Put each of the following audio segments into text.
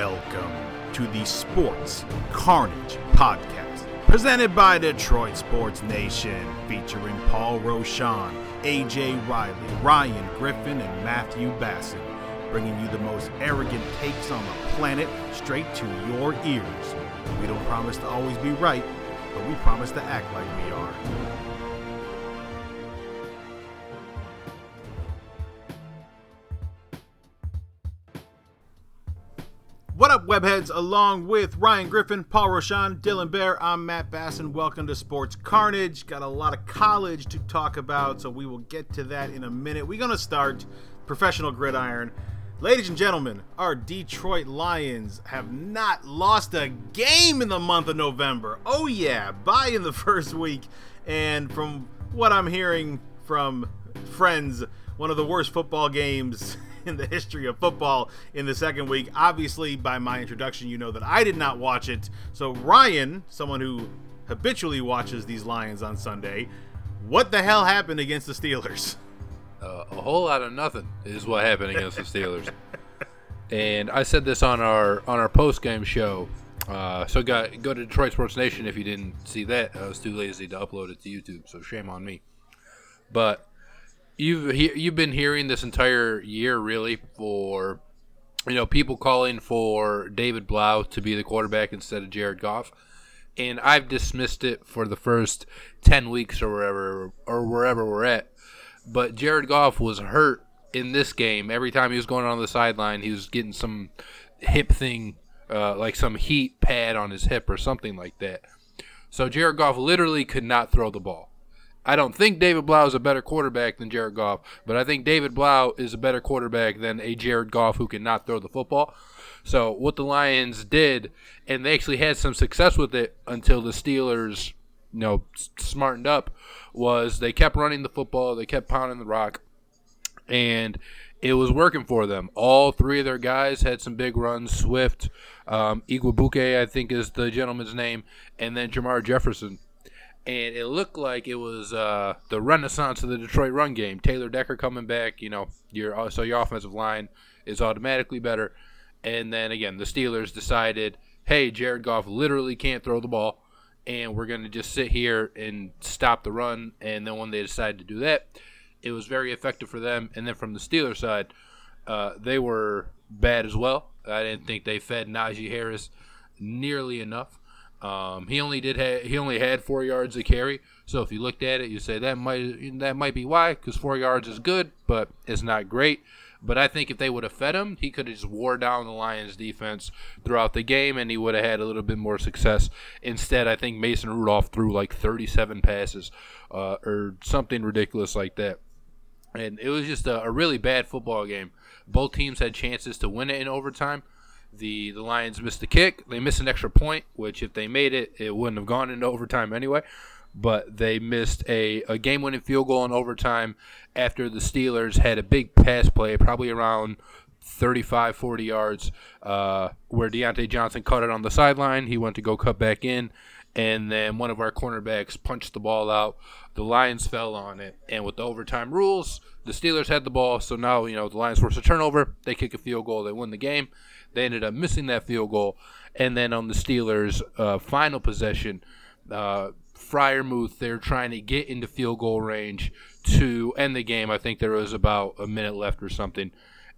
Welcome to the Sports Carnage Podcast, presented by Detroit Sports Nation, featuring Paul Roshan, AJ Riley, Ryan Griffin, and Matthew Bassett, bringing you the most arrogant takes on the planet straight to your ears. We don't promise to always be right, but we promise to act like we are. Webheads? Along with Ryan Griffin, Paul Roshan, Dylan Bear, I'm Matt Basson. Welcome to Sports Carnage. Got a lot of college to talk about, so we will get to that in a minute. We're going to start professional gridiron. Ladies and gentlemen, our Detroit Lions have not lost a game in the month of November. Oh, yeah, bye in the first week. And from what I'm hearing from friends, one of the worst football games in the history of football in the second week. Obviously, by my introduction, you know that I did not watch it. So, Ryan, someone who habitually watches these Lions on Sunday, what the hell happened against the Steelers? Uh, a whole lot of nothing is what happened against the Steelers. and I said this on our on our post game show. Uh, so go, go to Detroit Sports Nation if you didn't see that. I was too lazy to upload it to YouTube, so shame on me. But you've he, you've been hearing this entire year really for you know people calling for David Blough to be the quarterback instead of Jared Goff, and I've dismissed it for the first ten weeks or wherever or wherever we're at. But Jared Goff was hurt in this game. Every time he was going on the sideline, he was getting some hip thing, uh, like some heat pad on his hip or something like that. So Jared Goff literally could not throw the ball. I don't think David Blough is a better quarterback than Jared Goff, but I think David Blough is a better quarterback than a Jared Goff who cannot throw the football. So what the Lions did, and they actually had some success with it until the Steelers, you know, smartened up, was they kept running the football, they kept pounding the rock, and it was working for them. All three of their guys had some big runs. Swift, um, Igwebuike, I think is the gentleman's name, and then Jermar Jefferson and it looked like it was uh, the renaissance of the Detroit run game. Taylor Decker coming back, you know, your uh, so your offensive line is automatically better. And then again, the Steelers decided, hey, Jared Goff literally can't throw the ball, and we're going to just sit here and stop the run. And then when they decided to do that, it was very effective for them. And then from the Steelers side, uh, they were bad as well. I didn't think they fed Najee Harris nearly enough. Um, he only did ha- he only had four yards to carry. So if you looked at it, you say that might that might be why, because four yards is good, but it's not great. But I think if they would have fed him, he could have just wore down the Lions' defense throughout the game, and he would have had a little bit more success. Instead, I think Mason Rudolph threw like 37 passes uh, or something ridiculous like that, and it was just a, a really bad football game. Both teams had chances to win it in overtime. The the Lions missed the kick. They missed an extra point, which if they made it, it wouldn't have gone into overtime anyway. But they missed a, a game winning field goal in overtime after the Steelers had a big pass play, probably around 35, 40 yards, uh, where Diontae Johnson caught it on the sideline. He went to go cut back in, and then one of our cornerbacks punched the ball out. The Lions fell on it, and with the overtime rules, the Steelers had the ball. So now you know the Lions force a turnover. They kick a field goal. They win the game. They ended up missing that field goal. And then on the Steelers' uh, final possession, uh, Freiermuth, they're trying to get into field goal range to end the game. I think there was about a minute left or something.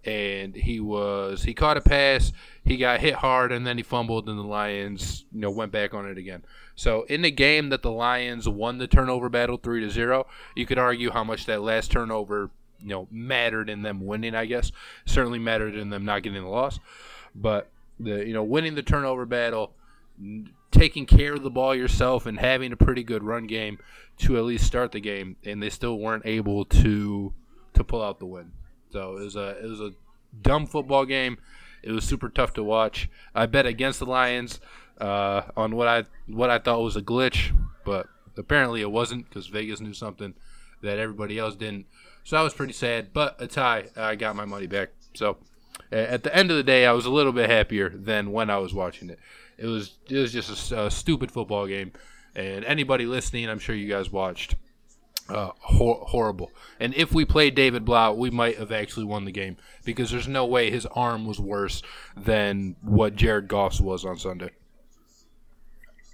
And he was he caught a pass, he got hit hard, and then he fumbled, and the Lions you know went back on it again. So in the game that the Lions won the turnover battle three to zero, you could argue how much that last turnover you know mattered in them winning. I guess certainly mattered in them not getting the loss. But the you know winning the turnover battle, taking care of the ball yourself, and having a pretty good run game to at least start the game, and they still weren't able to to pull out the win. So it was a it was a dumb football game. It was super tough to watch. I bet against the Lions uh, on what I what I thought was a glitch, but apparently it wasn't because Vegas knew something that everybody else didn't. So I was pretty sad, but a tie. I got my money back. So at the end of the day, I was a little bit happier than when I was watching it. It was it was just a, a stupid football game, and anybody listening, I'm sure you guys watched. Uh, hor- horrible. And if we played David Blough, we might have actually won the game because there's no way his arm was worse than what Jared Goff's was on Sunday.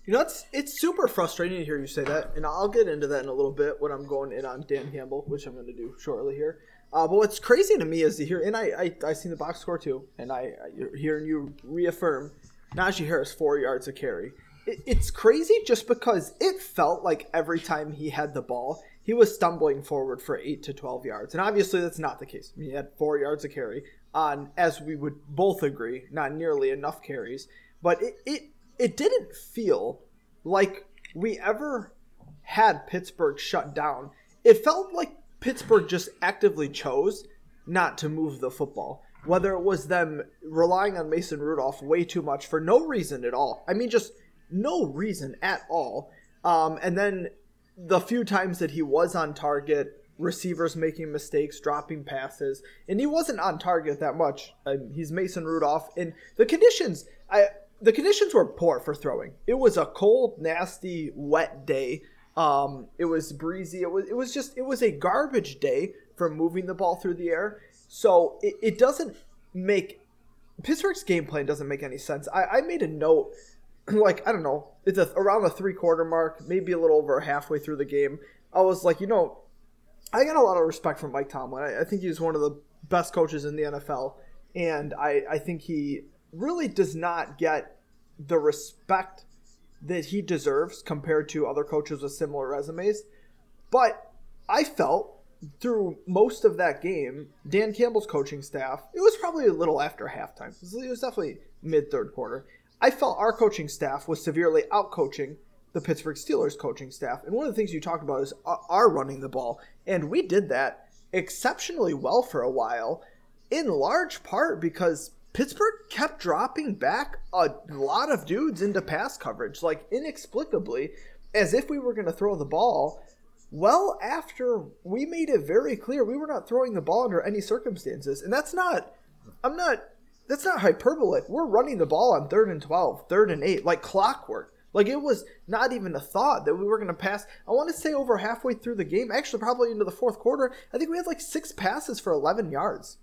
You know, it's it's super frustrating to hear you say that, and I'll get into that in a little bit when I'm going in on Dan Campbell, which I'm going to do shortly here. Uh, but what's crazy to me is to hear, and I I, I seen the box score too, and I, I hearing you reaffirm Najee Harris four yards of carry. It, it's crazy just because it felt like every time he had the ball, he was stumbling forward for eight to twelve yards, and obviously that's not the case. I mean, he had four yards of carry on, as we would both agree, not nearly enough carries, but it, it it didn't feel like we ever had Pittsburgh shut down. It felt like Pittsburgh just actively chose not to move the football. Whether it was them relying on Mason Rudolph way too much for no reason at all. I mean, just no reason at all. Um, and then the few times that he was on target, receivers making mistakes, dropping passes, and he wasn't on target that much. Um, he's Mason Rudolph, and the conditions. I the conditions were poor for throwing. It was a cold, nasty, wet day. Um, it was breezy. It was it was just it was a garbage day for moving the ball through the air. So it, it doesn't make Pittsburgh's game plan doesn't make any sense. I, I made a note, like I don't know, it's a, around the three quarter mark, maybe a little over halfway through the game. I was like, you know, I got a lot of respect for Mike Tomlin. I, I think he's one of the best coaches in the NFL, and I I think he really does not get the respect that he deserves compared to other coaches with similar resumes. But I felt through most of that game, Dan Campbell's coaching staff, it was probably a little after halftime. It was definitely mid third quarter. I felt our coaching staff was severely out coaching the Pittsburgh Steelers coaching staff. And one of the things you talked about is our running the ball. And we did that exceptionally well for a while, in large part because Pittsburgh kept dropping back a lot of dudes into pass coverage, like inexplicably, as if we were going to throw the ball. Well, after we made it very clear we were not throwing the ball under any circumstances, and that's not, I'm not, that's not hyperbolic. We're running the ball on third and 12, third and eight, like clockwork. Like it was not even a thought that we were going to pass. I want to say over halfway through the game, actually probably into the fourth quarter, I think we had like six passes for 11 yards.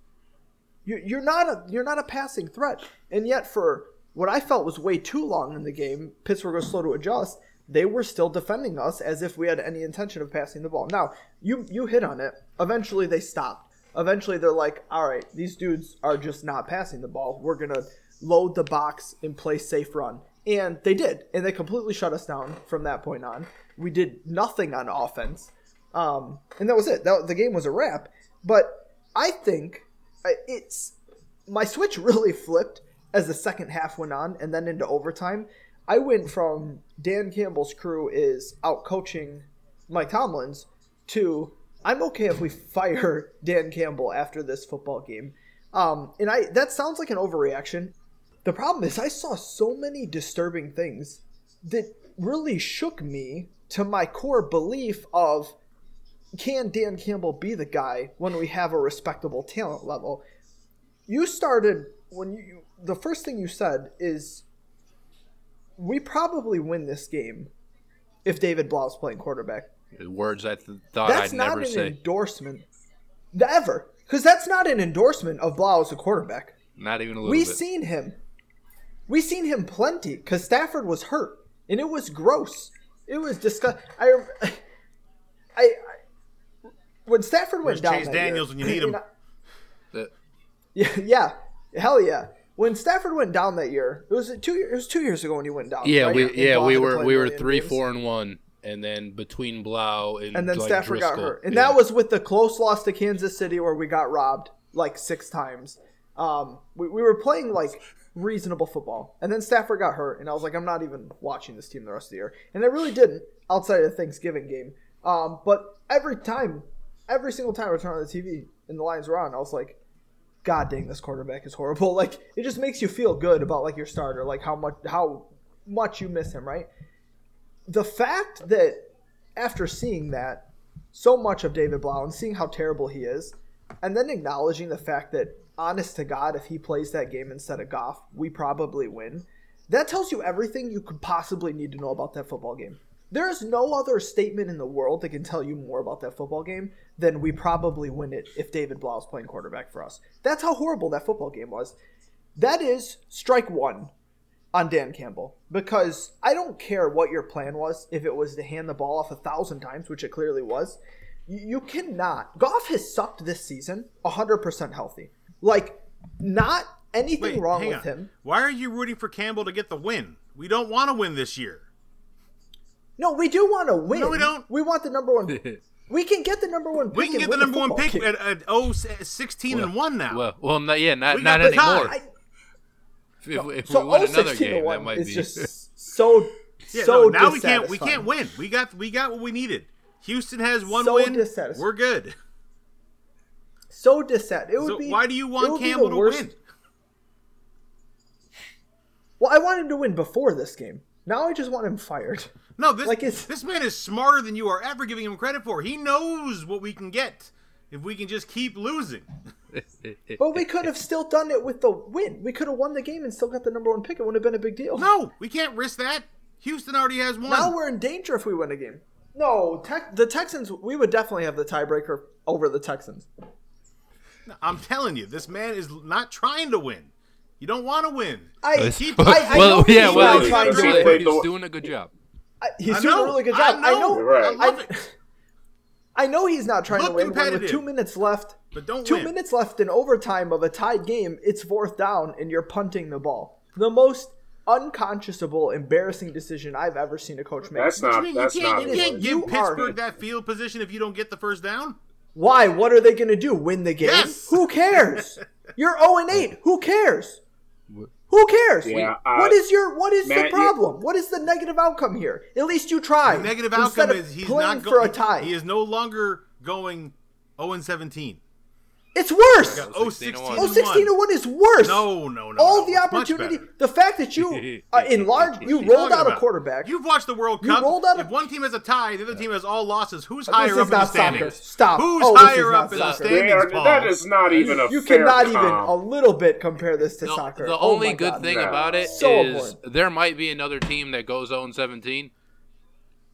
You're not a you're not a passing threat, and yet for what I felt was way too long in the game, Pittsburgh was slow to adjust. They were still defending us as if we had any intention of passing the ball. Now you you hit on it. Eventually they stopped. Eventually they're like, all right, these dudes are just not passing the ball. We're gonna load the box and play safe run, and they did, and they completely shut us down from that point on. We did nothing on offense, um, and that was it. That, the game was a wrap. But I think it's my switch really flipped as the second half went on and then into overtime. I went from Dan Campbell's crew is out coaching Mike Tomlin's to I'm okay if we fire Dan Campbell after this football game. Um, and I that sounds like an overreaction. The problem is I saw so many disturbing things that really shook me to my core belief of can Dan Campbell be the guy when we have a respectable talent level? you started when you the first thing you said is we probably win this game if David Blough's playing quarterback. Words I th- thought that's I'd never say. That's not an endorsement ever because that's not an endorsement of Blough as a quarterback. Not even a little bit. We bit. seen him. We've seen him plenty because Stafford was hurt and it was gross. It was disgust. I, I, I, when Stafford went Where's down Chase that Daniels year, when you need him? I- Yeah, yeah, hell yeah. When Stafford went down that year, it was two. It was two years ago when he went down. yeah, right? we And yeah we were play we were million three games. four and one, and then between Blough and and then like, Stafford got hurt, and yeah. that was with the close loss to Kansas City where we got robbed like six times. Um, we, we were playing like reasonable football, and then Stafford got hurt, and I was like, I'm not even watching this team the rest of the year, and I really didn't outside of the Thanksgiving game. Um, but every time, every single time I turned on the TV and the Lions were on, I was like, God dang, this quarterback is horrible. Like it just makes you feel good about like your starter, like how much how much you miss him, right? The fact that after seeing that so much of David Blough and seeing how terrible he is, and then acknowledging the fact that honest to God, if he plays that game instead of Goff, we probably win. That tells you everything you could possibly need to know about that football game. There's no other statement in the world that can tell you more about that football game than we probably win it if David Blough is playing quarterback for us. That's how horrible that football game was. That is strike one on Dan Campbell because I don't care what your plan was. If it was to hand the ball off a thousand times, which it clearly was, you, cannot. Goff has sucked this season 100% healthy. Like, not anything Wait, wrong with on. him. Why are you rooting for Campbell to get the win? We don't want to win this year. No, we do want to win. No, we don't. We want the number one. we can get the number one pick. We can get the number one pick game. at, at oh, 16 and 1 now. Well, well, not, yeah, not We not anymore. I- if if, if so we win oh, another game, one that might be. just so yeah, so no, now we can't we can't win. We got we got what we needed. Houston has one So win. We're good. So dissat. It would So be. why do you want would be the Campbell to worst- win? Well, I want him to win before this game. Now I just want him fired. No, this Like, it's- this man is smarter than you are ever giving him credit for. He knows what we can get if we can just keep losing. But we could have still done it with the win. We could have won the game and still got the number one pick. It wouldn't have been a big deal. No, we can't risk that. Houston already has one. Now we're in danger if we win a game. No, Tex the Texans. We would definitely have the tiebreaker over the Texans. I'm telling you, this man is not trying to win. You don't want to win. I, Keep- I, I well, know yeah, he's well, not trying to he- win. played he's doing a good job. I- He's I doing know, a really good job. I know. know, Right. I I. I know he's not trying Look to win. When with two minutes left, But don't two win. minutes left in overtime of a tied game, it's fourth down and you're punting the ball. The most unconscionable, embarrassing decision I've ever seen a coach make. That's not. you mean? That's you can't, not. you can't give You are- Pittsburgh that field position if you don't get the first down. Why? What are they going to do? Win the game? Yes. Who cares? You're 0 and 8. Who cares? Who cares? Yeah, uh, is your what is Matt, the you- problem? What is the negative outcome here? At least you tried. The negative outcome is he's playing not for a tie. He is no longer going 0 and 17. It's worse. Got Oh, 16 16 and Oh, one. 16 to 1 is worse. No, no, no. All no, the opportunity, the fact that you uh, enlarged, you What are you rolled talking out a quarterback. You've watched the World Cup. You Cup. rolled out a- if one team has a tie, the other team has all losses. Who's This higher is up in the not soccer. standings? Stop. Who's Oh, this is higher not up in the soccer. They standings, are, that is not even a You fair cannot even a little bit compare this to The, soccer. the Oh only my good God. thing No. about it is So abhorrent. there might be another team that goes 0 17.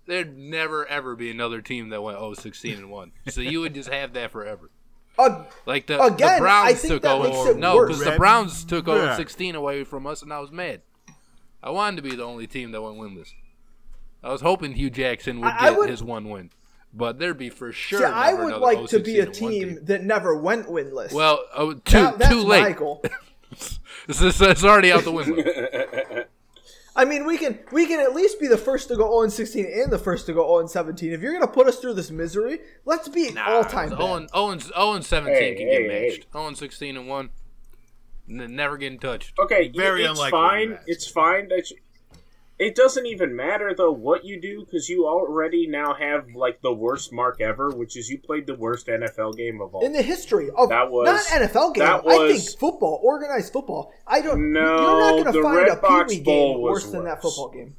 There'd never ever be another team that went 0 16 and 1. So you would just have that forever. Uh, Like the, Again, the I Browns think took that 0 makes it No, because the Browns took 0 back. 16 away from us, and I was mad. I wanted to be the only team that went winless. I was hoping Hue Jackson would I- I get would- his one win, but there'd be for sure. see, I would like to be a 0-16 and one team that never went winless. Well, oh, too That- that's too late. my goal. It's, it's, it's already out the window. I mean, we can we can at least be the first to go 0 and 16 and the first to go 0 and 17. If you're gonna put us through this misery, let's be all time. 0 and, 0 and, 0 and 17 Hey, can hey, get hey. matched. 0 and 16 and 1. N- never getting touched. Okay, Very it's unlikely fine. It's fine that you, it doesn't even matter though what you do because you already now have like the worst mark ever, which is you played the worst NFL game of all. in the history of That was- not NFL game. that I think football, organized football. I don't. No, you're not going to find Red a Box Pee Wee Bowl game was worse than that football game.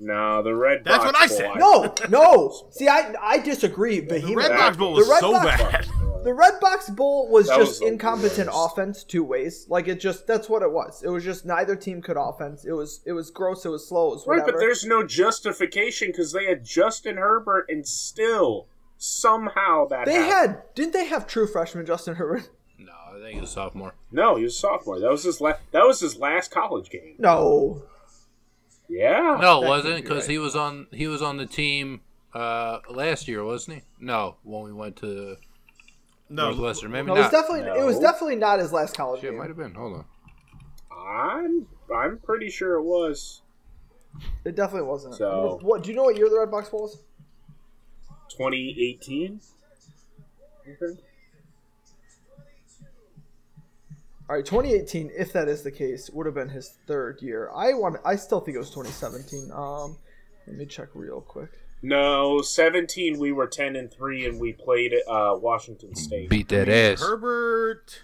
No, the red. That's Box what I said. No, no. See, I I disagree But The. Red Box Bowl The was Red so Box- bad. The Red Box Bowl was That just was incompetent worst. offense two ways. Like it just that's what it was. It was just neither team could offense. It was it was gross. It was slow. It was whatever. Right, but there's no justification because they had Justin Herbert and still somehow that they happened. had didn't they have true freshman Justin Herbert? No, I think he was a sophomore. No, he was a sophomore. That was his last. That was his last college game. No. Yeah. No, it wasn't because right. he was on he was on the team uh, last year, wasn't he? No, when we went to No, Northwestern. Maybe No, it was not. definitely it was definitely not his last college Shit, game. might have been. Hold on. I'm. I'm pretty sure it was It definitely wasn't. So- what do you know what year the Red Box was? 2018. Okay. All right, 2018, if that is the case, would have been his third year. I want I still think it was 2017. Um let me check real quick. No, 17. We were 10 and three, and we played at uh, Washington State. Beat that ass. Herbert.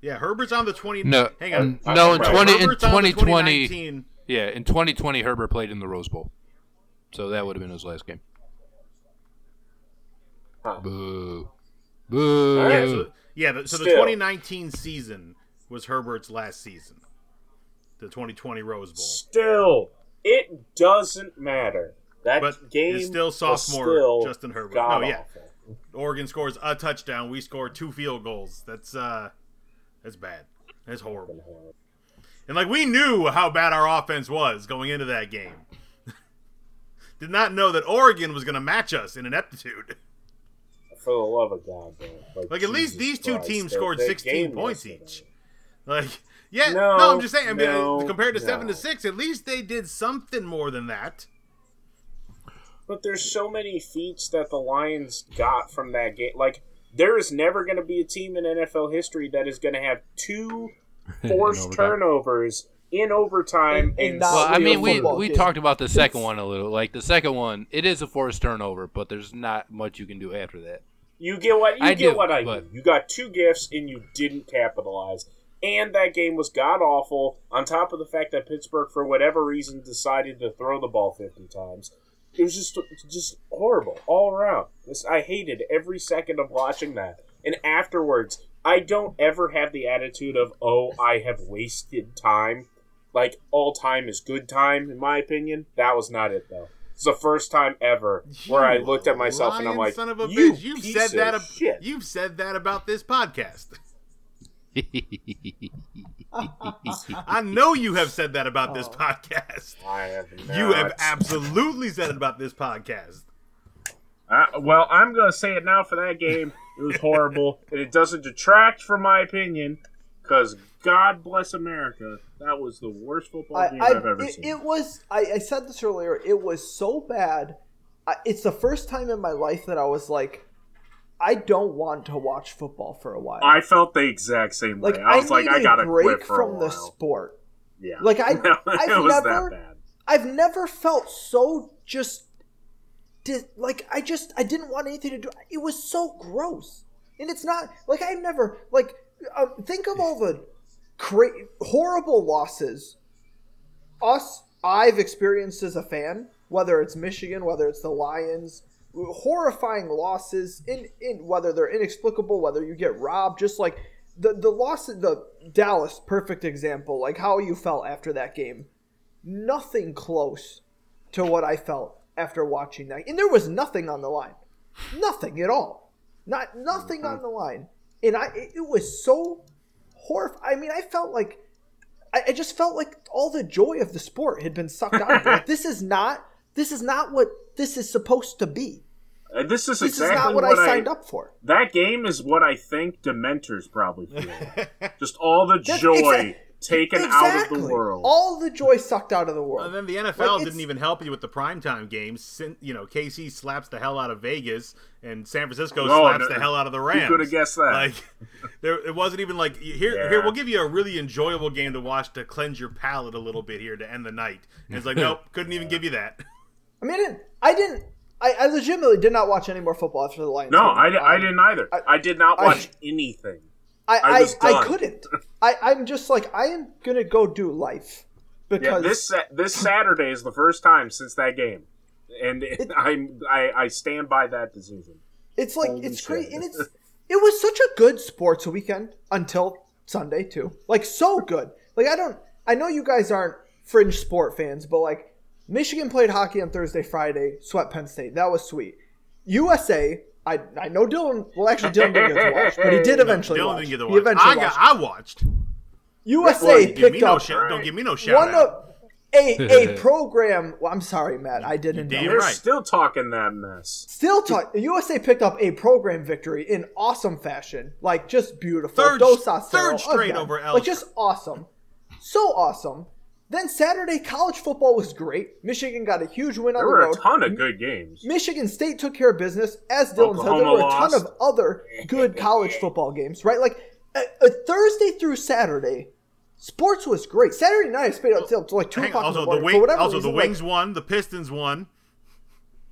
Yeah, Herbert's on the 20. No, hang on. I- no. In Right. twenty in Herbert's on the twenty twenty, yeah, in twenty twenty, Herbert played in the Rose Bowl, so that would have been his last game. Huh. Boo, boo. Yeah, right. so, yeah the, so the Still. 2019 season was Herbert's last season. The 2020 Rose Bowl. Still, It doesn't matter. That But game is still sophomore still Justin Herbert. Oh No, yeah. Oregon scores a touchdown. We score two field goals. That's uh, that's bad. That's horrible. And like we knew how bad our offense was going into that game. Did not know that Oregon was going to match us in ineptitude. For the love of God, bro. Like, Like at least these two Christ, teams that- scored that 16 points yesterday. each. Like yeah, no, No, I'm just saying. I mean, no, uh, compared to seven to six, at least they did something more than that. But there's so many feats that the Lions got from that game. Like there is never going to be a team in NFL history that is going to have two forced overtime. turnovers in overtime And- and and, not Well, I mean, we we game. talked about the second It's- one a little. Like the second one, it is a forced turnover, but there's not much you can do after that. You get what you I get do, what I but- do. You got two gifts and you didn't capitalize. And that game was god awful. On top of the fact that Pittsburgh, for whatever reason, decided to throw the ball fifty times. It was just just horrible all around. This I hated every second of watching that. And afterwards, I don't ever have the attitude of oh I have wasted time. Like all time is good time, in my opinion. That was not it though. It's the first time ever where I looked at myself and I'm like, son of a you bitch, you've piece said of that. ab- shit. You've said that about this podcast. I know you have said that about this Oh. podcast. I have You have absolutely said it about this podcast. Uh, well, I'm going to say it now for that game. It was horrible, and it doesn't detract from my opinion because God bless America. That was the worst football I, game I, have ever it, seen. it was. I, I said this earlier. It was so bad. I, it's the first time in my life that I was like, I don't want to watch football for a while. I felt the exact same way. like I was like, I got a break from the sport. yeah, Like, I- No, I've never-. I've never felt so just. Di- like I just I didn't want anything to do. It was so gross, and it's not like I've never like um, think of all the cra- horrible losses us I've experienced as a fan, whether it's Michigan, whether it's the Lions, horrifying losses in in whether they're inexplicable, whether you get robbed, just like the the loss of the Dallas, perfect example, like how you felt after that game. Nothing close to what I felt after watching that. And there was nothing on the line. Nothing at all. Not nothing mm-hmm. on the line. And I it, it was so horrifying. I mean, I felt like I, I just felt like all the joy of the sport had been sucked out of me. Like, this is not this is not what this is supposed to be. Uh, this is This exactly is not what, I signed up for. That game is what I think Dementors probably feel. Just all the That's joy exa- taken out of the world. All the joy sucked out of the world. And then the NFL Like, didn't even help you with the primetime games. Sin- You know, KC slaps the hell out of Vegas, and San Francisco Oh, slaps the hell out of the Rams. coulda guessed that? Like, there, it wasn't even like here. Yeah. Here, we'll give you a really enjoyable game to watch to cleanse your palate a little bit here to end the night. And it's like, nope, couldn't even give you that. I mean, I didn't. I, didn't I, I legitimately did not watch any more football after the Lions. no, game. I, di- I Um, didn't either. I, I- did not I- watch anything. I, I I, I, couldn't. I, I'm just like I am gonna go do life Yeah, because this this Saturday is the first time since that game, and it, I'm I, I stand by that decision. it's like Holy it's great and it's it was such a good sports weekend until Sunday too. Like so good. Like I don't. I know you guys aren't fringe sport fans, but like Michigan played hockey on Thursday, Friday, swept Penn State. That was sweet. USA. I, I know Dylan. Well, actually, Dylan didn't get to watch, but he did eventually Dylan watch. didn't get to He watch. eventually I got. watched. I watched. USA Well, Give picked me no up shout. Don't give me no shout one out. of a a program. Well, I'm sorry, Matt. I didn't know. damn They're right. still talking that mess. Still, talk, USA picked up a program victory in awesome fashion, like just beautiful. Third- Dos third straight again. over Elster. like just awesome, so awesome. Then Saturday, college football was great. Michigan got a huge win on the road. There the were road. a ton of good games. Michigan State took care of business. As Dylan said, there Oklahoma were a ton lost. of other good college football games, right? Like a, a Thursday through Saturday, sports was great. Saturday night, I stayed up till till like two Hang o'clock on, in the also, the wing, also reason, the like, Wings won. The Pistons won.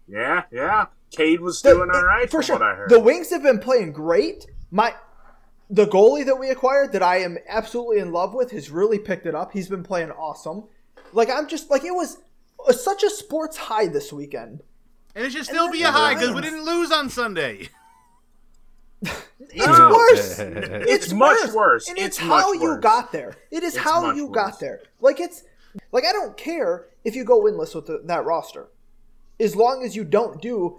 Yeah, yeah. Cade was The- doing all right for from sure. what I heard. The Wings have been playing great. My the goalie that we acquired that I am absolutely in love with has really picked it up. He's been playing awesome. Like I'm just like it was uh, such a sports high this weekend. And it should still be a high because we didn't lose on Sunday. It's No. worse. It's much worse. And it's, It's how you worse. got there. It is It's how you worse. got there. Like it's like I don't care if you go winless with the, that roster, as long as you don't do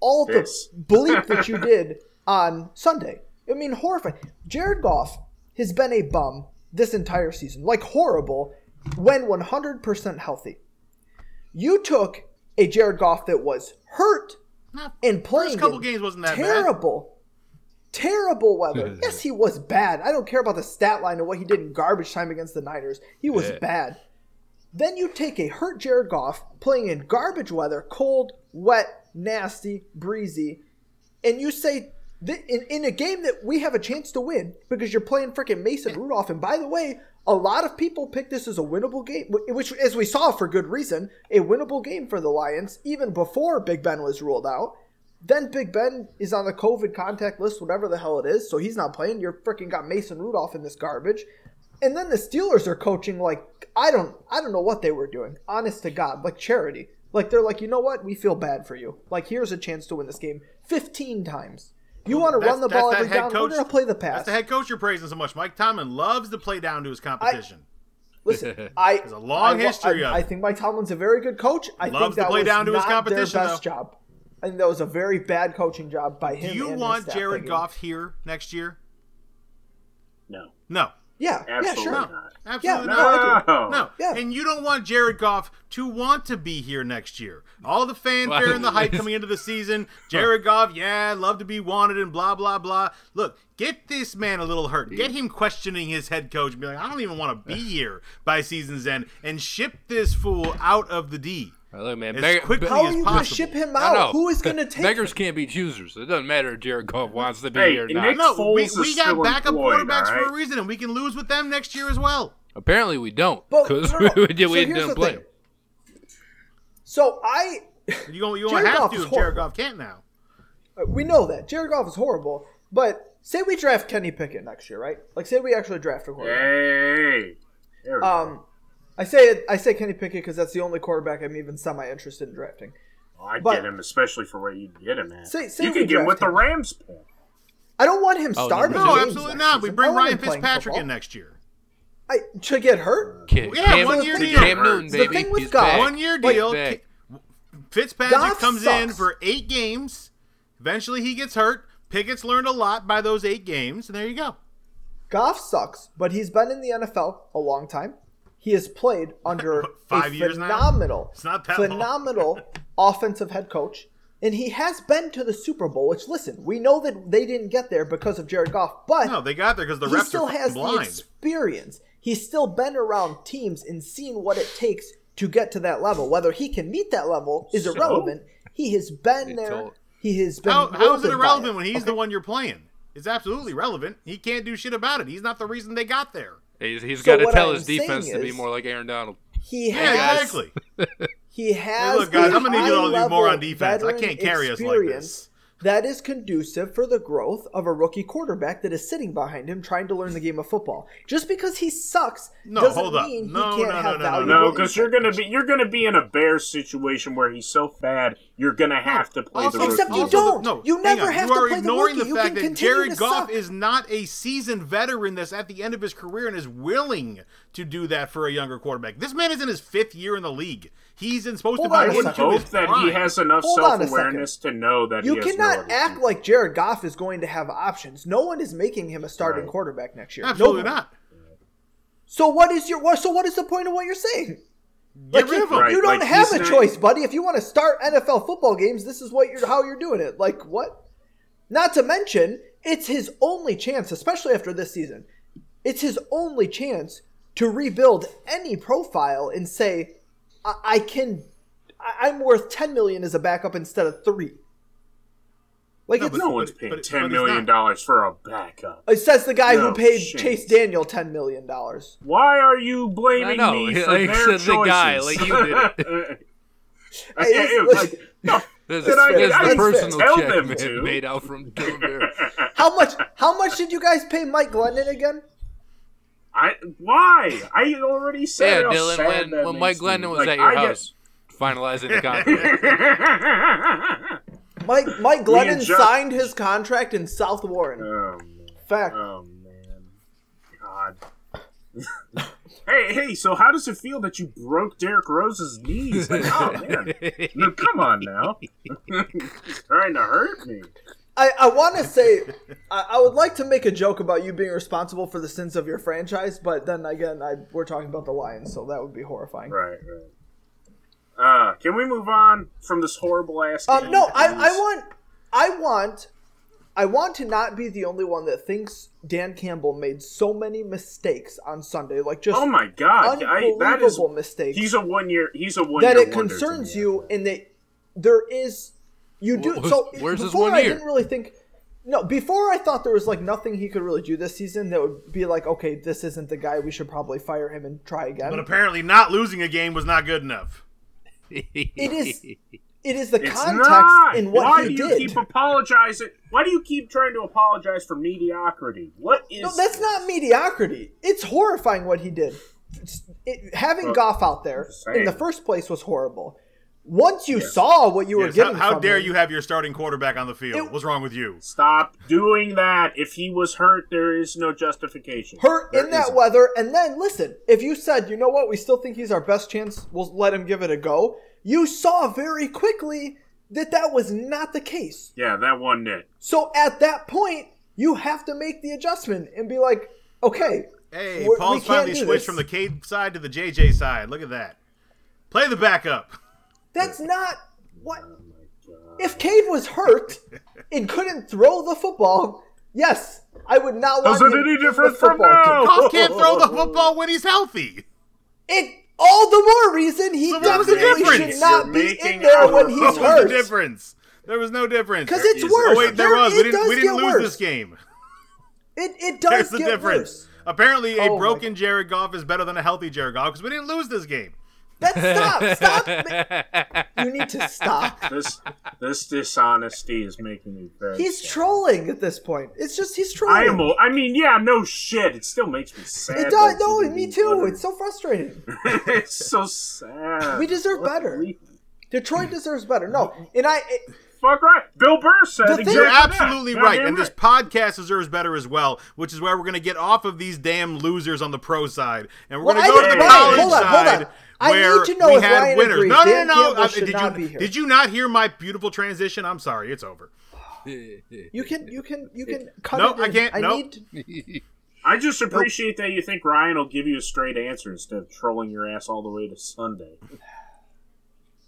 all the This. bleep that you did on Sunday. I mean, horrifying. Jared Goff has been a bum this entire season, like horrible, when 100% healthy. You took a Jared Goff that was hurt Not- and playing First couple in games wasn't that bad. terrible, terrible weather. yes, he was bad. I don't care about the stat line and what he did in garbage time against the Niners. He was Yeah. bad. Then you take a hurt Jared Goff playing in garbage weather, cold, wet, nasty, breezy, and you say th- in, in a game that we have a chance to win because you're playing freaking Mason Rudolph. And by the way, a lot of people pick this as a winnable game, which, as we saw for good reason, a winnable game for the Lions even before Big Ben was ruled out. Then Big Ben is on the COVID contact list, whatever the hell it is, so he's not playing. You're freaking got Mason Rudolph in this garbage. And then the Steelers are coaching like I don't I don't know what they were doing. Honest to God, like charity. Like they're like, you know what? We feel bad for you. Like here's a chance to win this game 15 times. You want to run the that's ball that every head down? coach- We're gonna play the pass. That's pass. the head coach you're praising so much. Mike Tomlin loves to play down to his competition. Listen, I There's a long I, history I, of I it. think Mike Tomlin's a very good coach. I Loves think to that play was down to his competition, Their best though. job. I think that was a very bad coaching job by him. Do you and his want staff Jared that Goff here next year? No. No. Yeah, Absolutely yeah, sure. not. Absolutely Yeah, not. no, No. No. Yeah. And you don't want Jared Goff to want to be here next year. All the fanfare and the hype coming into the season. Jared Goff, yeah, love to be wanted and blah, blah, blah. Look, get this man a little hurt. Get him questioning his head coach and be like, I don't even want to be here by season's end and ship this fool out of the D. Well, look, man, As beg- quickly How are as you going to possible. ship him I know. out? Who is going to take Beggars him? can't be choosers. It doesn't matter if Jared Goff wants to be Hey, here or Nick- not. No, we, we got backup employed, quarterbacks for a reason, and we can lose with them next year as well. Apparently, we don't because no, no. we did, so we didn't play. thing. So I, You going you Jared have Goff to. is Jared horrible. Goff can't now. Uh, we know that Jared Goff is horrible. But say we draft Kenny Pickett next year, right? Like say we actually draft a quarterback. Hey. There we um, go. I say it. I say Kenny Pickett because that's the only quarterback I'm even semi interested in drafting. Oh, I but- get him, especially for where you get him at. Say- say you we could get him with draft the. Rams pick. I don't want him Oh, starting. no, No, absolutely next not. We bring Ryan Fitzpatrick football. in next year. I, to get hurt. Cam, Yeah, Cam, one year Cam deal. Newton, The thing with He's Goff- back. One year deal. back. Fitzpatrick Goff comes in for eight games. Eventually, he gets hurt. Pickett's learned a lot by those eight games, and there you go. Goff sucks, but he's been in the NFL a long time. He has played under Five a years now? phenomenal, It's not phenomenal offensive head coach, and he has been to the Super Bowl. Which, listen, we know that they didn't get there because of Jared Goff, but No, they got there because the he refs still are has fucking the experience. He's still been around teams and seen what it takes to get to that level. Whether he can meet that level is So? irrelevant. He has been It's there. all- He has been. How, how is it molded by irrelevant when he's okay? the one you're playing? It's absolutely relevant. He can't do shit about it. He's not the reason they got there. He's, he's So got to tell I'm his defense to be more like Aaron Donald. He Yeah, has. exactly. He Hey, has. look, guys, I'm gonna need you all to do more on defense. I can't carry us like this. That is conducive for the growth of a rookie quarterback that is sitting behind him trying to learn the game of football. Just because he sucks No, doesn't hold up. mean No, he can't no, have no, no, no, valuable No, because you're gonna be you're gonna be in a Bears situation where he's so bad you're gonna have to play Also- the rookie. Except you also don't. the- no, You never on. have you to play the rookie. ignoring the fact that Jared Goff suck. is not a seasoned veteran that's at the end of his career and is willing to do that for a younger quarterback. This man is in his fifth year in the league. He's in supposed Hold to on be a I would second. into his hope that prime. he has enough Hold self awareness to know that You he has cannot no act like Jared Goff is going to have options. No one is making him a starting Right. quarterback next year. Absolutely Nobody. not. So what is your? So what is the point of what you're saying? Get Like rid you, of him. Right, you don't like, have a not- choice, buddy. If you want to start NFL football games, this is what you're how you're doing it. Like what? Not to mention, it's his only chance, especially after this season. It's his only chance to rebuild any profile and say, I, I can, I, I'm worth ten million as a backup instead of three. Like No, it's, but- no one's paying but- ten but million not. dollars for a backup. it says the guy No who paid chance. Chase Daniel ten million dollars. Why are you blaming I know, me for like, their said the guy, like you did I- Hey, it- listen, like, no, There's, Did I- there's I the didn't personal tell check them man, made out from Dylan Bear. How much? How much did you guys pay Mike Glennon again? I why? I already said how Dylan, when, when Mike makes. Glennon was Like, at your I get- house finalizing the contract. Mike Mike Glennon Jeff- signed his contract in South Warren. oh man. Fact. Oh man. God. Hey, hey, so how does it feel that you broke Derrick Rose's knees? Like, oh, man. No, come on now. trying to hurt me. I, I want to say I, I would like to make a joke about you being responsible for the sins of your franchise, but then again, I, we're talking about the Lions, so that would be horrifying. Right, right. Uh, can we move on from this horrible ass? Um, no, I, I want, I want, I want to not be the only one that thinks Dan Campbell made so many mistakes on Sunday, like just Oh my god, I, that is unbelievable mistakes. he's a one year he's a one that it concerns you, and that there is, you do. So where's his one I year? didn't really think. No, before I thought there was like nothing he could really do this season that would be like, okay, this isn't the guy. We should probably fire him and try again. But apparently, not losing a game was not good enough. it is. It is the It's context not. in what Why he do you did. keep apologizing? Why do you keep trying to apologize for mediocrity? What is? No, that's not mediocrity. It's horrifying what he did. It's- it- having Well, Goff out there in the first place was horrible. Once you saw what you were Yes, how, getting, how from dare him- you have your starting quarterback on the field? It- What's wrong with you? Stop doing that. If he was hurt, there is no justification. hurt There in that isn't. weather? And then listen, if you said, you know what, we still think he's our best chance, we'll let him give it a go. You saw very quickly that that was not the case. Yeah, that one it. So at that point, you have to make the adjustment and be like, okay, Hey, Paul's finally switched this. from the Cade side to the JJ side. Look at that. Play the backup. That's not what. If Cade was hurt and couldn't throw the football, yes, I would not want How's it him any in different from football now? team. Goff can't throw the football when he's healthy. It all the more reason he So what was the definitely should not You're be in there when he's What was hurt. the difference? There was no difference. Because it's worse. Oh wait, there, was. We didn't. We didn't lose worse. this game. It it does There's the get difference. worse. Apparently, a Oh broken Jared Goff is better than a healthy Jared Goff because we didn't lose this game. That's stop, stop. You need to stop. This this dishonesty is making me very. He's sad. trolling at this point. It's just he's trolling. I am. a- I mean, yeah, no shit. It still makes me sad. It does. No, me too. win. It's so frustrating. it's so sad. We deserve What better. we- Detroit deserves better. No, and I. It, Fuck right. Bill Burr said The thing- exactly You're absolutely God right, and this podcast deserves better as well, which is where we're going to get off of these damn losers on the pro side, and we're Well, going to go to the Ryan, college hold on, hold side on. I where need to know we if had Ryan winners. agrees. No, no, no, no. Campbell uh, did not you be here. did you not hear my beautiful transition? I'm sorry, it's over. you can you can you can cut Nope, it. I can't. I Nope. need. I just appreciate that you think Ryan will give you a straight answer instead of trolling your ass all the way to Sunday.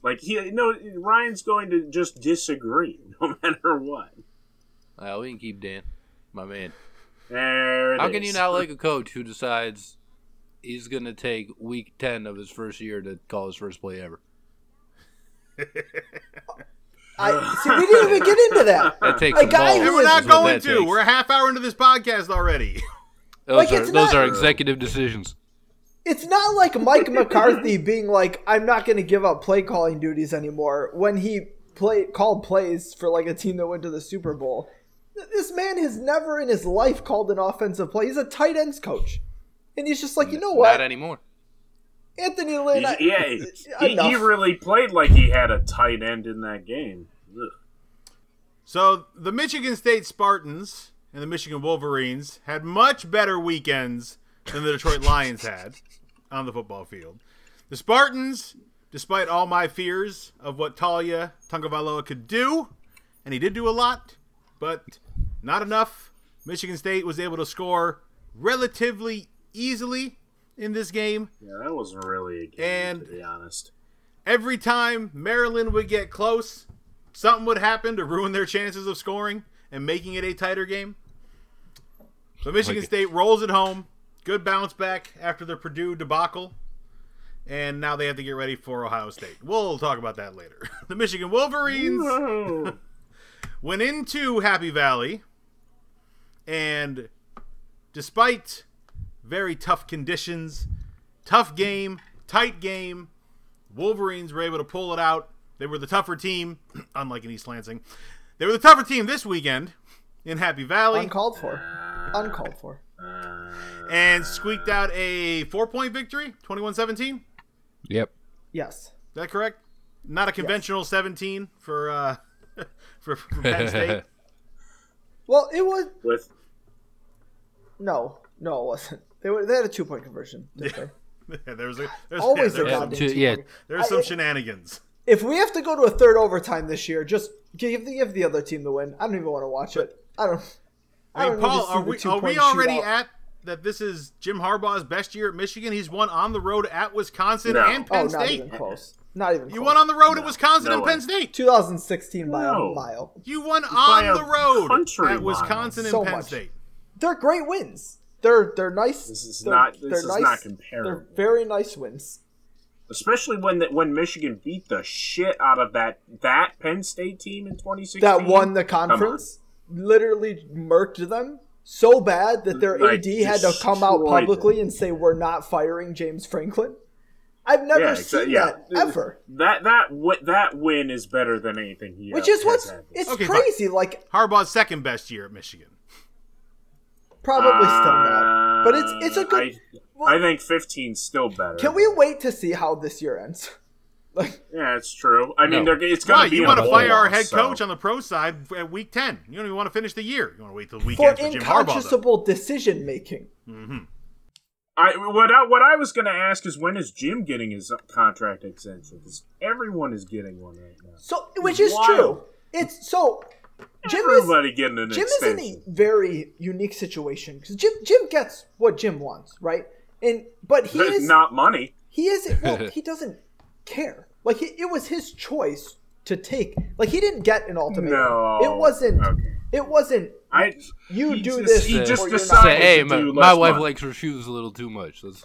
Like he no, Ryan's going to just disagree no matter what. well, we can keep Dan, my man. There it How can you not like a coach who decides he's going to take week 10 of his first year to call his first play ever? I see. We didn't even get into that. That takes A guy balls. who we're not going to. takes. We're a half hour into this podcast already. Those, Like, are, it's those not- are executive decisions. It's not like Mike McCarthy being like, "I'm not going to give up play calling duties anymore." When he play called plays for like a team that went to the Super Bowl, this man has never in his life called an offensive play. He's a tight ends coach, and he's just like, you know what? Not anymore. Anthony Lynn. I- yeah, he, he really played like he had a tight end in that game. Ugh. So the Michigan State Spartans and the Michigan Wolverines had much better weekends than the Detroit Lions had on the football field. The Spartans, despite all my fears of what Taulia Tagovailoa could do, and he did do a lot, but not enough. Michigan State was able to score relatively easily in this game. Yeah, that wasn't really a game, And- to be honest. Every time Maryland would get close, something would happen to ruin their chances of scoring and making it a tighter game. So Michigan Like- State rolls it home. Good bounce back after the Purdue debacle. And now they have to get ready for Ohio State. We'll talk about that later. The Michigan Wolverines went into Happy Valley, and despite very tough conditions, tough game, tight game, Wolverines were able to pull it out. They were the tougher team, unlike in East Lansing. They were the tougher team this weekend in Happy Valley uncalled for, uncalled for. and squeaked out a four point victory, 21 17. Yep. Yes. that correct? Not a conventional 17 for, uh, for, for Penn State. Well, it was With no, no, it wasn't. They were, they had a two point conversion. didn't they? Yeah, there's a there's, Always yeah, a there's, Yeah, goddamn two- two yeah. point- there's some I- shenanigans. If we have to go to a third overtime this year, just give the give the other team the win. I don't even want to watch it. I don't. I mean, don't need to Paul, are we are we already shootout. at that? This is Jim Harbaugh's best year at Michigan. He's won on the road at Wisconsin No. and Oh, Penn not State. even close. Not even. You close. won on the road at Wisconsin no and way. Penn State. 2016 by No. a mile. You won on the road at Wisconsin mile. and So Penn much. State. They're great wins. They're they're nice. This is they're, not- this they're is nice. not comparable. They're very nice wins. Especially when the, when Michigan beat the shit out of that that Penn State team in 2016. That won the conference. Literally murked them so bad that their Like, AD had to come out publicly them. and say we're not firing James Franklin. I've never Yeah, seen yeah. that ever. That that wi- that win is better than anything he Which has is what's had. it's Okay, fine. crazy. Like Harbaugh's second best year at Michigan. Probably still not, but it's uh, it's a good. I, I think 15's still better. Can we wait to see how this year ends? Like Yeah, it's true. I mean, No. they're, it's going Why? to be You want to fire our head so- coach on the pro side at week 10. You don't even want to finish the year. You want to wait till the for weekend for, Jim Harbaugh. though. inconscionable decision making. Mm-hmm. I what I, what I was going to ask is when is Jim getting his contract extension? Because everyone is getting one right now. So, which is Wild. true. It's so Jim is Everybody getting an Jim is in a very unique situation because Jim Jim gets what Jim wants, right? And but he is not money. he is well he doesn't care. Like he, it was his choice to take. Like he didn't get an ultimatum. No. It wasn't. Okay. It wasn't. I You he do just- this He or just you're not. decided Say, hey, my, my wife money. likes her shoes a little too much. That's,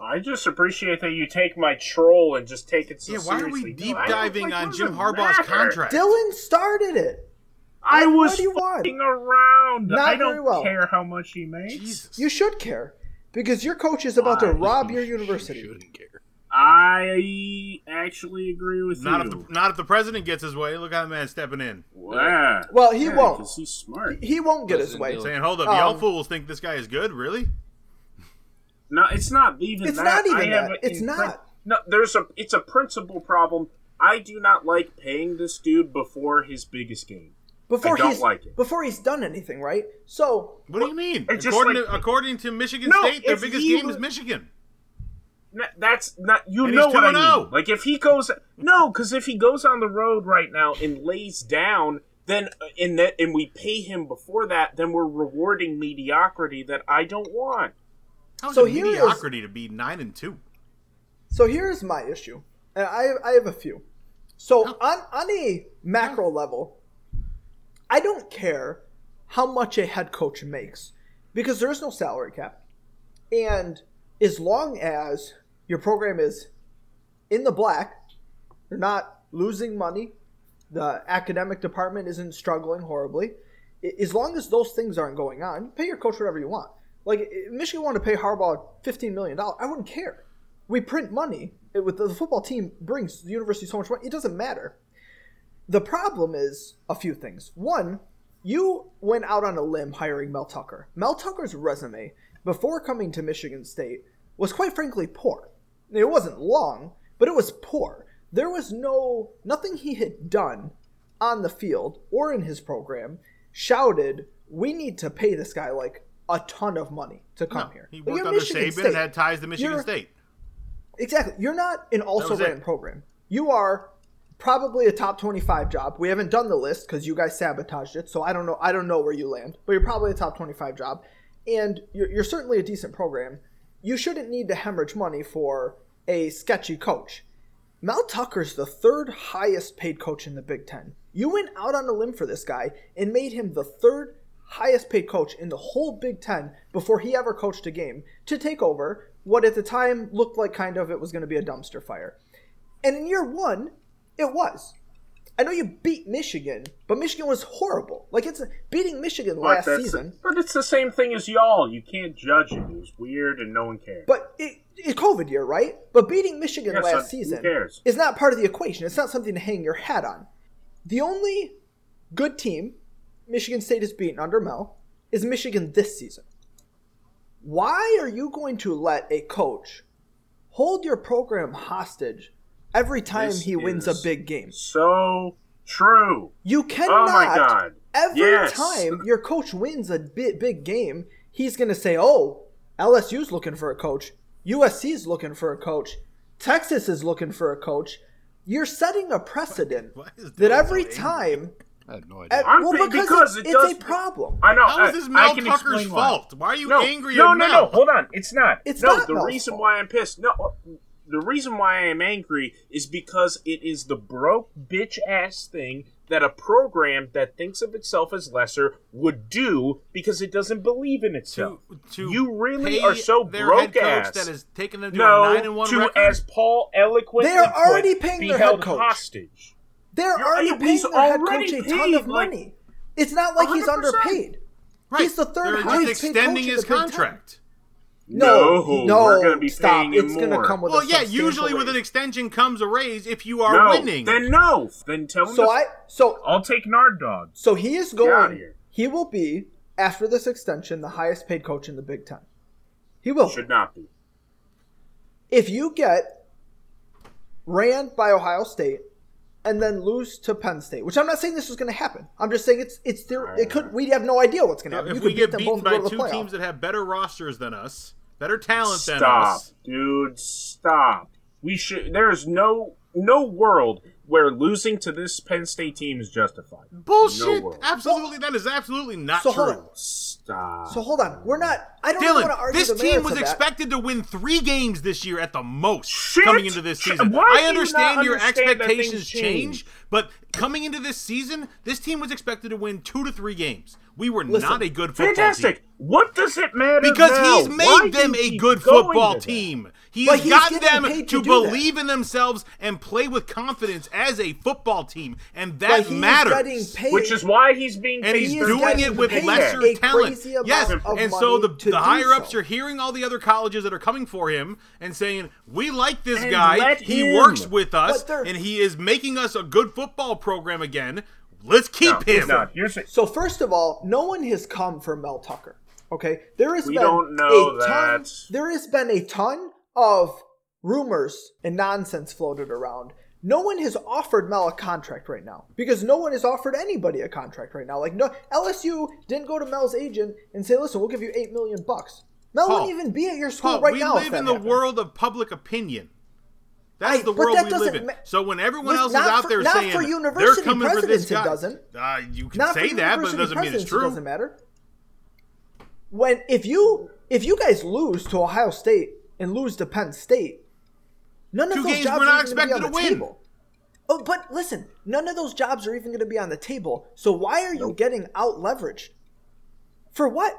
I just appreciate that you take my troll and just take it so Yeah, why are we seriously. deep No, I don't- diving like, on what Jim it Harbaugh's matter? contract? Dylan started it. I What was do you want? fucking around. Not I don't well. care how much he makes. Jesus. You should care because your coach is about to rob your you university. shouldn't care. I actually agree with not if you. the not if the president gets his way. Look how that man stepping in, Wow. Well, he Yeah, won't. 'cause he's smart. He won't get his President way. Dylan. saying, "Hold up, Um, y'all fools think this guy is good, really?" No, it's not even. It's that. not even I that. it It's in not. print- No, there's a. It's a principle problem. I do not like paying this dude before his biggest game. Before I don't he's like it. before he's done anything, right? So What do you mean? According, like- to, according to Michigan No, State, their biggest he game was- is Michigan. That's not. You And know what I 2-0. mean. Like if he goes, no, because if he goes on the road right now and lays down, then uh, in that, and we pay him before that, then we're rewarding mediocrity that I don't want. How's So it here is- mediocrity to be nine and two? So here's my issue, and I I have a few. So on on a macro level, I don't care how much a head coach makes because there is no salary cap, and as long as your program is in the black, you're not losing money, the academic department isn't struggling horribly. As long as those things aren't going on, pay your coach whatever you want. Like Michigan wanted to pay Harbaugh fifteen million dollars, I wouldn't care. We print money. It, with the football team brings the university so much money. It doesn't matter. The problem is a few things. One, you went out on a limb hiring Mel Tucker. Mel Tucker's resume before coming to Michigan State was quite frankly poor. It wasn't long, but it was poor. There was no nothing he had done on the field or in his program shouted, "We need to pay this guy like a ton of money to come No, here." he worked under Michigan Saban State. and had ties to Michigan You're- State. Exactly. You're not an also ran program. You are probably a top 25 job. We haven't done the list because you guys sabotaged it, so I don't know. I don't know where you land, but you're probably a top 25 job, and you're, you're certainly a decent program. You shouldn't need to hemorrhage money for a sketchy coach. Mel Tucker's the third highest paid coach in the Big Ten. You went out on a limb for this guy and made him the third highest paid coach in the whole Big Ten before he ever coached a game to take over what at the time looked like kind of it was going to be a dumpster fire. And in year one, it was. I know you beat Michigan, but Michigan was horrible. Like it's beating Michigan But last season. But it's the same thing as y'all. You can't judge it. It was weird and no one cared. But it, it COVID year, right? But beating Michigan Yeah, so last season is not part of the equation. It's not something to hang your hat on. The only good team Michigan State has beaten under Mel is Michigan this season. Why are you going to let a coach hold your program hostage every time This he wins a big game? so true. You cannot. Oh my God. Every Yes. time your coach wins a big, big game, he's going to say, "Oh, LSU's looking for a coach. USC's looking for a coach. Texas is looking for a coach." You're setting a precedent Why is that every so angry? time I have no Uh, idea. I'm well, pi- because, because it- it it's does- a problem. I know. How is I- this I Mel can Tucker's explain why. fault? Why are you no, angry no, at no, Mel? no. Hold on. It's not. It's no, not the Mel's reason fault. why I'm pissed. No, the reason why I am angry is because it is the broke bitch ass thing that a program that thinks of itself as lesser would do because it doesn't believe in itself. To, to you really pay are so their broke head coach ass. that has taken them to a nine and one to record. as Paul eloquently They are put, already paying be their head held coach. hostage. They're You're- already paying their head already coach a ton of like- money. It's not like he's 100%. underpaid. right. he's the third They're highest just paid extending coach in his the Big Ten. contract. No, No, no, we're gonna be stop. paying him it's going to come with Well, a yeah. substantial Usually with an extension comes a raise if you are no, winning. then no. Then tell him. So to, I so I'll take Nard Dog. so he is going. He will be after this extension the highest paid coach in the Big Ten. He will. Should not be. if you get ran by Ohio State and then lose to Penn State, which I'm not saying this is going to happen. I'm just saying it's it's there. It could. We have no idea what's going to happen. if you we could get beat them beaten both by to two playoff. teams that have better rosters than us, better talent than Stop, us, dude. Stop. We should. There is no no world where losing to this Penn State team is justified. bullshit. No absolutely, that is absolutely not So true. Hold on. Stop. So hold on. We're not. I don't want to Dylan, argue this the team was of that. expected to win three games this year at the most Shit! coming into this season. Why I understand not your understand expectations change, change? but coming into this season, this team was expected to win two to three games. We were Listen, not a good football team. Fantastic. team. What does it matter? Because now? he's made do them a good football team. He But has he's gotten them to, to do that. believe in themselves and play with confidence as a football team, and that matters. getting paid. Which is why he's being and paid he's He doing it with lesser a talent. Yes, and so the, the higher ups so. are hearing all the other colleges that are coming for him and saying, "We like this And guy. He him." works with us, and he is making us a good football program again. Let's keep No, him." No, here's the- So first of all, no one has come for Mel Tucker. Okay, there has We been don't know a ton. that. There has been a ton of rumors and nonsense floated around. No one has offered Mel a contract right now because no one has offered anybody a contract right now. Like no LSU didn't go to Mel's agent and say, "Listen, we'll give you eight million bucks." Mel Paul, wouldn't even be at your school Paul, right we now. if live that in the happened. world of public opinion. That's Right, the world that we live in. ma- so when everyone else is out for- there not saying for they're coming for this guy, doesn't. Uh, you can Not say that, but it doesn't mean it's true. It doesn't matter. When if you if you guys lose to Ohio State and lose to Penn State, none Two of those games jobs we're not are be expected on to the win. table. Oh, but listen, none of those jobs are even going to be on the table. So why are you getting out leveraged? For what?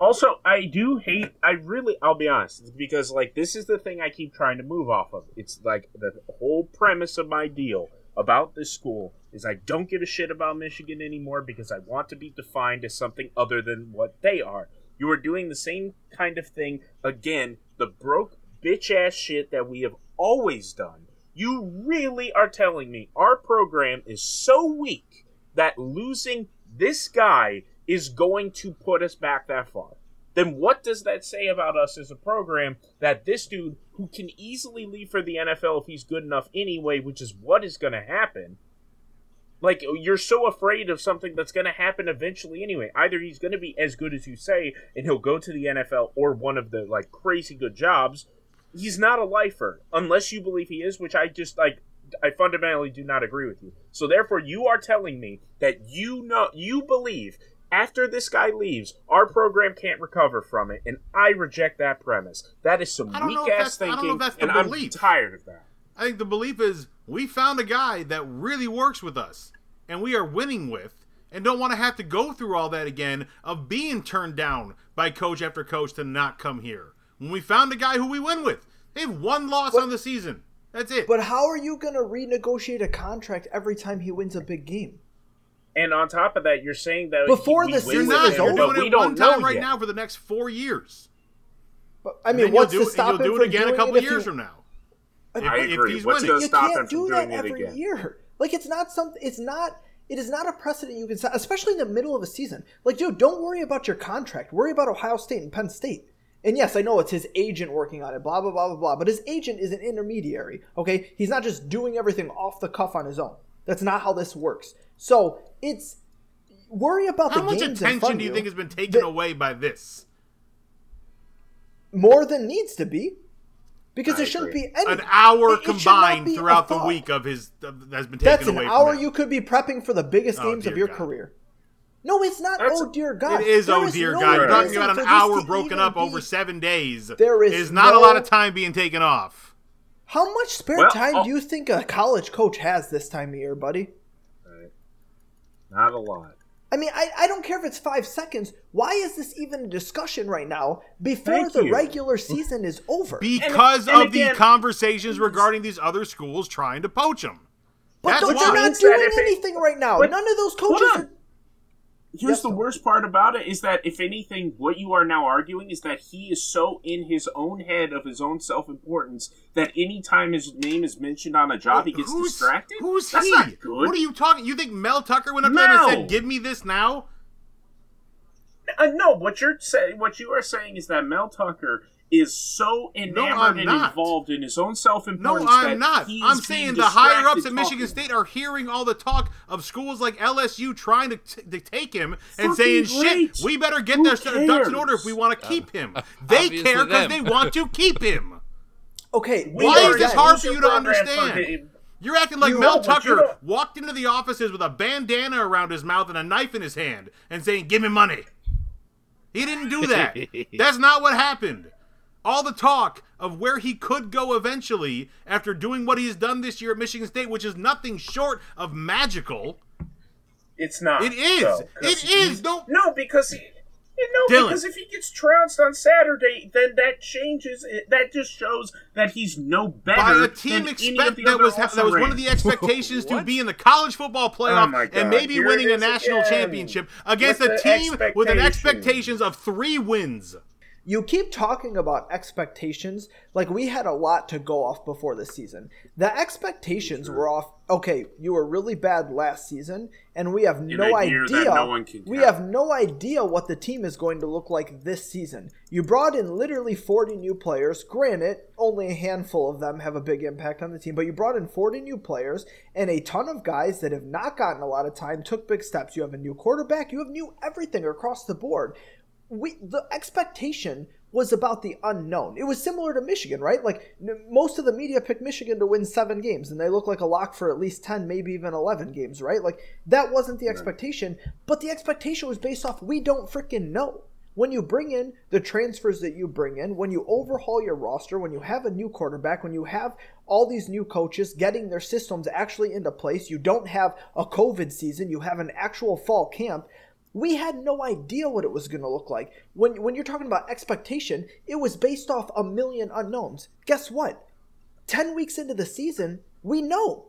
Also, I do hate. I really, I'll be honest, because like this is the thing I keep trying to move off of. It's like the whole premise of my deal about this school is I don't give a shit about Michigan anymore because I want to be defined as something other than what they are. You are doing the same kind of thing again, the broke bitch ass shit that we have always done. You really are telling me our program is so weak that losing this guy is going to put us back that far. Then what does that say about us as a program that this dude, who can easily leave for the NFL if he's good enough anyway, which is what is going to happen, like you're so afraid of something that's going to happen eventually anyway. Either he's going to be as good as you say and he'll go to the NFL or one of the like crazy good jobs. He's not a lifer unless you believe he is, which I just like I fundamentally do not agree with you. So therefore you are telling me that you know you believe after this guy leaves, our program can't recover from it, and I reject that premise. That is some I don't know weak ass that's- I don't know thinking, if that's the and I'm belief. tired of that. I think the belief is we found a guy that really works with us and we are winning with and don't want to have to go through all that again of being turned down by coach after coach to not come here. When we found a guy who we win with, they have one loss on the season. That's it. But how are you going to renegotiate a contract every time he wins a big game? And on top of that, you're saying that Before we the You're season not. is him, You're over. doing we it don't one time know right yet. now for the next four years. But, I mean, what's you'll to do, stop and you'll him do it again a doing couple years he- from now. I If- if agree. he's What's winning. going to you stop can't him do from that doing it every again? year. Like it's not something. It's not. It is not a precedent you can set, especially in the middle of a season. Like, dude, don't worry about your contract. Worry about Ohio State and Penn State. And yes, I know it's his agent working on it. Blah blah blah blah blah. But his agent is an intermediary. Okay, he's not just doing everything off the cuff on his own. That's not how this works. So it's worry about How the much games attention front do you of think has been taken The- away by this? more than needs to be? Because I there shouldn't be any An hour it- it should not combined be a throughout the week of his of, has been taken That's an hour from you could be prepping for the biggest Oh, games of your God. career. No, it's not. That's- oh dear God! It is, There oh dear no God! You're talking about an hour broken up be- over seven days. There is not a lot of time being taken off. How much spare Well, time oh- do you think a college coach has this time of year, buddy? Not a lot. I mean, I, I don't care if it's five seconds. Why is this even a discussion right now before Thank the you. regular season is over? Because and of the again- conversations regarding these other schools trying to poach them. but That's they're why. not means that doing if it- anything right now. But- None of those Hold coaches on. are. Here's the worst part about it is that if anything, what you are now arguing is that he is so in his own head of his own self importance that anytime his name is mentioned on a job, he gets who's, distracted. Who's That's he? not good. What are you talking? You think Mel Tucker went up there and said, "Give me this now"? Uh, no, what you're saying, what you are saying is that Mel Tucker is so enamored I'm and involved in his own self importance. No. I'm not. I'm saying the higher ups at at Michigan State are hearing all the talk of schools like LSU trying to, t- to take him and Fucking saying, great. "Shit, we better get Who their set of ducks in order if we want to keep him." They obviously care because they want to keep him. Okay, Why is this hard for you to understand? You're acting like You Mel know, Tucker walked into the offices with a bandana around his mouth and a knife in his hand and saying, "Give me money." He didn't do that. That's not what happened. All the talk of where he could go eventually after doing what he's done this year at Michigan State, which is nothing short of magical. It's not. It is. though, It is. No. No, because he. you know, Dylan. because if he gets trounced on Saturday, then that changes. It, that just shows that he's no better By a team expect that was that was one of the expectations to be in the college football oh playoff Oh and maybe here winning a national again. championship against With a team with an expectations of three wins. You keep talking about expectations like we had a lot to go off before the season. The expectations were off. Okay, you were really bad last season, and we have no a year that idea. no we have no idea what the team is going to look like this season. You brought in literally 40 new players. Granted, only a handful of them have a big impact on the team, but you brought in 40 new players and a ton of guys that have not gotten a lot of time, took big steps. You have a new quarterback, you have new everything across the board we the expectation was about the unknown. It was similar to Michigan, right? Like n- most of the media picked Michigan to win 7 games and they look like a lock for at least 10, maybe even 11 games, right? Like that wasn't the expectation, but the expectation was based off we don't freaking know. When you bring in the transfers that you bring in, when you overhaul your roster, when you have a new quarterback, when you have all these new coaches getting their systems actually into place, you don't have a COVID season, you have an actual fall camp we had no idea what it was going to look like. When when you're talking about expectation, it was based off a million unknowns. Guess what? 10 weeks into the season, we know.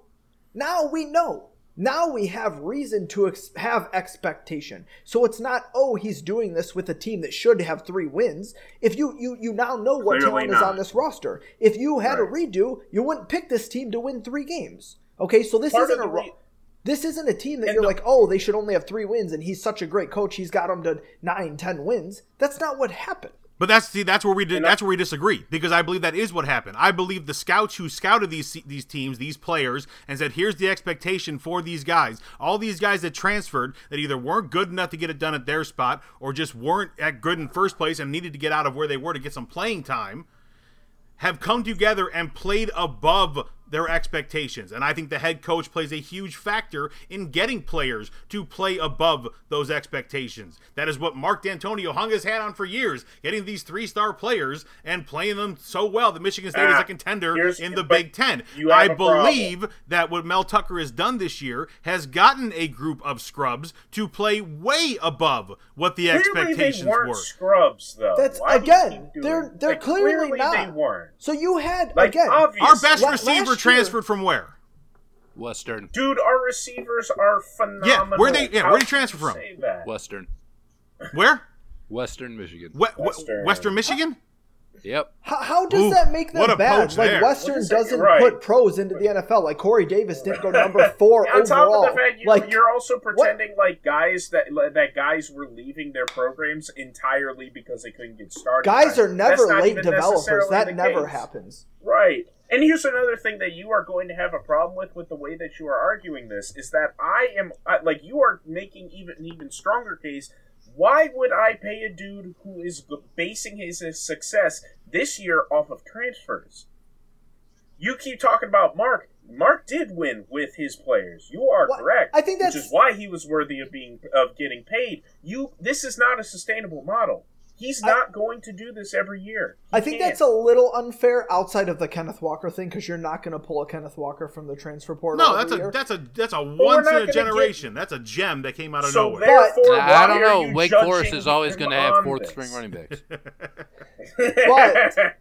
Now we know. Now we have reason to ex- have expectation. So it's not, oh, he's doing this with a team that should have three wins. If you you you now know what Clearly talent is on this roster. If you had a redo, you wouldn't pick this team to win three games. Okay, so this Part isn't a re- this isn't a team that And you're the- like, oh, they should only have three wins, and he's such a great coach, he's got them to nine, ten wins. That's not what happened. But that's see, that's where we did, that's where we disagree because I believe that is what happened. I believe the scouts who scouted these these teams, these players, and said, "Here's the expectation for these guys." All these guys that transferred that either weren't good enough to get it done at their spot or just weren't at good in first place and needed to get out of where they were to get some playing time, have come together and played above their expectations. And I think the head coach plays a huge factor in getting players to play above those expectations. That is what Mark Dantonio hung his hat on for years, getting these three-star players and playing them so well that Michigan State is Ah, a contender in the Big Ten. I have I a problem. believe that what Mel Tucker has done this year has gotten a group of scrubs to play way above what the Clearly expectations they weren't were. scrubs, though. That's Why again, they're they're Like, clearly, not. They weren't. So you had Like, again, obviously. Our best receiver last transferred from where? Western. Dude, our receivers are phenomenal. Yeah, where they- yeah, How where they can transfer from? Western. Where? Western Michigan. We- we- Western. Western Michigan? Yep. How, how does Ooh, that make them bad? Like there. Western What is that? doesn't Right. put pros into the NFL. Like Corey Davis didn't go number four On top of the fact, you, like you're also pretending like guys that that guys were leaving their programs entirely because they couldn't get started. guys right? are never late developers. That never case. happens. Right. And here's another thing that you are going to have a problem with with the way that you are arguing this is that I am I, like you are making even an even stronger case. Why would I pay a dude who is basing his, his success this year off of transfers? You keep talking about Mark. Mark did win with his players. You are Well, correct. I think that's which is why he was worthy of being of getting paid. You this is not a sustainable model. He's I- not going to do this every year. He I think can't. that's a little unfair outside of the Kenneth Walker thing because you're not going to pull a Kenneth Walker from the transfer portal. No, that's a year. that's a that's a once in a gonna generation. That's a gem that came out of so nowhere. therefore, I don't know. Wake Forest is always going to have fourth this? string running backs. But-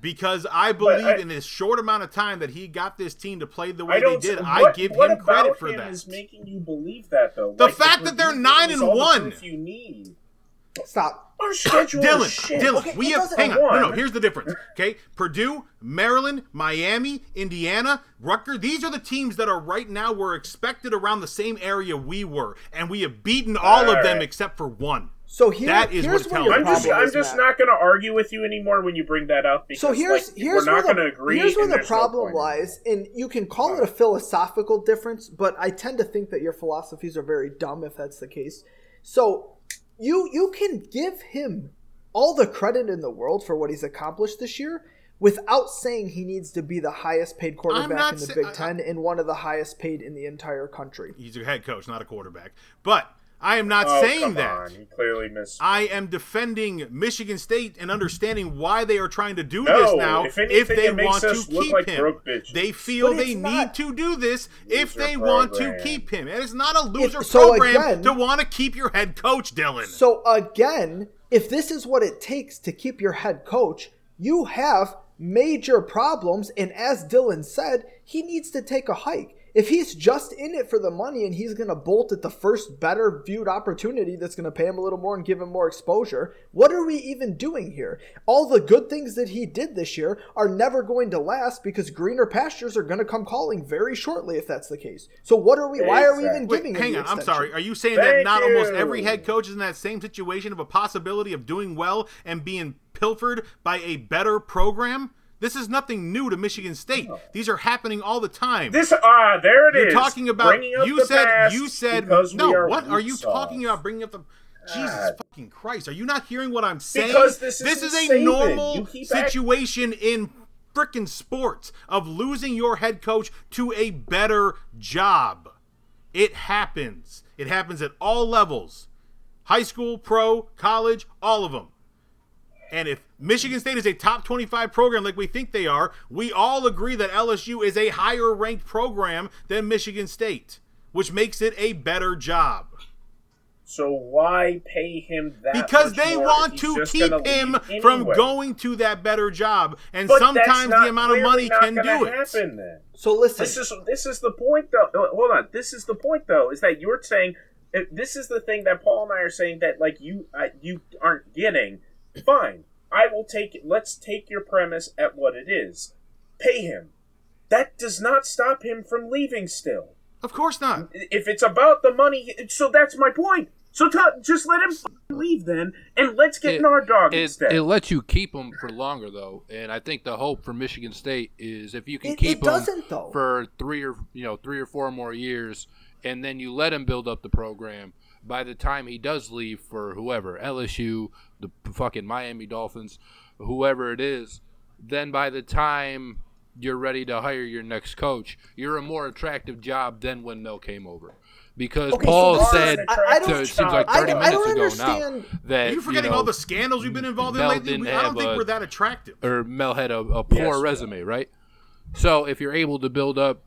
because I believe I- in this short amount of time that he got this team to play the way they did, what, I give him credit about for him that. Is making you believe that though. The Like, fact that they're nine is and all one. proof You need. Stop. Our schedule Dylan, shit. Dylan, Okay, we have hang on. No, no, here's the difference. Okay, Purdue, Maryland, Miami, Indiana, Rutgers. These are the teams that are right now. We're expected around the same area we were, and we have beaten all of them except for one. So here, That is here's what where tells your me. I'm just, I'm just Matt. not going to argue with you anymore when you bring that up because So here's like, here's we're not where going the to agree. here's where the there's no problem lies, and you can call it a philosophical difference, but I tend to think that your philosophies are very dumb if that's the case. So you you can give him all the credit in the world for what he's accomplished this year without saying he needs to be the highest paid quarterback in the sa- Big I- I- Ten and one of the highest paid in the entire country. He's a head coach, not a quarterback. But I am not Oh, saying come that. on. He clearly missed. I am defending Michigan State and understanding why they are trying to do No, this now. if anything, they it makes want us to look keep like him, broke they feel they need to do this if Loser they want to keep him. And it's not a loser so program again- to want to keep your head coach, Dylan. So again, if this is what it takes to keep your head coach, you have major problems. And as Dylan said, he needs to take a hike. If he's just in it for the money and he's going to bolt at the first better viewed opportunity that's going to pay him a little more and give him more exposure, what are we even doing here? All the good things that he did this year are never going to last because greener pastures are going to come calling very shortly if that's the case. So what are we why are we even Exactly. Wait, giving him hang on. I'm sorry. Are you saying that Thank not almost every head coach is in that same situation of a possibility of doing well and being pilfered by a better program? This is nothing new to Michigan State. These are happening all the time. This ah, there it You're is. talking about you said you said because we no. are What are you sauce. talking about? Bringing up the Jesus God. fucking Christ! Are you not hearing what I'm saying? Because this this is a normal You keep act- situation in frickin' sports of losing your head coach to a better job. It happens. It happens at all levels, high school, pro, college, all of them. And if Michigan State is a top 25 program like we think they are, we all agree that LSU is a higher ranked program than Michigan State, which makes it a better job. So why pay him that? Because much they more want to keep him leave from going to that better job. And But sometimes the amount of money not can do it. Happen then. So listen, This is this is the point though. uh, Hold on. This is the point though. Is that you're saying uh, this is the thing that Paul and I are saying that like you uh, you aren't getting. Fine. I will take it. Let's take your premise at what it is. Pay him. That does not stop him from leaving. Still, Of course not. if it's about the money, so that's my point. So t- just let him leave then, and let's get It- Nardog It, instead. it lets you keep them for longer though, and I think the hope for Michigan State is if you can It- keep it doesn't, though. for three or you know three or four more years, and then you let him build up the program. By the time he does leave for whoever LSU, the fucking Miami Dolphins, whoever it is, then by the time you're ready to hire your next coach, you're a more attractive job than when Mel came over. Because Okay, Paul this is- said, I- I so it seems like 30 don't- I don't minutes ago now, understand- that Are you forgetting know, all the scandals we've been involved in lately? I don't think a- we're that attractive. or Mel had a, a poor Yes, resume, right? So if you're able to build up,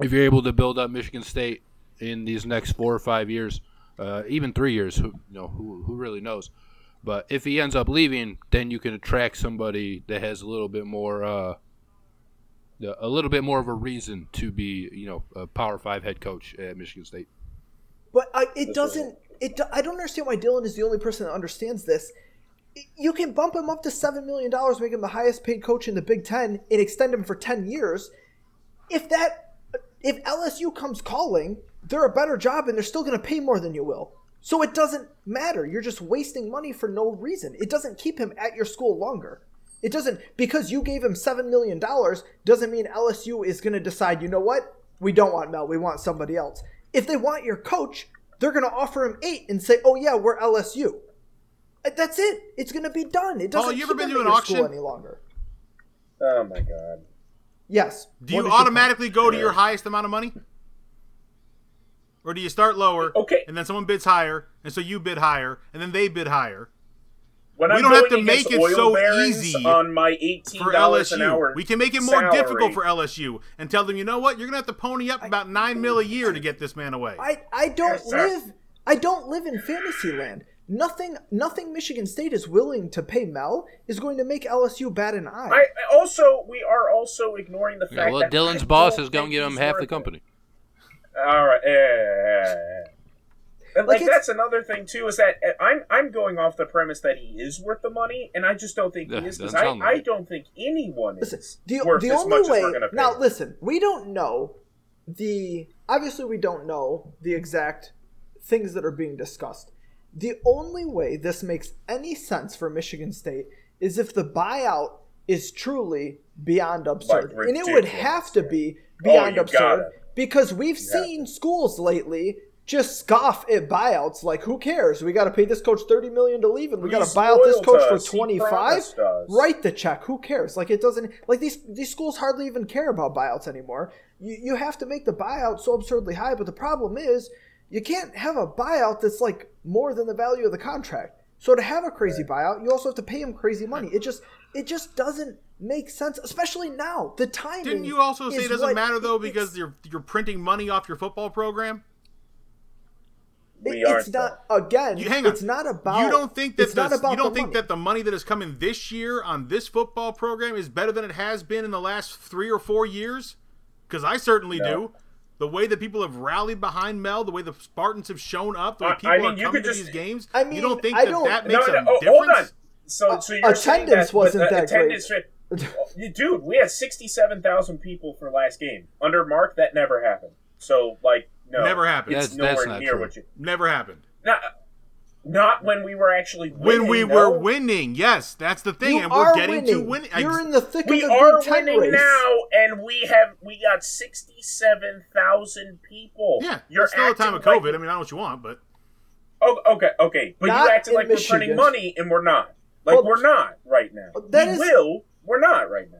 if you're able to build up Michigan State in these next four or five years, uh, even three years, who you know who who really knows? But if he ends up leaving, then you can attract somebody that has a little bit more, uh, a little bit more of a reason to be, you know, a Power Five head coach at Michigan State. But I, it This doesn't. It. do- I don't understand why Dylan is the only person that understands this. You can bump him up to seven million dollars, make him the highest paid coach in the Big Ten, and extend him for ten years. If that, if LSU comes calling, they're a better job, and they're still going to pay more than you will. So it doesn't matter. You're just wasting money for no reason. It doesn't keep him at your school longer. It doesn't because you gave him seven million dollars doesn't mean LSU is going to decide. You know what? We don't want Mel. We want somebody else. If they want your coach, they're going to offer him eight and say, "Oh yeah, we're LSU." Uh, That's it. It's going to be done. It doesn't you ever keep been him to at an your school auction? any longer. Oh my god. Yes. Do you automatically go to your highest amount of money? Or do you start lower, Okay. and then someone bids higher, and so you bid higher, and then they bid higher When We I'm don't have to make it so easy on my eighteen for dollars an LSU? hour. We can make it more salary, difficult for LSU and tell them, you know what, you're gonna have to pony up about nine mil a year to get this man away. I I don't Yes, live I don't live in fantasy land. Nothing nothing Michigan State is willing to pay Mel is going to make LSU bat an eye. I, I also we are also ignoring the fact Yeah, well, that Dylan's I boss is going to think give him half worth the it. company. All right, yeah, yeah, yeah, yeah. And Like, like, that's another thing too is that uh, I'm I'm going off the premise that he is worth the money, and I just don't think Yeah, he is because I, sound I don't think anyone Listen, is the, worth the as only much way as we're gonna pay. now listen, we don't know the obviously we don't know the exact things that are being discussed. The only way this makes any sense for Michigan State is if the buyout is truly beyond absurd. and it would have to be Oh, beyond you absurd gotta. Because we've have seen schools lately just scoff at buyouts like who cares? We got to pay this coach 30 million to leave and we got to buy out this coach to for 25. Write the check. Who cares? Like it doesn't like these these schools hardly even care about buyouts anymore. You you have to make the buyout so absurdly high, but the problem is you can't have a buyout that's like more than the value of the contract. So to have a crazy buyout, you also have to pay him crazy money. It just it just doesn't make sense, especially now. The timing. Didn't you also say it doesn't matter though because you're you're printing money off your football program? We it- aren't, it's not again. You hang on. It's not about. you don't think that it's not the, about you don't think money. that the money that is coming this year on this football program is better than it has been in the last three or four years? Because I certainly No. do. The way that people have rallied behind Mel, the way the Spartans have shown up, the way I- I people mean, are you coming could to these games, I mean, you don't think I that don't- that makes no, a oh, hold on. difference? So, uh, so you're attendance that, wasn't but the that great. attendance, dude, we had sixty-seven thousand people for last game under Mark. That never happened. So, like, no, Never happened. It's That's- that's nowhere not near true. what you. Never happened. Not, not when we were actually winning, When we no. were winning, yes, that's the thing, You and we're getting winning. to winning. You're in the thick We of the are Big Ten winning race. now, and we have we got sixty-seven thousand people. yeah, you're it's still a time of COVID. like- I mean, I know what you want, but Oh, okay, okay, but Not you acted like Michigan. we're printing money, and we're not. Like Well, we're not right now. that we is- will. We're not right now.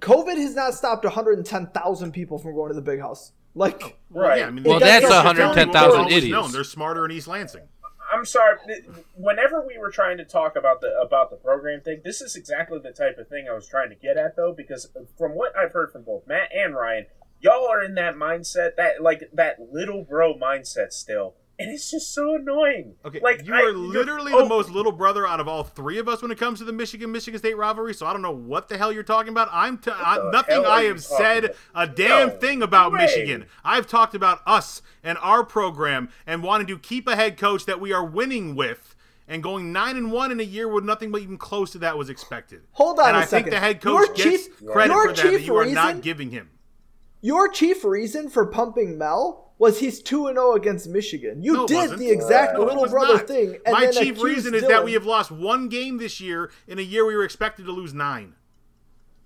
COVID has not stopped 110,000 people from going to the big house. Like, well, Right. yeah, I mean, Well, that's 110,000 idiots. known. They're smarter in East Lansing. I'm sorry. Whenever we were trying to talk about the about the program thing, this is exactly the type of thing I was trying to get at, though, because from what I've heard from both Matt and Ryan, y'all are in that mindset that like that little bro mindset still, and it's just so annoying. Okay, like you I- are you're- literally oh, the most little brother out of all three of us when it comes to the Michigan Michigan State rivalry. So I don't know what the hell you're talking about. I'm t- I, nothing I have said about? a damn No thing about way. Michigan. I've talked about us and our program and wanting to keep a head coach that we are winning with. And going nine and one in a year with nothing but even close to that was expected. Hold on and a I think second. the head Your coach gets chief- credit your for that that you are not giving him. Your chief reason for pumping Mel was he's 2 and 0 against Michigan. You No, did the exact No, little was brother not. thing. And My then chief accused reason is Dylan. that we have lost one game this year in a year we were expected to lose nine.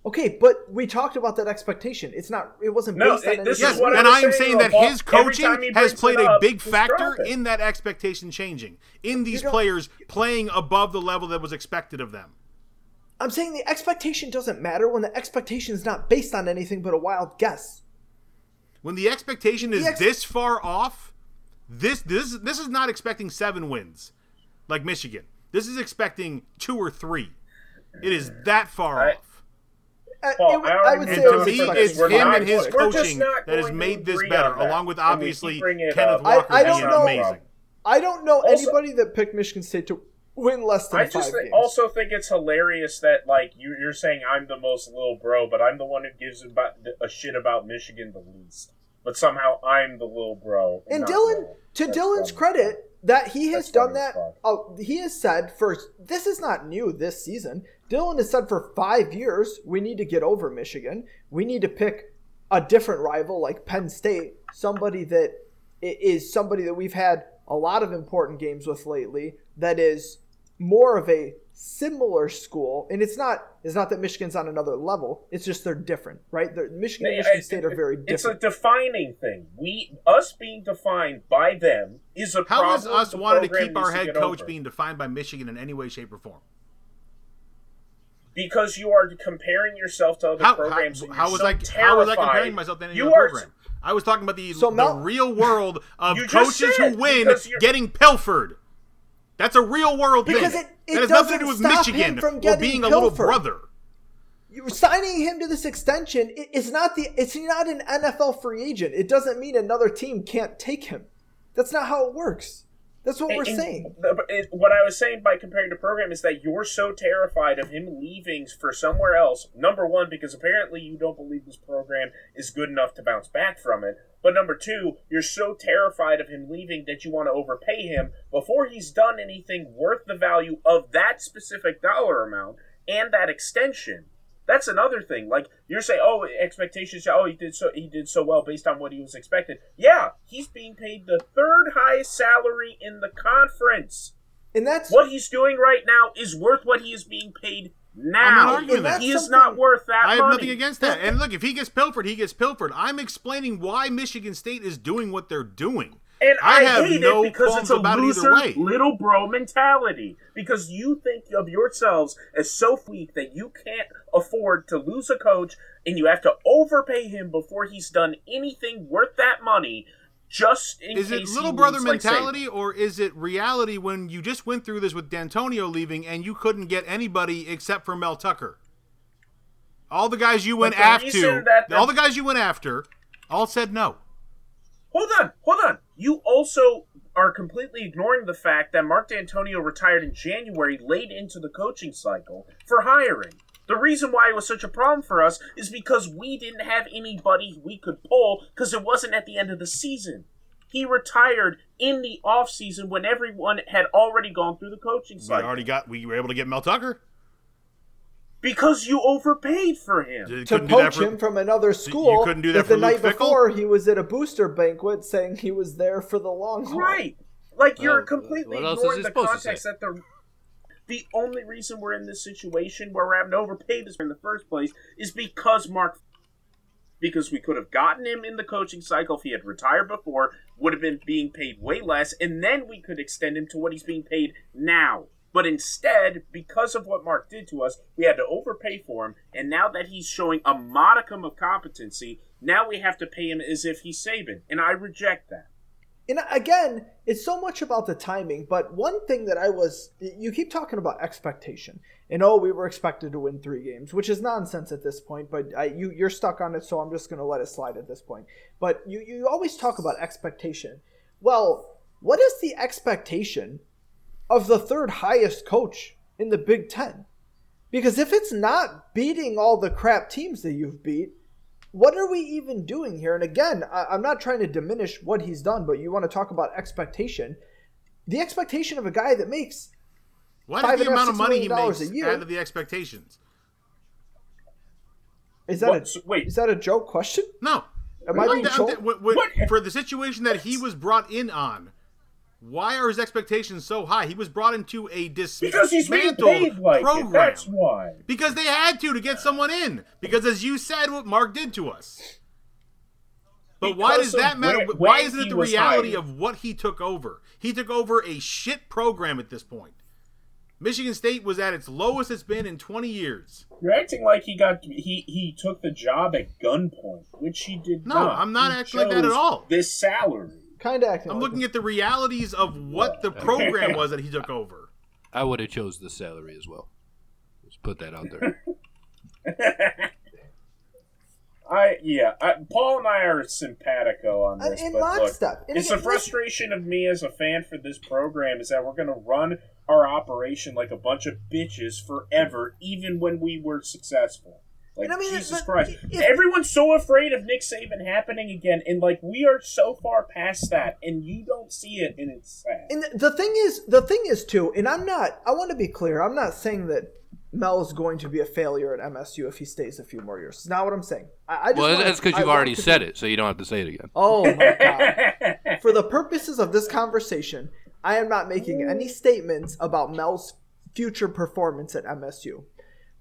Okay, but we talked about that expectation. It's not. It wasn't No, based on it- this anything. is Yes, what I and was I am saying, saying that his Every time coaching he has brings played it a up, big just factor drop it. in that expectation changing, in these don't- players playing above the level that was expected of them. I'm saying the expectation doesn't matter when the expectation is not based on anything but a wild guess. When the expectation is The ex- this far off, this this this is not expecting seven wins like Michigan. This is expecting two or three. It is that far I- off. Paul, it I I would And say to me, it's him not and his going- we're coaching that has made this better, along with And we keep obviously Kenneth up. I- Walker I being don't know- amazing. I don't know Also- anybody that picked Michigan State to win less than I five just games. also think it's hilarious that like you, you're saying I'm the most little bro, but I'm the one who gives about, a shit about Michigan the least. But somehow I'm the little bro. and not Dylan, Mel. to That's Dylan's funny. credit, that he has That's done that. Oh, he has said for this is not new this season. Dylan has said for five years we need to get over Michigan. We need to pick a different rival like Penn State, somebody that is somebody that we've had a lot of important games with lately. That is more of a similar school, and it's not it's not that Michigan's on another level. It's just they're different, right? They're, Michigan and Michigan it- State are very different. It's a defining thing. We, us being defined by them, is a How problem. is us the wanting to keep our head coach over. being defined by Michigan in any way, shape, or form? because you are comparing yourself to other How, programs. how, how was so I how was I comparing myself to any You other are- program? I was talking about the, So the Mel- real world of coaches who win getting pilfered. That's a real world Because thing. it- it that has nothing to do with doesn't stop Michigan him from or getting being a little brother. You're signing him to this extension i- is not the it's not an NFL free agent. It doesn't mean another team can't take him. That's not how it works. That's what we're And- and saying. the- what I was saying by comparing the program is that you're so terrified of him leaving for somewhere else. Number one, because apparently you don't believe this program is good enough to bounce back from it. But number two, you're so terrified of him leaving that you want to overpay him before he's done anything worth the value of that specific dollar amount and that extension. That's another thing. Like you're saying, oh, expectations. Oh, he did so. He did so well based on what he was expected. Yeah, he's being paid the third highest salary in the conference. And that's What he's doing right now is worth what he is being paid now. I'm not arguing And that. He is not worth that I have money. nothing against that. And look, if he gets pilfered, he gets pilfered. I'm explaining why Michigan State is doing what they're doing. And I I, have hate no it because it's a about it little bro mentality. Because you think of yourselves as so weak that you can't afford to lose a coach, and you have to overpay him before he's done anything worth that money. Just in Is it little he brother leaves, like, mentality or is it reality when you just went through this with Dantonio leaving and you couldn't get anybody except for Mel Tucker? All the guys you went after, reason that the- all the guys you went after, all said no. Hold on, hold on. You also are completely ignoring the fact that Mark Dantonio retired in January, late into the coaching cycle, for hiring. The reason why it was such a problem for us is because we didn't have anybody we could pull because it wasn't at the end of the season. He retired in the offseason when everyone had already gone through the coaching We cycle. already got, we were able to get Mel Tucker. because you overpaid for him. You to couldn't do that poach for- him from another school. You couldn't do that if for the night Luke Fickell? before he was at a booster banquet saying he was there for the long haul. Right. Like you're Well, completely what else is ignoring the context say? that the the only reason we're in this situation where we're having to overpay this in the first place is because Mark because we could have gotten him in the coaching cycle if he had retired before, would have been being paid way less, and then we could extend him to what he's being paid now. But instead, because of what Mark did to us, we had to overpay for him, and now that he's showing a modicum of competency, now we have to pay him as if he's Saban, and I reject that. And again, it's so much about the timing. But one thing that I was, you keep talking about expectation, and oh, we were expected to win three games, which is nonsense at this point. But I, you, you're stuck on it, so I'm just going to let it slide at this point. But you, you always talk about expectation. Well, what is the expectation of the third highest coach in the Big Ten? Because if it's not beating all the crap teams that you've beat, what are we even doing here? And again, I, I'm not trying to diminish what he's done, but you want to talk about expectation. The expectation of a guy that makes What Five is the and a half, amount of money he makes a year. out of the expectations? is that What- a wait. is that a joke question? No. Am I I'm being d- I'm choked? d- w- w- What? For the situation that he was brought in on, why are his expectations so high? He was brought into a Because dismantled like program. it. That's why. Because they had to to get someone in. Because as you said, what Mark did to us. But why does that matter? where- why isn't it the reality hired. of what he took over? He took over a shit program at this point. Michigan State was at its lowest it's been in 20 years. You're acting like he got he he took the job at gunpoint, which he did No, not. No, I'm not He acting like that at all. This salary. Kind of acting. I'm like looking him. at the realities of what the program was that he took over. I would have chose the salary as well. Let's put that out there. I yeah, I, Paul and I are simpatico on Uh, this, in but look, lockstep. And it's again, the frustration of me as a fan for this program is that we're going to run our operation like a bunch of bitches forever, even when we were successful. Like And I mean, Jesus but Christ, if- everyone's so afraid of Nick Saban happening again, and like we are so far past that, and you don't see it, and it's sad. And the thing is, the thing is too, and I'm not. I want to be clear. I'm not saying that Mel is going to be a failure at MSU if he stays a few more years. It's not what I'm saying. I, I just well, that's because you've want already to said be- it, so you don't have to say it again. Oh my god. For the purposes of this conversation, I am not making any statements about Mel's future performance at MSU.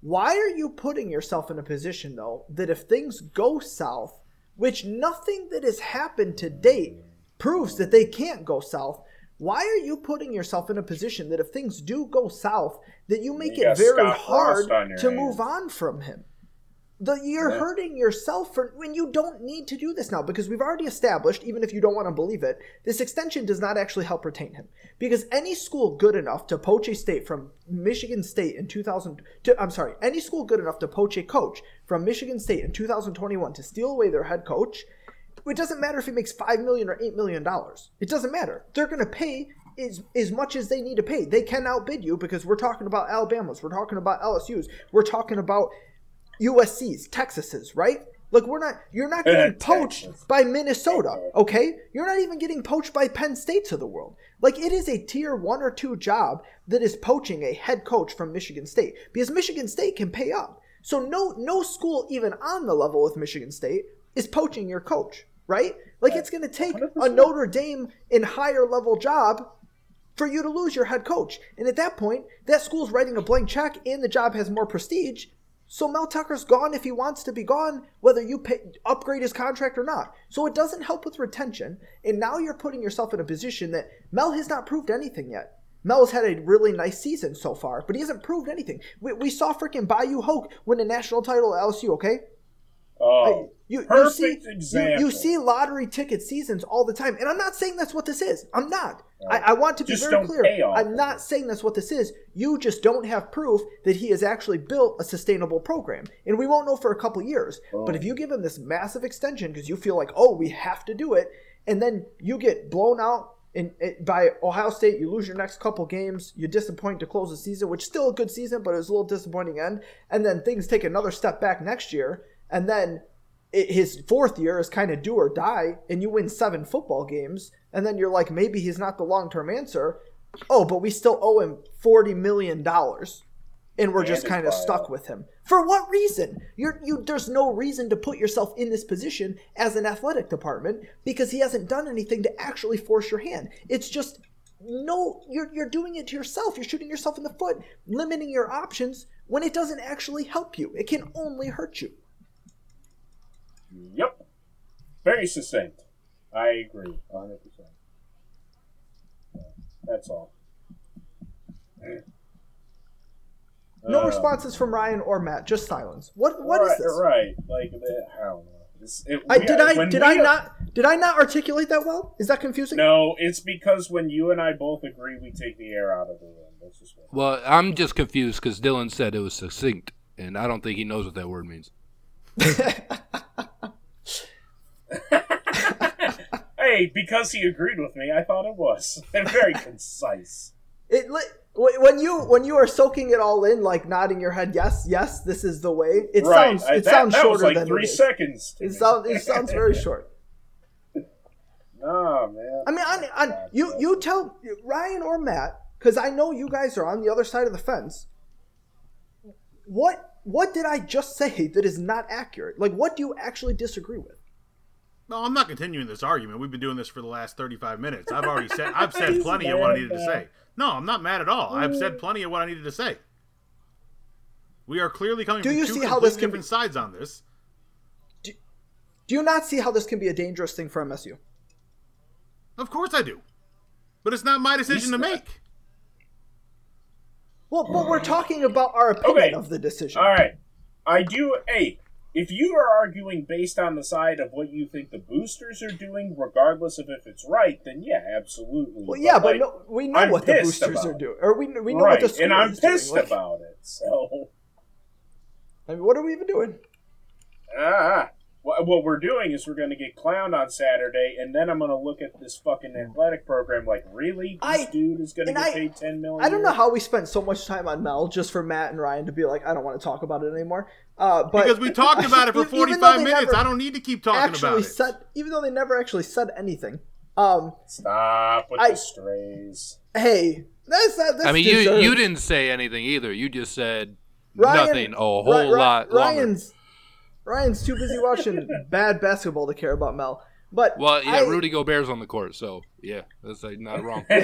Why are you putting yourself in a position though that if things go south, which nothing that has happened to date proves that they can't go south, why are you putting yourself in a position that if things do go south, that you make You it very hard to hands. move on from him? The, you're Yeah. hurting yourself for when you don't need to do this now because we've already established, even if you don't want to believe it, this extension does not actually help retain him. Because any school good enough to poach a state from Michigan State in 2000, to, I'm sorry, any school good enough to poach a coach from Michigan State in 2021 to steal away their head coach, it doesn't matter if he makes five million or eight million dollars. It doesn't matter. They're going to pay as, as much as they need to pay. They can outbid you because we're talking about Alabama's, we're talking about LSU's, we're talking about USC's, Texas's, right? Like we're not you're not getting poached by Minnesota, okay? You're not even getting poached by Penn States of the world. Like it is a tier 1 or 2 job that is poaching a head coach from Michigan State because Michigan State can pay up. So no no school even on the level with Michigan State is poaching your coach, right? Like it's going to take a 100%. Notre Dame in higher level job for you to lose your head coach. And at that point, that school's writing a blank check and the job has more prestige. So Mel Tucker's gone if he wants to be gone, whether you pay, upgrade his contract or not. So it doesn't help with retention. And now you're putting yourself in a position that Mel has not proved anything yet. Mel's had a really nice season so far, but he hasn't proved anything. We, we saw freaking Bayou Hoke win a national title at LSU, okay? Oh, You, you perfect see, you, you see lottery ticket seasons all the time, and I'm not saying that's what this is. I'm not. I, I want to be Just very clear. I'm not saying that's what this is. You just don't have proof that he has actually built a sustainable program, and we won't know for a couple years. But if you give him this massive extension because you feel like, oh, we have to do it, and then you get blown out in, it, by Ohio State, you lose your next couple games, you disappoint to close the season, which is still a good season, but it was a little disappointing end, and then things take another step back next year, and then it, his fourth year is kind of do or die, and you win seven football games, and then you're like, maybe he's not the long term answer. Oh, but we still owe him forty million dollars, and we're And just kind of stuck with him. For what reason? You're you. There's no reason to put yourself in this position as an athletic department because he hasn't done anything to actually force your hand. It's just no. You're you're doing it to yourself. You're shooting yourself in the foot, limiting your options when it doesn't actually help you. It can only hurt you. Yep. Very succinct. I agree, 100%. That's all. No Uh, responses from Ryan or Matt, just silence. What what is right, this? Right, like, the- I don't know. It's- it- I, we- did I did we- I not did I not articulate that well? Is that confusing? No, it's because when you and I both agree, we take the air out of the room. That's just what. Well, I'm just confused because Dylan said it was succinct, and I don't think he knows what that word means. Hey, because he agreed with me, I thought it was. And very concise. It when you when you are soaking it all in, like nodding your head, yes, yes, this is the way. It right. sounds I- it that, sounds that shorter was like than three it seconds. It sounds it sounds very short. Oh, man. I mean, on, on you you tell Ryan or Matt because I know you guys are on the other side of the fence. What what did I just say that is not accurate? Like, what do you actually disagree with? No, I'm not continuing this argument. We've been doing this for the last 35 minutes. I've already said I've said plenty of what I needed to say. No, I'm not mad at all. I've said mm. plenty of what I needed to say. We are clearly coming Do from you two see how this can different sides on this. Do you not see how this can be a dangerous thing for MSU? Of course I do. But it's not my decision to make. Well, but we're talking about our opinion Okay. of the decision. All right. I do. Hey, if you are arguing based on the side of what you think the boosters are doing, regardless of if it's right, then yeah, absolutely. Well, yeah, but no, we know I'm what the boosters are doing, or we we know right, what the and I'm is doing. pissed Like, about it. So, I mean, what are we even doing? ah, what, what we're doing is we're going to get clowned on Saturday, and then I'm going to look at this fucking athletic program like, really, this I- dude is going to get I- paid ten million. I don't know how we spent so much time on Mel just for Matt and Ryan to be like, I don't want to talk about it anymore. Uh, but Because we talked about it for 45 minutes. I don't need to keep talking actually about it. said, even though they never actually said anything. Um, Stop with I- the strays. hey, that's that. That's I mean, you deserved. you didn't say anything either. You just said Ryan- nothing a whole Ry- Ry- lot longer. Ryan's Ryan's too busy watching bad basketball to care about Mel. But Well, yeah, I- Rudy Gobert's on the court, so yeah, that's like, not wrong.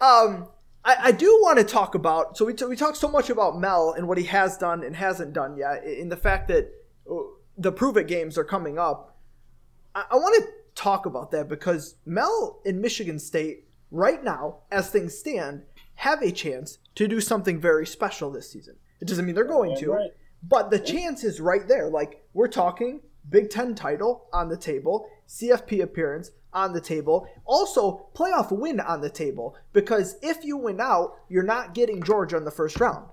Um, I, I do want to talk about. So we t- we talked so much about Mel and what he has done and hasn't done yet, in the fact that uh, the Prove It games are coming up. I, I want to talk about that because Mel in Michigan State right now, as things stand, have a chance to do something very special this season. It doesn't mean they're going to, Right. but the chance is right there. Like we're talking Big Ten title on the table, CFP appearance on the table, also playoff win on the table. Because if you win out, you're not getting Georgia in the first round.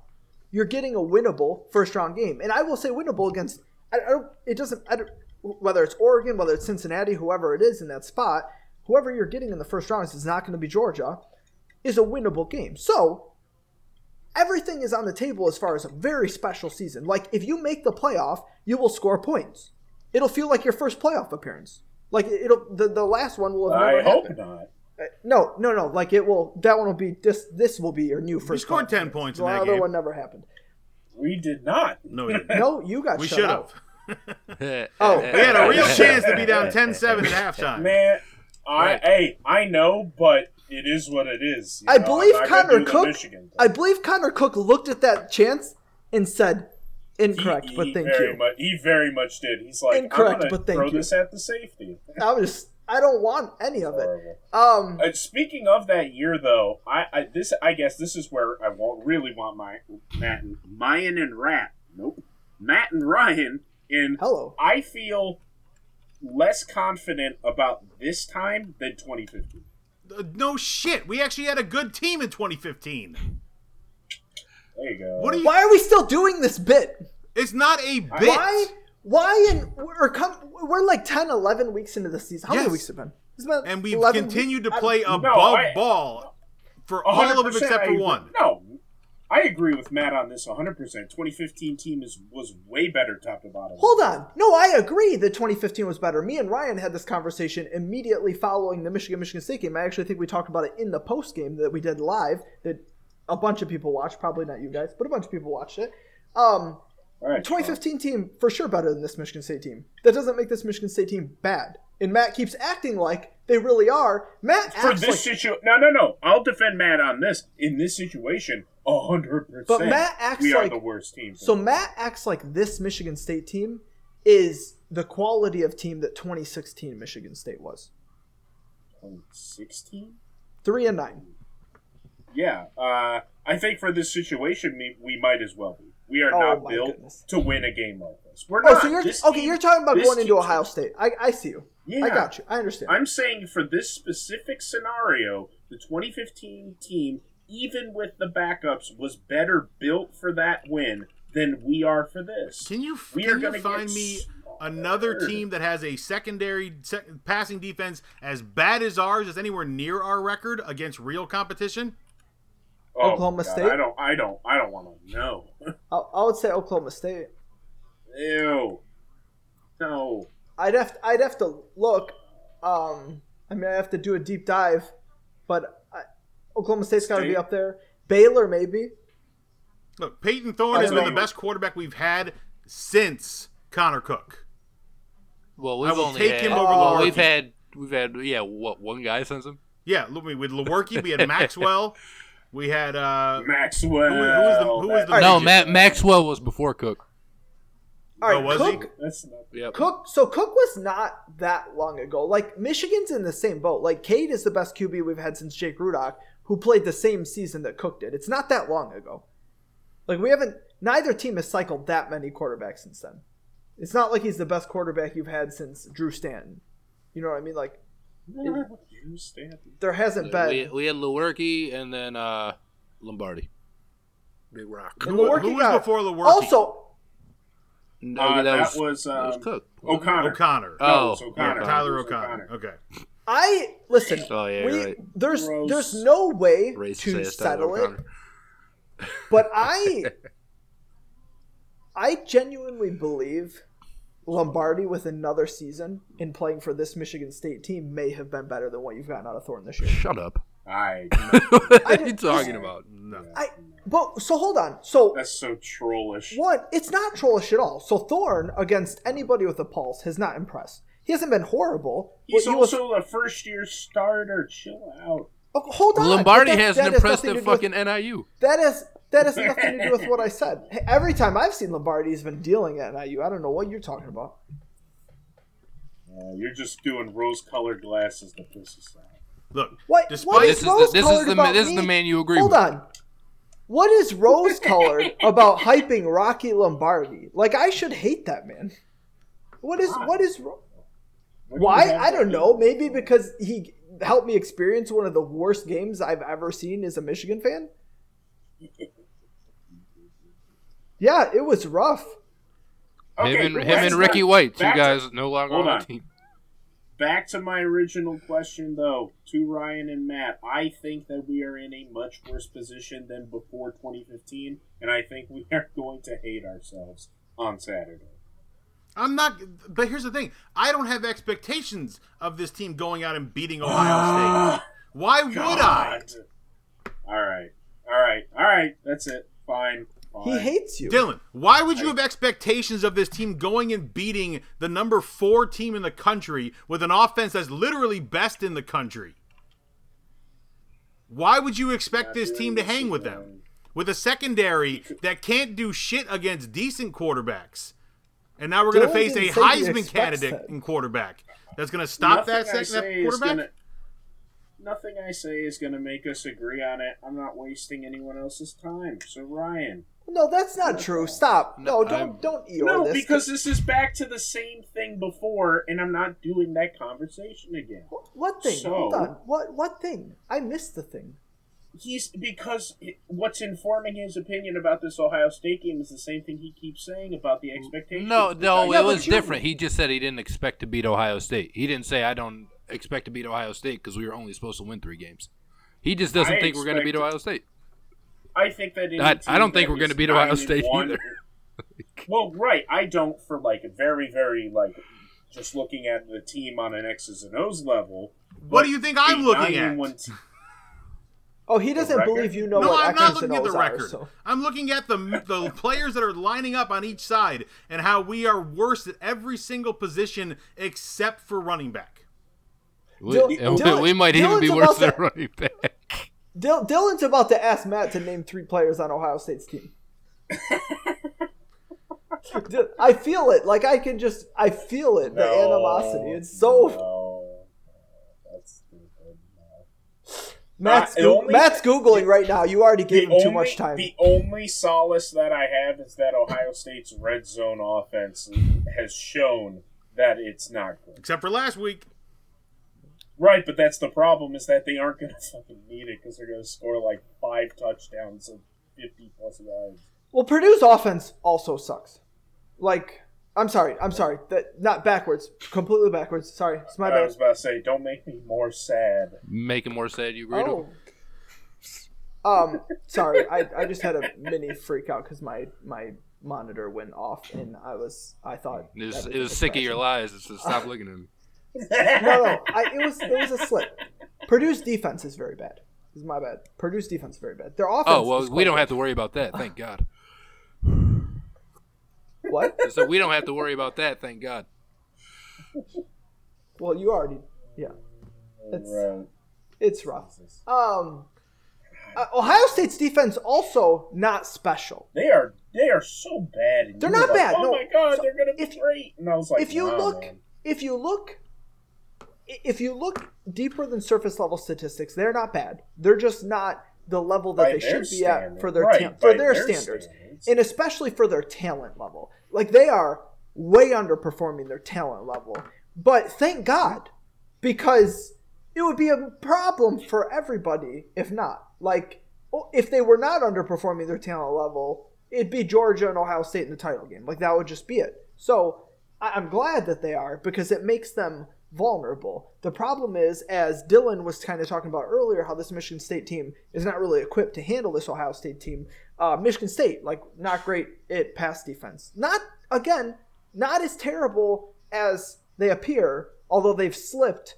You're getting a winnable first round game, and I will say winnable against. I, I don't. It doesn't. I don't, whether it's Oregon, whether it's Cincinnati, whoever it is in that spot, whoever you're getting in the first round is not going to be Georgia, is a winnable game. So everything is on the table as far as a very special season. Like if you make the playoff, you will score points. It'll feel like your first playoff appearance. Like it'll the, the last one will have never I hope happened. not. Uh, No, no, no. Like it will. That one will be this. This will be your new first. scored playoff 10 points The in that other game. one never happened. We did not. No, we didn't. No, you got. we shut should out. have. Oh, We had a real chance to be down 10-7 at halftime. Man, I Right. hey, I know, but it is what it is. I know, believe Connor Cook. I believe Connor Cook looked at that chance and said, "Incorrect, He- but he thank very you." Much, he very much did. He's like, Incorrect, I'm but thank throw you. this at the safety. I was. I don't want any of it. Um. Uh, speaking of that year, though, I, I this I guess this is where I won't really want my Matt and Mayan and Rat. Nope, Matt and Ryan. In Hello. I feel less confident about this time than 2015. No shit. We actually had a good team in 2015. There you go. What are you? Why are we still doing this bit? It's not a bit. Why? Why? And we're come. We're like 10, 11 weeks into the season. How many weeks have been? It's been And we've 11 continued to play I- above I- ball for all of them except I for one. No, I agree with Matt on this 100%. 2015 team is was way better top to bottom. Hold on. No, I agree that 2015 was better. Me and Ryan had this conversation immediately following the Michigan Michigan State game. I actually think we talked about it in the post game that we did live that a bunch of people watched, probably not you guys, but a bunch of people watched it. Um, right, 2015 team for sure better than this Michigan State team. That doesn't make this Michigan State team bad. And Matt keeps acting like they really are. Matt for this like situation. No, no, no. I'll defend Matt on this. In this situation, hundred percent. But Matt acts we are the worst team. So Matt acts like this Michigan State team is the quality of team that 2016 Michigan State was. 2016. Three and nine. Yeah, uh, I think for this situation, we, we might as well be. We are Oh not built goodness. to win a game like this. We're Oh, not. so you're This okay? team- You're talking about going into team's- Ohio State. I, I see you. Yeah, I got you. I understand. I'm saying for this specific scenario, the 2015 team, even with the backups, was better built for that win than we are for this. Can you We are can you gonna find me slaughtered. another team that has a secondary sec- passing defense as bad as ours, as anywhere near our record against real competition? Oh, Oklahoma God, State? I don't. I don't. I don't want to know. I, I would say Oklahoma State. Ew. No. I'd have I'd have to look. Um, I mean, I have to do a deep dive, but I, Oklahoma State's got to be up there. Baylor maybe. Look, Payton Thorne has been don't the best quarterback we've had since Connor Cook. Well, I we've will only take had, him over well, Lewerke. we've had we've had yeah what one guy since him. Yeah, look, we with Lewerke, we had Maxwell, we had uh, Maxwell. who was the- who was the- That- No, Midget. Matt Maxwell was before Cook. All right, Oh, was he? Cook. That's not. Yep. Cook. So Cook was not that long ago. Like Michigan's in the same boat. Like Cade is the best QB we've had since Jake Rudock, who played the same season that Cook did. It's not that long ago. Like we haven't. Neither team has cycled that many quarterbacks since then. It's not like he's the best quarterback you've had since Drew Stanton. You know what I mean? Like You stand. there hasn't been. We, we had Lewerke and then uh, Lombardi. Big Rock. And who, Lewerke who was got- before Lewerke? Also, No, Uh, that, was, was, that was um, Cook. O'Connor. O'Connor. Oh, No, it was Yeah, O'Connor. Tyler It was O'Connor. Okay. I listen. Oh yeah, we, right. There's Gross. there's no way Racist to ass settle it, but I I genuinely believe Lombardi with another season in playing for this Michigan State team may have been better than what you've gotten out of Thornton this year. Shut up. I. what are you didn't- talking about? No. I but so hold on. So That's so trollish. What? it's not trollish at all. So Thorne against anybody with a pulse has not impressed. He hasn't been horrible. He's but he was- also a first year starter. Chill out. Oh, hold on. Lombardi that- hasn't that impressed nothing at to do with- fucking NIU. That has that has nothing to do with what I said. Hey, every time I've seen Lombardi, he's been dealing at NIU. I don't know what you're talking about. Uh, you're just doing rose-colored glasses to piss us off. Look, What? Despite- what This is is the, rose this is colored the about this is the me? man you agree Hold with. on. What is rose colored about hyping Rocky Lombardi? Like I should hate that man. What is what is ro- What do you why? I don't know. Maybe because he helped me experience one of the worst games I've ever seen as a Michigan fan. Yeah, it was rough. Okay, him and him and Ricky White, two guys no longer on on. the team. Back to my original question, though, to Ryan and Matt. I think that we are in a much worse position than before 2015, and I think we are going to hate ourselves on Saturday. I'm not. But here's the thing: I don't have expectations of this team going out and beating Ohio ah, State. Why would I? All right, all right, all right. That's it. Fine. Fine. He hates you. Dylan, why would you have expectations of this team going and beating the number four team in the country with an offense that's literally best in the country? Why would you expect this team to hang with them? With a secondary that can't do shit against decent quarterbacks. And now we're going to face a didn't say he Heisman candidate that. in quarterback that's going to stop that, Nothing I second, that quarterback. gonna- Nothing I say is going to make us agree on it. I'm not wasting anyone else's time. So Ryan, No, that's not true. Stop. No, No, don't I'm- don't Eeyore no, this. because this is back to the same thing before, and I'm not doing that conversation again. what thing? So- Hold on. What what thing? I missed the thing. He's because it- what's informing his opinion about this Ohio State game is the same thing he keeps saying about the expectations. No, no, it but was different. He just said he didn't expect to beat Ohio State. He didn't say I don't expect to beat Ohio State because we were only supposed to win three games. He just doesn't I think we're going to beat Ohio State. I think that any I- I don't think we're gonna beat Ohio nine State one- either. well, right, I don't for like a very, very like just looking at the team on an X's and O's level. What do you think I'm looking at? one te- Oh, he doesn't believe you know no, what I'm not looking at the O's are, record. so- I'm looking at the the players that are lining up on each side and how we are worse at every single position except for running back. We, Dylan- we- Dylan- we might even be worse than running back. Dil- Dylan's about to ask Matt to name three players on Ohio State's team. I feel it. Like I can just, I feel it. The animosity. It's so. No, that's stupid. No. Matt's, Uh, the only- Matt's googling right now. You already gave him The too much time. the only solace that I have is that Ohio State's red zone offense has shown that it's not good. Except for last week. Right, but that's the problem is that they aren't going to fucking need it because they're going to score like five touchdowns and fifty plus yards. Well, Purdue's offense also sucks. Like, I'm sorry. I'm sorry. That not backwards. Completely backwards. Sorry. It's my I bad. was about to say, don't make me more sad. Make it more sad. You agree? Oh. Um, sorry, I, I just had a mini freak out because my my monitor went off and I was I thought It was, it was sick of your lies. It's just stop looking at me. No, no, I, it was it was a slip. Purdue's defense is very bad. This is my bad. Purdue's defense is very bad. Their offense. Oh well, is we don't good. have to worry about that. Thank God. What? So we don't have to worry about that. Thank God. Well, you already. Yeah, it's Right. it's rough. Um, uh, Ohio State's defense also not special. They are they are so bad. They're not like, bad, Oh no. my god, So they're going to be if- great. And I was like, if you nah, look man. if you look if you look deeper than surface level statistics they're not bad. They're just not the level that By they should be at for their Right, ta- for their, their standards. standards. and especially for their talent level. Like they are way underperforming their talent level. But thank god because it would be a problem for everybody if not. Like if they were not underperforming their talent level it'd be georgia and ohio state in the title game. Like that would just be it. So i'm glad that they are because it makes them vulnerable the problem is as dylan was kind of talking about earlier how this michigan state team is not really equipped to handle this ohio state team uh, michigan state like not great at pass defense not again not as terrible as they appear although they've slipped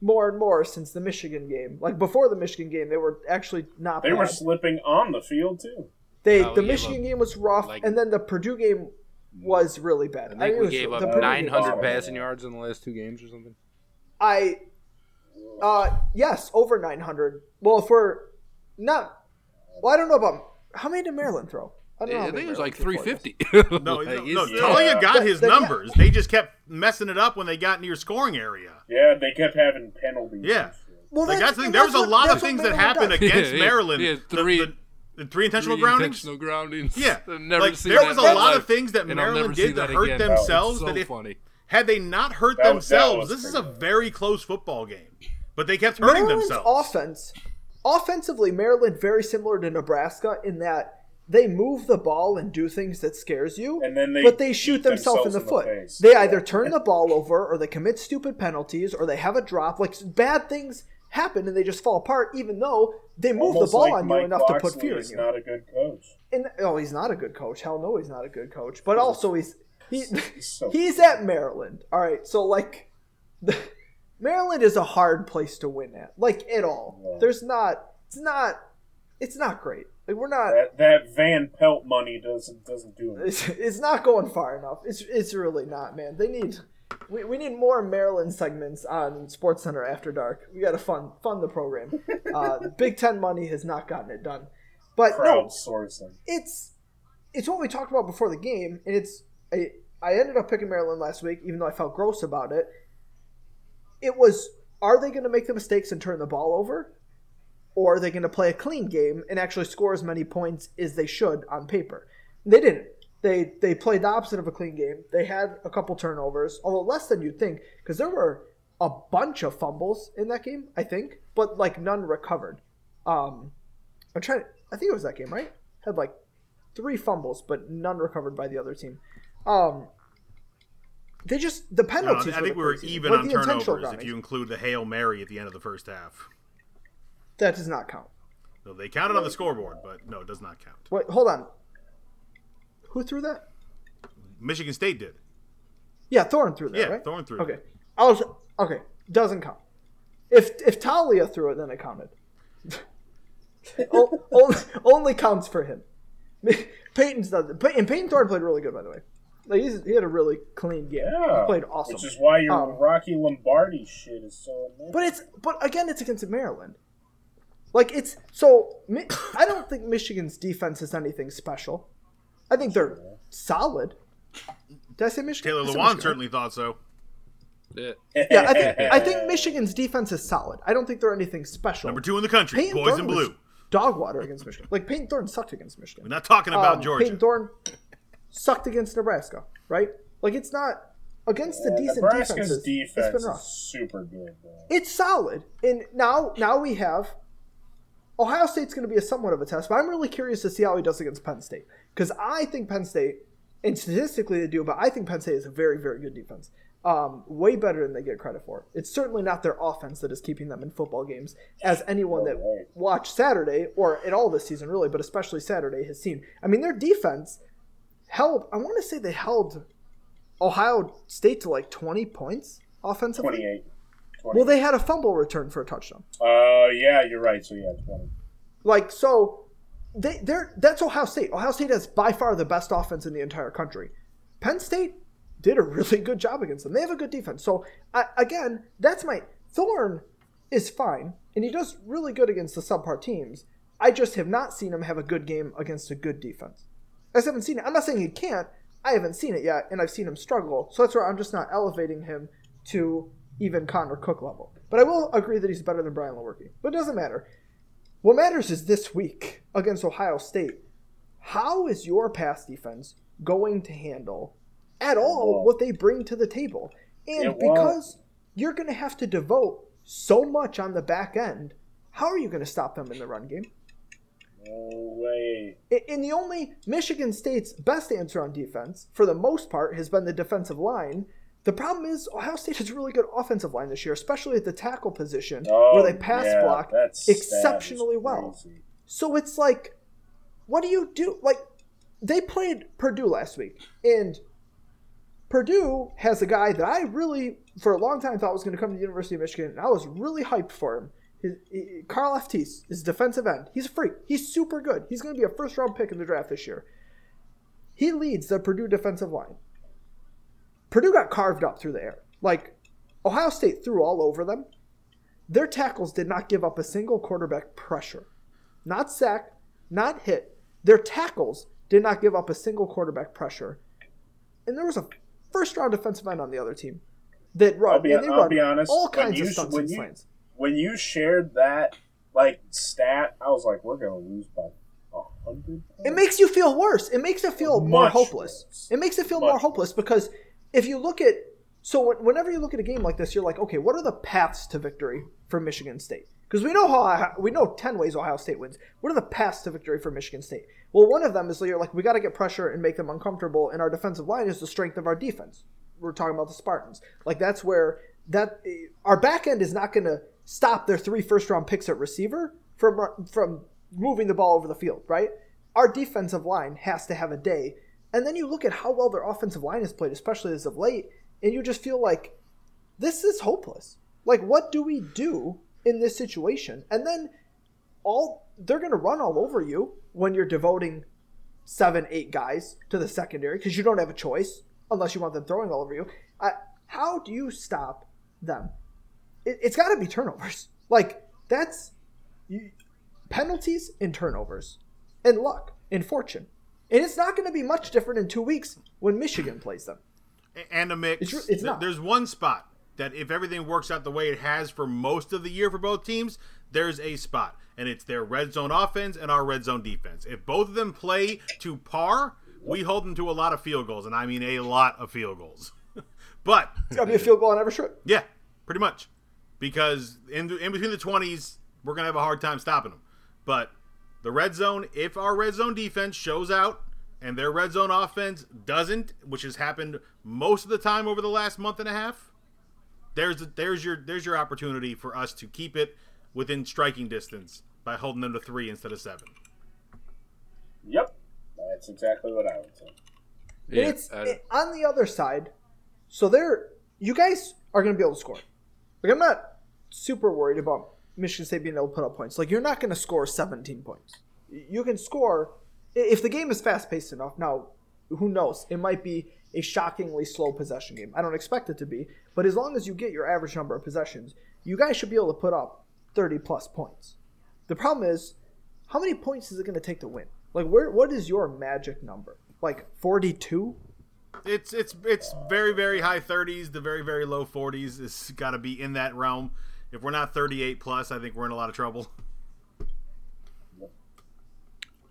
more and more since the Michigan game. Like before the Michigan game, they were actually not they bad. were slipping on the field too. they Oh, the we Michigan up, game was rough, like- and then the Purdue game was really bad. I mean, think it we gave up Purdue game was 900 passing yards in the last two games or something. I Uh, yes, over 900. Well, if we're not, well, I don't know about how many did Maryland throw. I don't know. I think it was like 350. No, Like, no, it's- no yeah. Taulia got his But- but yeah. numbers. They just kept messing it up when they got near scoring area. Yeah, they kept having penalties. Yeah. Well, Like that's the thing. There was a lot of things that happened does. against Yeah, yeah, Maryland. yeah, The- three- the, the three intentional Three groundings. intentional groundings. Yeah, I've never like there was a lot life, of things that and Maryland did to that hurt again. themselves. So that if funny. had they not hurt That themselves, was this is a crazy. very close football game. But they kept hurting Maryland's themselves. offense, offensively, Maryland very similar to Nebraska in that they move the ball and do things that scares you, And then they but they shoot beat themselves in the in the foot. face. they Yeah. either turn the ball over, or they commit stupid penalties, or they have a drop. Like bad things happen and they just fall apart, even though they move Almost the ball like on Mike you enough to put fear in you. not a good coach. And oh, he's not a good coach. Hell no, he's not a good coach. But also he's he, so- he's at Maryland. All right, so like the, Maryland is a hard place to win at. Like at all. Yeah. There's not. It's not. It's not great. Like we're not. That, that Van Pelt money doesn't doesn't do it. It's, it's not going far enough. It's it's really not, man. They need. We, we need more Maryland segments on SportsCenter after dark. We got to fund fund the program. Uh, the Big Ten money has not gotten it done, but no, it's it's what we talked about before the game, and it's I, I ended up picking Maryland last week, even though I felt gross about it. It was are they going to make the mistakes and turn the ball over, or are they going to play a clean game and actually score as many points as they should on paper? They didn't. They they played the opposite of a clean game. They had a couple turnovers, although less than you'd think, because there were a bunch of fumbles in that game. I think, but like none recovered. Um, I'm trying. I think it was that game, right? Had like three fumbles, but none recovered by the other team. Um, they just the No, penalties. I think we were crazy. even Like on turnovers if you include the hail mary at the end of the first half. That does not count. No, they counted on the scoreboard, but no, it does not count. Wait, hold on. Who threw that? Michigan State did. Yeah, Thorne threw that. Yeah, right? Thorne threw. Okay, I was okay. Doesn't count. If if Taulia threw it, then it counted. O- only, only counts for him. Payton's done. Pey- And Payton Thorne played really good, by the way. Like he's, he had a really clean game. Yeah, He played awesome. Which is why your Um, Rocky Lombardi shit is so amazing. But it's but again, it's against Maryland. Like it's so. I don't think Michigan's defense is anything special. I think they're solid. Did I say Michigan? Taylor I Lewan certainly thought so. Yeah. Yeah, I think I think Michigan's defense is solid. I don't think they're anything special. Number two in the country, Payton boys Thorne in blue. Dog water against Michigan. Like Payton Thorne sucked against Michigan. We're not talking about Um, Georgia. Payton Thorne sucked against Nebraska, right? Like it's not against the decent Nebraska's defenses. defense it's been is rough. super good. Though. It's solid, and now now we have Ohio State's going to be a somewhat of a test, but I'm really curious to see how he does against Penn State because I think Penn State, and statistically they do, but I think Penn State is a very very good defense. Um, way better than they get credit for. It's certainly not their offense that is keeping them in football games, as anyone that watched Saturday or at all this season really, but especially Saturday has seen. I mean, their defense held. I want to say they held Ohio State to like 20 points offensively. 28. 20. Well, they had a fumble return for a touchdown. Uh, yeah, you're right. So yeah, 20. Like so, they they're that's Ohio State. Ohio State has by far the best offense in the entire country. Penn State did a really good job against them. They have a good defense. So I, again, that's my Thorne is fine, and he does really good against the subpar teams. I just have not seen him have a good game against a good defense. I haven't seen it. I'm not saying he can't. I haven't seen it yet, and I've seen him struggle. So that's where I'm just not elevating him to even Connor Cook level. But I will agree that he's better than Brian Lewerke. But it doesn't matter. What matters is this week against Ohio State. How is your pass defense going to handle at all what they bring to the table? And because you're going to have to devote so much on the back end, how are you going to stop them in the run game? No way. I- And the only Michigan State's best answer on defense, for the most part, has been the defensive line. The problem is Ohio State has a really good offensive line this year, especially at the tackle position, Oh, where they pass yeah, block that stat is exceptionally well. So it's like, what do you do? Like, they played Purdue last week, and Purdue has a guy that I really, for a long time, thought was going to come to the University of Michigan, and I was really hyped for him. His, he- Karlaftis is his defensive end. He's a freak. He's super good. He's going to be a first round pick in the draft this year. He leads the Purdue defensive line. Purdue got carved up through the air. Like, Ohio State threw all over them. their tackles did not give up a single quarterback pressure. Not sack, not hit. Their tackles did not give up a single quarterback pressure. And there was a first round defensive end on the other team that run. I'll be, and they I'll run be honest. all when kinds you, of stunts when and you, slants. when you shared that like stat, I was like, we're gonna lose by a hundred. It makes you feel worse. It makes it feel more hopeless. worse. It makes it feel Much more hopeless because if you look at so whenever you look at a game like this, you're like, okay, what are the paths to victory for Michigan State? Because we know how we know ten ways Ohio State wins. What are the paths to victory for Michigan State? Well, one of them is you're like, we got to get pressure and make them uncomfortable, and our defensive line is the strength of our defense. We're talking about the Spartans. Like that's where that eh, our back end is not going to stop their three first round picks at receiver from from moving the ball over the field, right? Our defensive line has to have a day. And then you look at how well their offensive line has played, especially as of late, and you just feel like this is hopeless. Like, what do we do in this situation? And then all they're going to run all over you when you're devoting seven, eight guys to the secondary because you don't have a choice unless you want them throwing all over you. How do you stop them? It, it's got to be turnovers. Like that's you, penalties and turnovers, and luck and fortune. And it's not going to be much different in two weeks when Michigan plays them. And a mix. It's- it's not. There's one spot that if everything works out the way it has for most of the year for both teams, there's a spot, and it's their red zone offense and our red zone defense. If both of them play to par, we hold them to a lot of field goals, and I mean a lot of field goals. but It's got to be a field goal on every trip. yeah, pretty much, because in in between the twenties, we're gonna have a hard time stopping them. But the red zone, if our red zone defense shows out and their red zone offense doesn't, which has happened most of the time over the last month and a half, there's there's your there's your opportunity for us to keep it within striking distance by holding them to three instead of seven. Yep, that's exactly what I would say. Yeah, it's it- on the other side. So they're you guys are going to be able to score. Like I'm not super worried about Michigan State being able to put up points. Like you're not going to score 17 points. You can score if the game is fast paced enough. Now, who knows? It might be a shockingly slow possession game. I don't expect it to be, but as long as you get your average number of possessions, you guys should be able to put up 30 plus points. The problem is, how many points is it going to take to win? Like, where? What is your magic number? Like 42? It's it's it's very very high 30s, the very very low 40s. It's got to be in that realm. If we're not 38 plus, I think we're in a lot of trouble.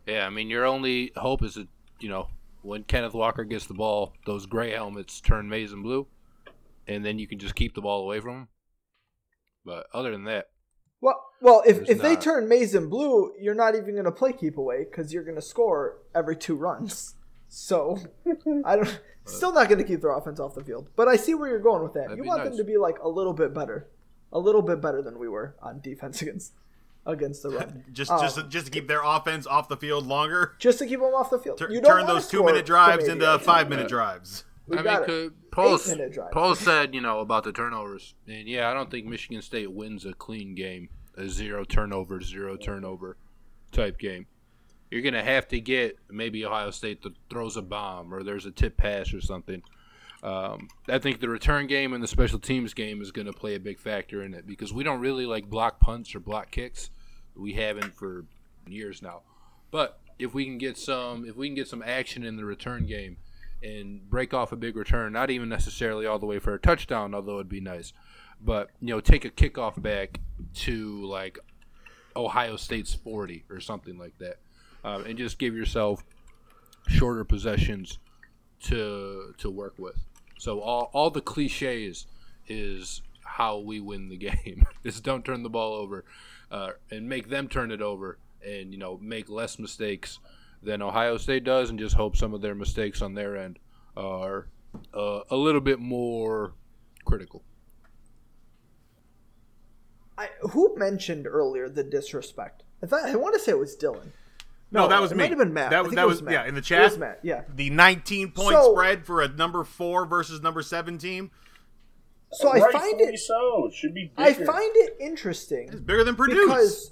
Yeah, I mean, your only hope is that, you know, when Kenneth Walker gets the ball, those gray helmets turn maize and blue, and then you can just keep the ball away from him. But other than that, Well, well, if, There's if they turn maize and blue, you're not even going to play keep away because you're going to score every two runs. So I don't. Still not going to keep their offense off the field. But I see where you're going with that. That'd You be want them to be like a little bit better, a little bit better than we were on defense against against the run. Just Um, just to, just to keep their offense off the field longer. just to keep them off the field. Tur- you don't turn those two minute drives into five minute drives. We I mean, could, Paul, Paul said, you know, about the turnovers. And yeah, I don't think Michigan State wins a clean game, a zero turnover, zero turnover type game. You're going to have to get maybe Ohio State that throws a bomb or there's a tip pass or something. Um, I think the return game and the special teams game is going to play a big factor in it because we don't really like block punts or block kicks. We haven't for years now. But if we can get some, if we can get some action in the return game, and break off a big return, not even necessarily all the way for a touchdown, although it'd be nice. But, you know, take a kickoff back to like Ohio State's 40 or something like that. Um, and just give yourself shorter possessions to to work with. So all, all the cliches is how we win the game. is don't turn the ball over uh, and make them turn it over and, you know, make less mistakes than Ohio State does, and just hope some of their mistakes on their end are uh, a little bit more critical. I, who mentioned earlier the disrespect? I thought I want to say it was Dylan. No, that was it me. Might have been Matt. That I was- think that it was- Matt. yeah, in the It chat. was Matt. Yeah. The 19 point So- spread for a number four versus number seven team So I find it. so. Should be I find it interesting It's bigger than Purdue. because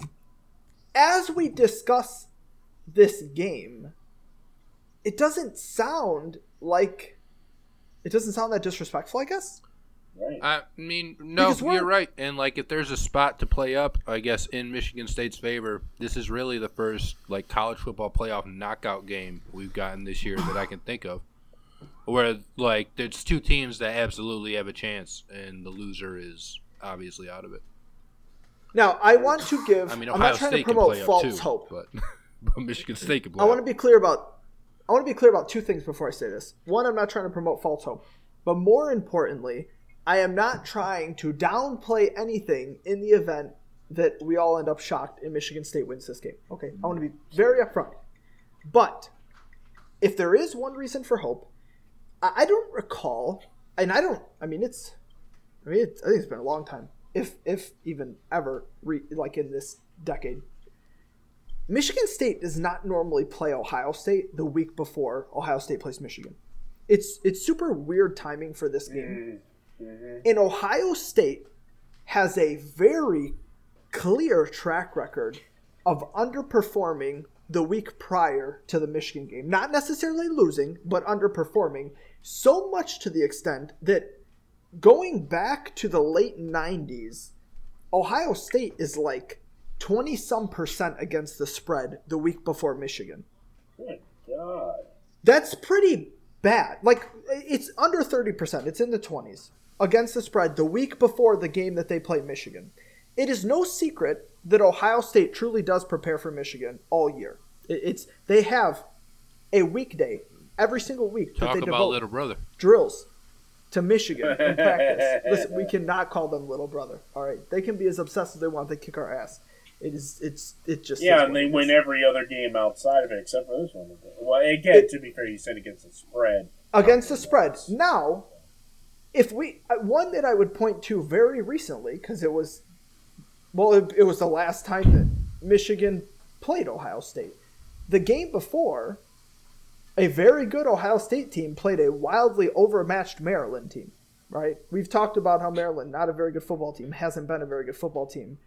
as we discuss this game, it doesn't sound like it doesn't sound that disrespectful. I guess Right. I mean, no, you're right. And like, if there's a spot to play up, I guess in Michigan State's favor, this is really the first like college football playoff knockout game we've gotten this year that I can think of, where like there's two teams that absolutely have a chance, and the loser is obviously out of it. Now, I want to give. I mean, I'm Ohio not trying State to can promote false too, hope. but, but Michigan State can play. I want to be clear about. I want to be clear about two things before I say this. One, I'm not trying to promote false hope, but more importantly, I am not trying to downplay anything in the event that we all end up shocked and Michigan State wins this game. Okay, I want to be very upfront. But if there is one reason for hope, I, don't recall, and I don't. I mean, it's. I mean, it's, I think it's been a long time, if if even ever, re, like in this decade. Michigan State does not normally play Ohio State the week before Ohio State plays Michigan. It's it's super weird timing for this game. Mm. Mm-hmm. And Ohio State has a very clear track record of underperforming the week prior to the Michigan game. Not necessarily losing, but underperforming so much to the extent that going back to the late 90s, Ohio State is like 20 some percent against the spread the week before Michigan. Good God. That's pretty bad. Like it's under 30%. It's in the 20s against the spread the week before the game that they play Michigan. It is no secret that Ohio State truly does prepare for Michigan all year. It's they have a weekday every single week that they about devote little brother. drills to Michigan in practice. Listen, we cannot call them little brother. All right, they can be as obsessed as they want. They kick our ass. It is. It's. It just. Yeah, and they it win every other game outside of it except for this one. Well, again, It- to be fair, you said against the spread. against the spread. Now, if we uh, one that I would point to very recently because it was, well, it, it was the last time that Michigan played Ohio State. The game before, a very good Ohio State team played a wildly overmatched Maryland team. Right? We've talked about how Maryland, not a very good football team, hasn't been a very good football team.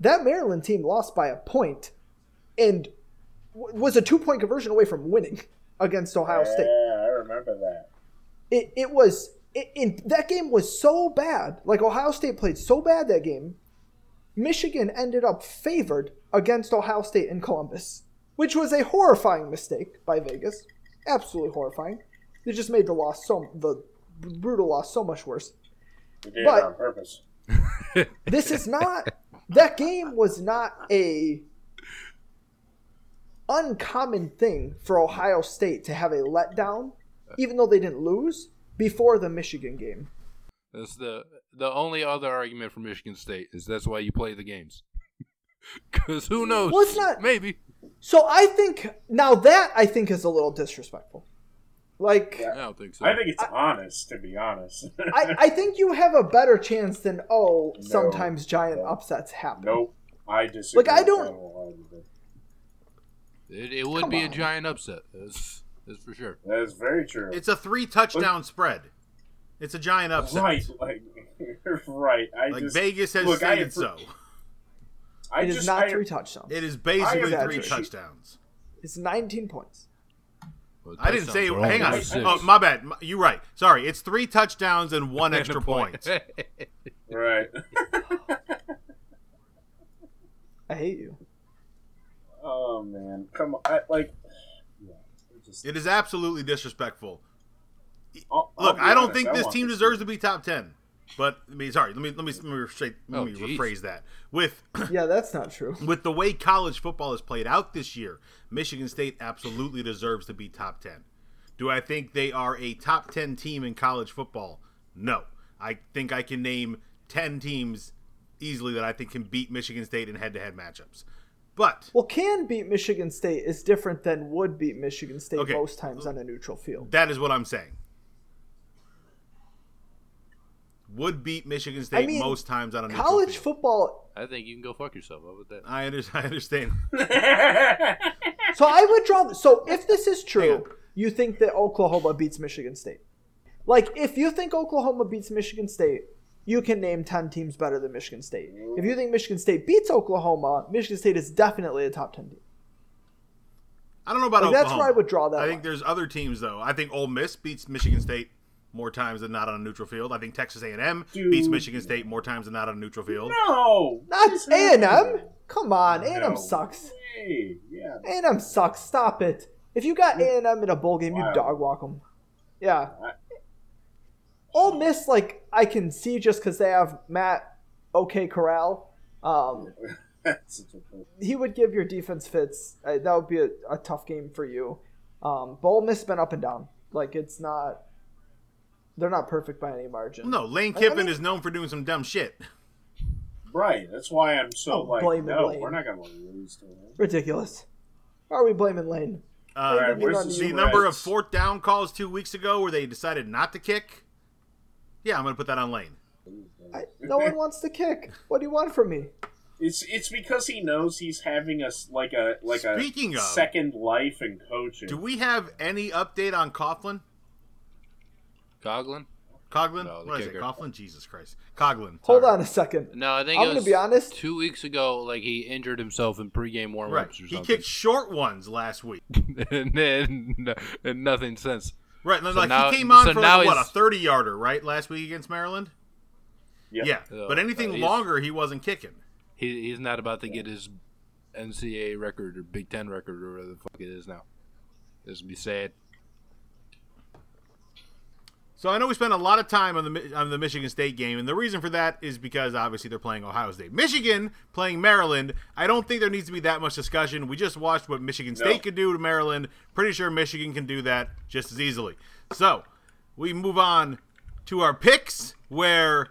That Maryland team lost by a point, and w- was a two-point conversion away from winning against Ohio State Yeah, I remember that. it, it was it, it, that game was so bad. Like Ohio State played so bad that game. Michigan ended up favored against Ohio State in Columbus, which was a horrifying mistake by Vegas. Absolutely horrifying. They just made the loss so the brutal loss so much worse. We did But- it on purpose. This is not that game was not a uncommon thing for Ohio State to have a letdown, even though they didn't lose before the Michigan game. That's the the only other argument for Michigan State is that's why you play the games. Because who knows? Well, it's not- Maybe. So I think now that I think is a little disrespectful. Like I don't think so. I think it's honest, to be honest. I, I think you have a better chance than oh No. sometimes giant No. upsets happen. nope. I disagree. Like, I don't- it, it would Come be a giant upset. That's, that's for sure. That is very true. It's a three touchdown spread. It's a giant upset. right, like, right. I Like just, Vegas has look, stated appre- so. I It is just, not I, three touchdowns. It is basically three touchdowns. It's 19 points. But I didn't say. touchdowns Hang on. Oh, my bad. You're right. Sorry. It's three touchdowns and one extra point. Right. I hate you. oh man, come on! I, like, yeah, it just, It is absolutely disrespectful. I'll- I'll Look, I don't honest, think I this want team deserves to be top ten. But I mean, sorry. Let me let me let me, rephrase, let Oh, me geez. rephrase that. With Yeah, that's not true. with the way college football is played out this year, Michigan State absolutely deserves to be top 10. Do I think they are a top 10 team in college football? No. I think I can name 10 teams easily that I think can beat Michigan State in head to head matchups. But Well, can beat Michigan State is different than would beat Michigan State Okay. most times on a neutral field. that is what I'm saying. Would beat Michigan State mean, most times on a neutral field. College field. football. I think you can go fuck yourself. How about that? I, under, I understand. So I would draw. So if this is true, you think that Oklahoma beats Michigan State? Like, if you think Oklahoma beats Michigan State, you can name 10 teams better than Michigan State. If you think Michigan State beats Oklahoma, Michigan State is definitely a top 10 team. I don't know about Like, Oklahoma. that's where I would draw that I think line. there's other teams though. I think Ole Miss beats Michigan State more times than not on a neutral field. I think Texas A&M Dude. beats Michigan State more times than not on a neutral field. No, Not It's A and M. Come on, A and M No sucks. way. Yeah, A and M sucks. Stop it. If you got A and M in a bowl game, you dog walk them. Yeah. I- Ole Miss, like I can see just because they have Matt OK Corral. Um, That's such a- he would give your defense fits. Uh, that would be a, a tough game for you. Um, but Ole Miss has been up and down. Like it's not. They're not perfect by any margin. No, Lane I- I Kiffin mean- is known for doing some dumb shit. right. That's why I'm so Oh, like, blame it, no, Lane. we're not gonna lose to him. Ridiculous. Why are we blaming Lane? Uh, All right, where's on the the number of fourth down calls two weeks ago where they decided not to kick. Yeah, I'm going to put that on Lane. I, no one wants to kick. What do you want from me? It's it's because he knows he's having a s- like a like Speaking a of- second life in coaching. Do we have any update on Coughlin? Coughlin? Coughlin? No, the what is it? Coughlin? Jesus Christ. Coughlin. Hold sorry. on a second. No, I think I'm gonna be honest. two weeks ago. Like he injured himself in pregame warm-ups Right. or He something, kicked short ones last week. and then and nothing since. Right. So like now- he came on so for now like, what, a 30 yarder, right? Last week against Maryland? Yeah. Yeah. Yeah, But anything uh, longer, he wasn't kicking. He, he's not about to get his NCAA record or Big Ten record or whatever the fuck it is now. This would be sad. So I know we spent a lot of time on the on the Michigan State game, and the reason for that is because obviously they're playing Ohio State. Michigan playing Maryland. I don't think there needs to be that much discussion. We just watched what Michigan State No. could do to Maryland. Pretty sure Michigan can do that just as easily. So we move on to our picks, where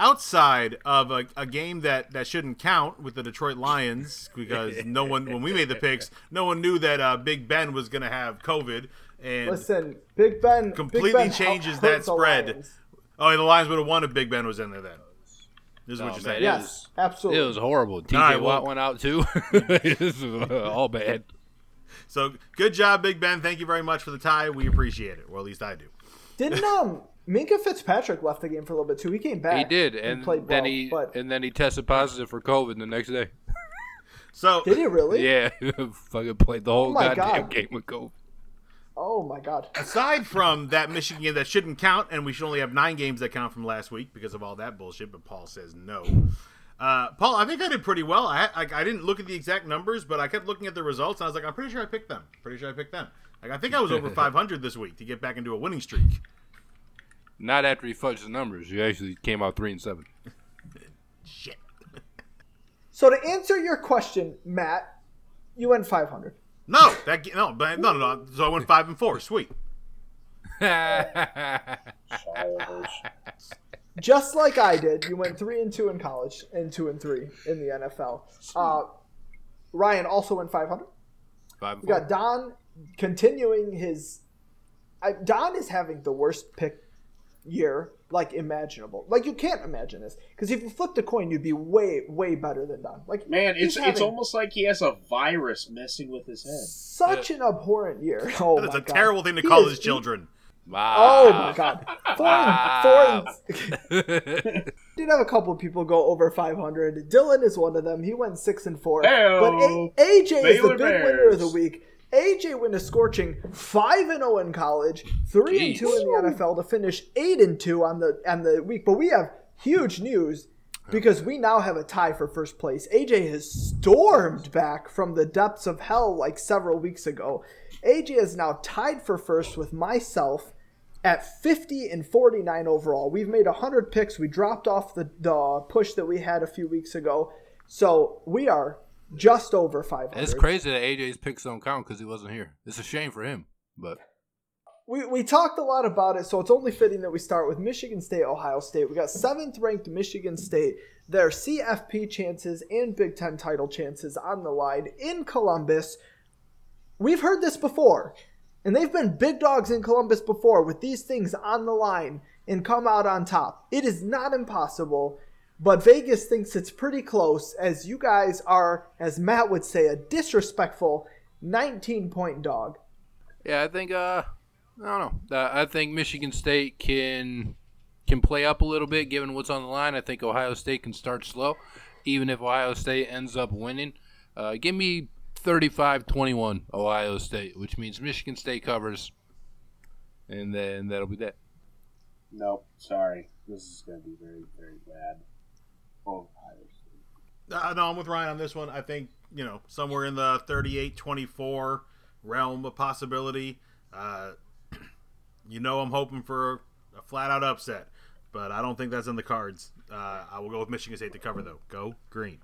outside of a, a game that, that shouldn't count with the Detroit Lions, because no one when we made the picks, no one knew that uh, Big Ben was going to have COVID. And Listen, Big Ben Completely Big ben changes that spread. Lions. Oh, the Lions would have won if Big Ben was in there then. This is Oh, what you're man, saying. yeah. Yes, absolutely. It was horrible. TJ right, well- Watt went out too. this is uh, all bad. So good job, Big Ben. Thank you very much for the tie. We appreciate it. Or at least I do. Didn't um Minkah Fitzpatrick left the game for a little bit too? He came back. He did, and played then well, he But and then he tested positive for COVID the next day. So did he really? Yeah, fucking played the whole Oh goddamn God. game with COVID. Oh my god. aside from that Michigan game that shouldn't count, and we should only have nine games that count from last week because of all that bullshit, but Paul says no. Uh, Paul, I think I did pretty well. I, I I didn't look at the exact numbers, but I kept looking at the results, and I was like, I'm pretty sure I picked them. Pretty sure I picked them. Like I think I was over 500 this week to get back into a winning streak. Not after he fudged the numbers. He actually came out three and seven. Shit. So to answer your question, Matt, you went 500. No, that no, but no, no, no. So I went five and four. Sweet. Just like I did, you went three and two in college and two and three in the NFL. Uh, Ryan also went 500. Five We got Don continuing his. I, Don is having the worst pick year like imaginable. Like you can't imagine this because if you flipped a coin, you'd be way way better than Don. Like Man, he's it's it's almost like he has a virus messing with his head. such an abhorrent year. Oh That's a God. terrible thing to He call is- his children. Wow. Oh my god. Four and, four did have a couple of people go over 500. Dylan is one of them. He went six and four. Heyo. But A- AJ is the Baylor big winner of the week. AJ went a scorching five and zero in college, three and two in the NFL to finish eight and two on the on the week. But we have huge news because we now have a tie for first place. AJ has stormed back from the depths of hell like several weeks ago. AJ is now tied for first with myself at 50 and 49 overall. We've made 100 picks. We dropped off the, the push that we had a few weeks ago. So we are just over 500. it's crazy that AJ's picks don't count because he wasn't here. It's a shame for him, but We, we talked a lot about it, so it's only fitting that we start with Michigan State, Ohio State. We got seventh ranked Michigan State, their CFP chances and Big Ten title chances on the line in Columbus. We've heard this before, and they've been big dogs in Columbus before with these things on the line and come out on top. It is not impossible, but Vegas thinks it's pretty close, as you guys are, as Matt would say, a disrespectful 19 point dog. yeah, I think uh, I don't know. Uh, I think Michigan State can can play up a little bit given what's on the line. I think Ohio State can start slow, even if Ohio State ends up winning. Uh, give me 35-21 Ohio State, which means Michigan State covers, and then that'll be that. Nope, sorry. This is going to be very, very bad. Oh, Ohio State. Uh, no, I'm with Ryan on this one. I think, you know, somewhere in the 38 24 realm of possibility. Uh, you know, I'm hoping for a flat out upset, but I don't think that's in the cards. Uh, I will go with Michigan State to cover, though. Go green.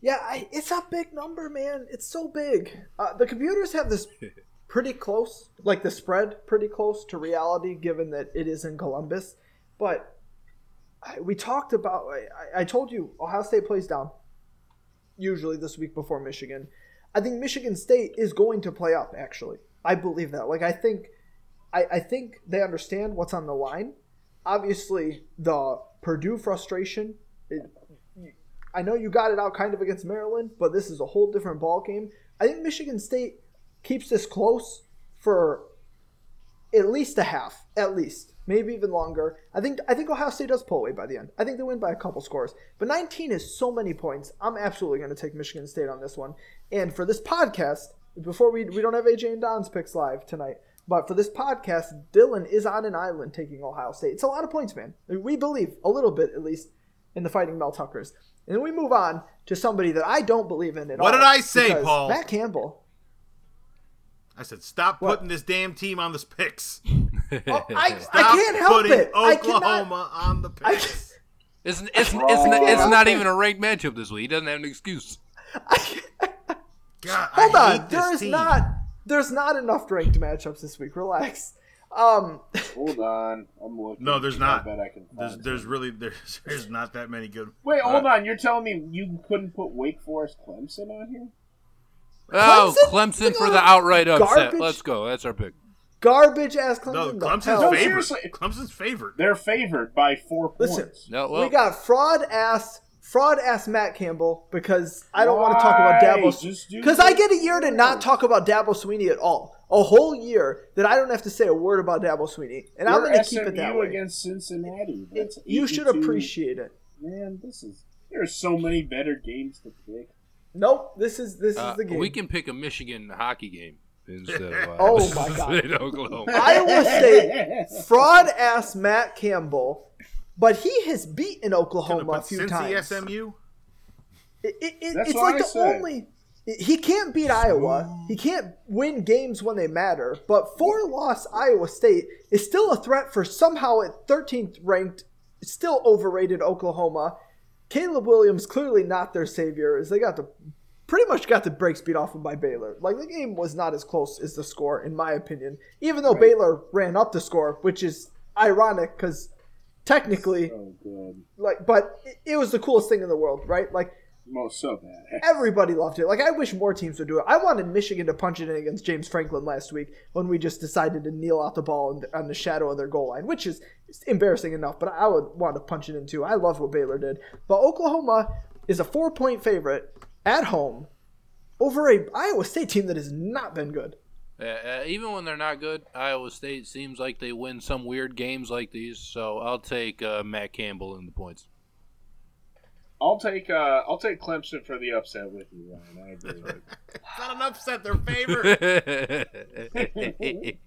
Yeah, I, it's a big number, man. It's so big. Uh, the computers have this pretty close, like the spread, pretty close to reality, given that it is in Columbus. But I, we talked about. I, I told you Ohio State plays down. Usually this week before Michigan, I think Michigan State is going to play up. Actually, I believe that. Like I think, I, I think they understand what's on the line. Obviously, the Purdue frustration. It, I know you got it out kind of against Maryland, but this is a whole different ball game. I think Michigan State keeps this close for at least a half, at least, maybe even longer. I think I think Ohio State does pull away by the end. I think they win by a couple scores, but 19 is so many points. I'm absolutely going to take Michigan State on this one. And for this podcast, before we we don't have AJ and Don's picks live tonight, but for this podcast, Dylan is on an island taking Ohio State. It's a lot of points, man. We believe a little bit at least in the Fighting Mel Tuckers. And then we move on to somebody that I don't believe in at What all. What did I say, Paul? Matt Campbell. I said, stop What? putting this damn team on the picks. Oh, I, Stop I can't help putting it. I Oklahoma cannot. on the I, picks. It's it's it's, Oh, it's, not can't even a ranked matchup this week. He doesn't have an excuse. I, God, hold I hate on. this There's team. not. There's not enough ranked matchups this week. Relax. Um, Hold on. I'm looking. No, there's I not. bet I can There's, there's really there's, there's not that many good. Wait, uh, hold on. You're telling me you couldn't put Wake Forest Clemson on here? Oh, Clemson? Clemson for the outright upset. Garbage? Let's go. That's our pick. garbage ass Clemson. the Clemson's? No, favorite. seriously. Clemson's favorite. They're favored by four Listen, points. No, well, we got fraud ass fraud ass Matt Campbell because I don't want to talk about Why? Dabo because I get a year to not talk about Dabo Swinney at all. A whole year that I don't have to say a word about Dabo Swinney, and I'm going to keep it that SMU way. against Cincinnati. That's you should appreciate it. Man, this is there are so many better games to pick. Nope, this is this uh, is the game. we can pick a Michigan hockey game instead of uh, Oh, my God. Oklahoma. Iowa State fraud ass Matt Campbell, but he has beaten Gonna Oklahoma a few Cincy times. SMU. It, it, it- That's it's what like I the said. only. He can't beat Iowa. He can't win games when they matter. But four loss Iowa State is still a threat for somehow at 13th ranked, still overrated Oklahoma. Caleb Williams clearly not their savior. As they got the pretty much got the brakes beat off them by Baylor. Like the game was not as close as the score, in my opinion. Even though Baylor ran up the score, which is ironic because technically, Oh, good. like, but it, it was the coolest thing in the world, right? Like Most so bad. everybody loved it. Like I wish more teams would do it. I wanted Michigan to punch it in against James Franklin last week when we just decided to kneel out the ball in the, on the shadow of their goal line, which is embarrassing enough. But I would want to punch it in too. I love what Baylor did. But Oklahoma is a four point favorite at home over a Iowa State team that has not been good. Uh, even when they're not good, Iowa State seems like they win some weird games like these. So I'll take uh, Matt Campbell in the points. I'll take uh, I'll take Clemson for the upset with you, Ryan. I agree. It's not an upset. They're favorite.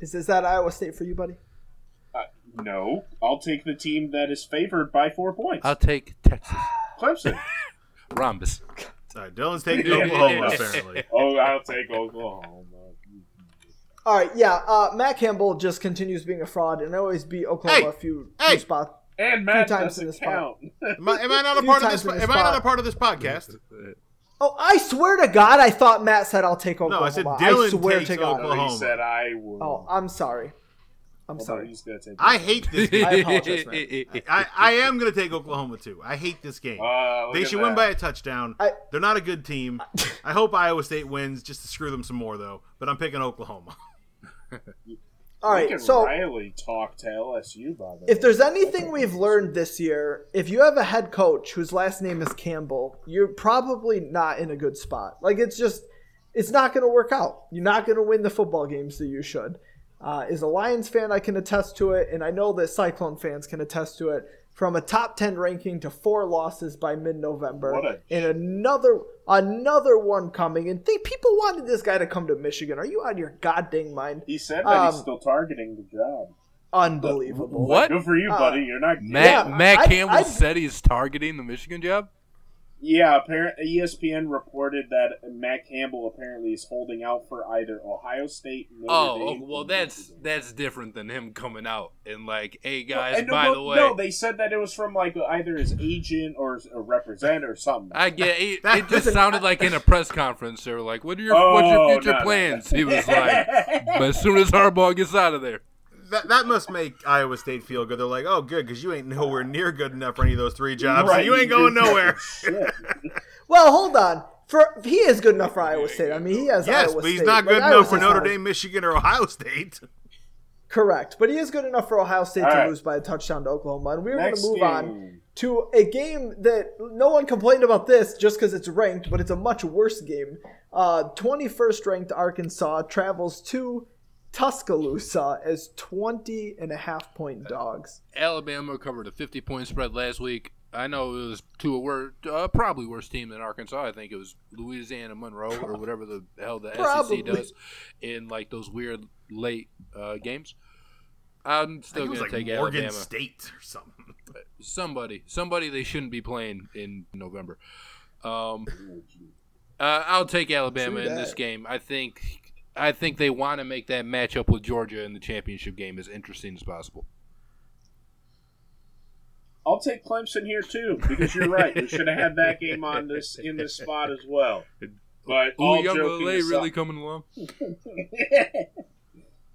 Is, is that Iowa State for you, buddy? uh, no, I'll take the team that is favored by four points. I'll take Texas. Clemson. Rhombus. Sorry, Dylan's taking Oklahoma apparently. oh, I'll take Oklahoma. All right, yeah. Uh, Matt Campbell just continues being a fraud and always beat Oklahoma Hey, a few, hey. few spots. And Matt times in doesn't this spot. count. Am I, am I not a part of this? this Am I not a part of this podcast? Oh, I swear to God, I thought Matt said I'll take Oklahoma. I said Dylan I swear takes to God. Oklahoma. No, he said I would. Oh, I'm sorry. I'm Although sorry. He's gonna take I hate this game. I apologize, man. I, I am going to take Oklahoma too. I hate this game. Uh, they at should win by a touchdown. I- They're not a good team. I hope Iowa State wins just to screw them some more, though. But I'm picking Oklahoma. All right, so Riley talk to LSU by the if way. there's anything we've learned this year, if you have a head coach whose last name is Campbell, you're probably not in a good spot. Like it's just, it's not going to work out. You're not going to win the football games that you should. Uh, is a Lions fan, I can attest to it, and I know that Cyclone fans can attest to it. From a top ten ranking to four losses by mid-November, What a- and another another one coming. And think people wanted this guy to come to Michigan. Are you out of your goddamn mind? He said that he's Um, still targeting the job. Unbelievable. What? Good for you, Uh, buddy. You're not. Matt Yeah, Matt I- Campbell I- said he's targeting the Michigan job. Yeah, apparently ESPN reported that Matt Campbell apparently is holding out for either Ohio State. Notre Oh, Dame, oh, well that's Michigan. that's different than him coming out and like, hey guys, uh, no, by no, the way, no, they said that it was from like either his agent or a representative or something. I get it. That- It just sounded like in a press conference. They were like, "What are your what's Oh, your future no, no. plans?" He was like, "But as soon as Harbaugh gets out of there, That, that must make Iowa State feel good. They're like, oh, good, because you ain't nowhere near good enough for any of those three jobs. So Right, you ain't going nowhere. Well, hold on. For he is good enough for Iowa State. I mean, he has yes, Iowa but he's State. not Like, good Iowa enough for State's Notre Dame, Michigan, or Ohio State. Correct, but he is good enough for Ohio State All to right. lose by a touchdown to Oklahoma. And we're going to move on to a game that no one complained about this just because it's ranked, but it's a much worse game. Uh, 21st ranked Arkansas travels to Tuscaloosa as 20 and a half point dogs. Alabama covered a 50 point spread last week. I know it was to a wor- uh, probably worse team than Arkansas. I think it was Louisiana Monroe or whatever the hell the Probably. SEC does in like those weird late uh, games. I'm still think it was gonna like take Morgan Alabama. State or something. Somebody, somebody they shouldn't be playing in November. Um, uh, I'll take Alabama in this game. I think I think they want to make that matchup with Georgia in the championship game as interesting as possible. I'll take Clemson here too because you're right. We should have had that game on this in this spot as well. But all joking Uiagalelei aside, really coming along?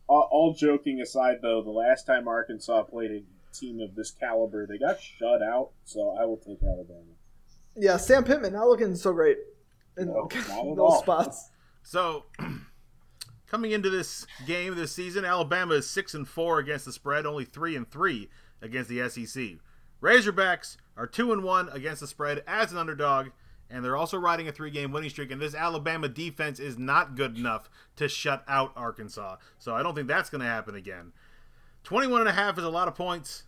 all, all joking aside, though, the last time Arkansas played a team of this caliber, they got shut out. So I will take Alabama. Yeah, Sam Pittman not looking so great in No, those all. spots. So, coming into this game this season, Alabama is six and four against the spread, only three and three against the SEC. Razorbacks are two and one against the spread as an underdog, and they're also riding a three-game winning streak. And this Alabama defense is not good enough to shut out Arkansas, so I don't think that's going to happen again. 21 and a half is a lot of points,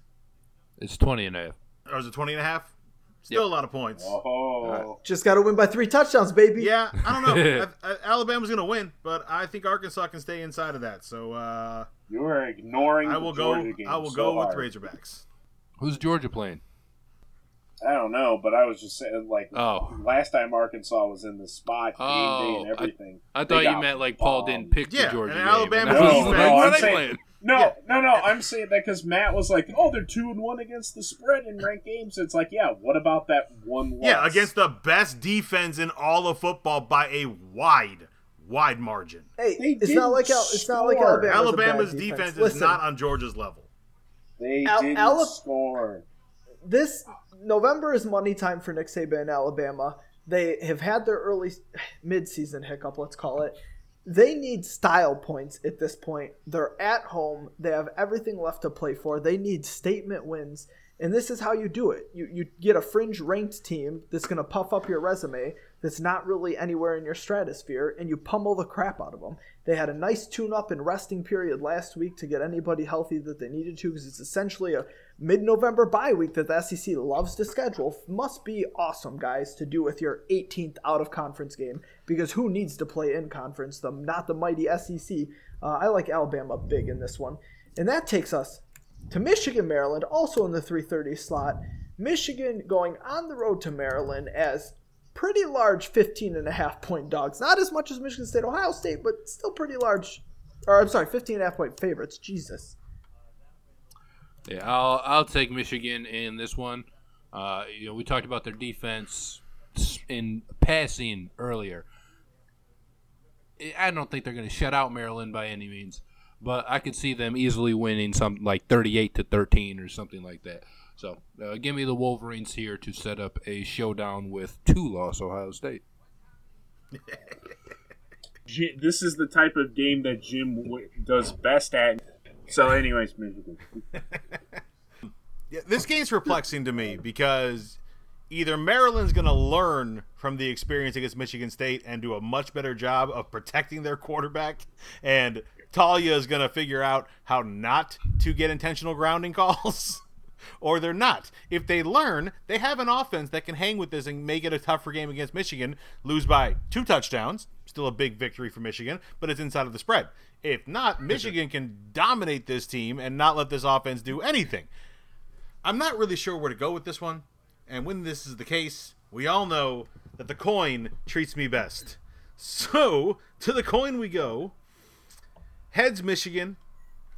It's 20 and a half. or is it 20 and a half? Still a lot of points. Oh, Just got to win by three touchdowns, baby. Yeah, I don't know. I, I, Alabama's going to win, but I think Arkansas can stay inside of that. So uh, you are ignoring. I the will go. Game I will so go with hard. Razorbacks. Who's Georgia playing? I don't know, but I was just saying, like, Oh. last time Arkansas was in the spot, game day, Oh, and everything. I they thought you meant like Paul didn't pick Yeah, the Georgia and. Alabama and I was No, I'm are they saying- playing? No, Yeah. no, no. I'm saying that because Matt was like, "Oh, they're two and one against the spread in ranked games." It's like, yeah. What about that one loss? Yeah, against the best defense in all of football by a wide, wide margin. Hey, They it's not like Al- it's not like score. Alabama's, Alabama's bad defense, is not on Georgia's level. they Al- didn't Ala- score. this November is money time for Nick Saban and Alabama. They have had their early mid-season hiccup, let's call it. They need style points at this point. They're at home. They have everything left to play for. They need statement wins. And this is how you do it. You you get a fringe ranked team that's going to puff up your resume that's not really anywhere in your stratosphere and you pummel the crap out of them. They had a nice tune up and resting period last week to get anybody healthy that they needed to because it's essentially a mid-November bye week that the SEC loves to schedule. Must be awesome, guys, to do with your 18th out of conference game because who needs to play in conference? The not the mighty SEC. Uh, I like Alabama big in this one, and that takes us to Michigan, Maryland, also in the 3:30 slot. Michigan going on the road to Maryland as pretty large 15 and a half point dogs. Not as much as Michigan State, Ohio State, but still pretty large. Or I'm sorry, 15 and a half point favorites. Jesus. Yeah, I'll I'll take Michigan in this one. Uh, you know, we talked about their defense in passing earlier. I don't think they're going to shut out Maryland by any means, but I could see them easily winning something like 38 to 13 or something like that. So, uh, give me the Wolverines here to set up a showdown with two-loss Ohio State. This is the type of game that Jim does best at. So, anyways, Michigan. Yeah, this game's perplexing to me because either Maryland's going to learn from the experience against Michigan State and do a much better job of protecting their quarterback and Taulia is going to figure out how not to get intentional grounding calls. or they're not. If they learn, they have an offense that can hang with this and make it a tougher game against Michigan, lose by two touchdowns, still a big victory for Michigan, but it's inside of the spread. If not, Michigan can dominate this team and not let this offense do anything. I'm not really sure where to go with this one. And when this is the case, we all know that the coin treats me best. So, to the coin we go. Heads Michigan,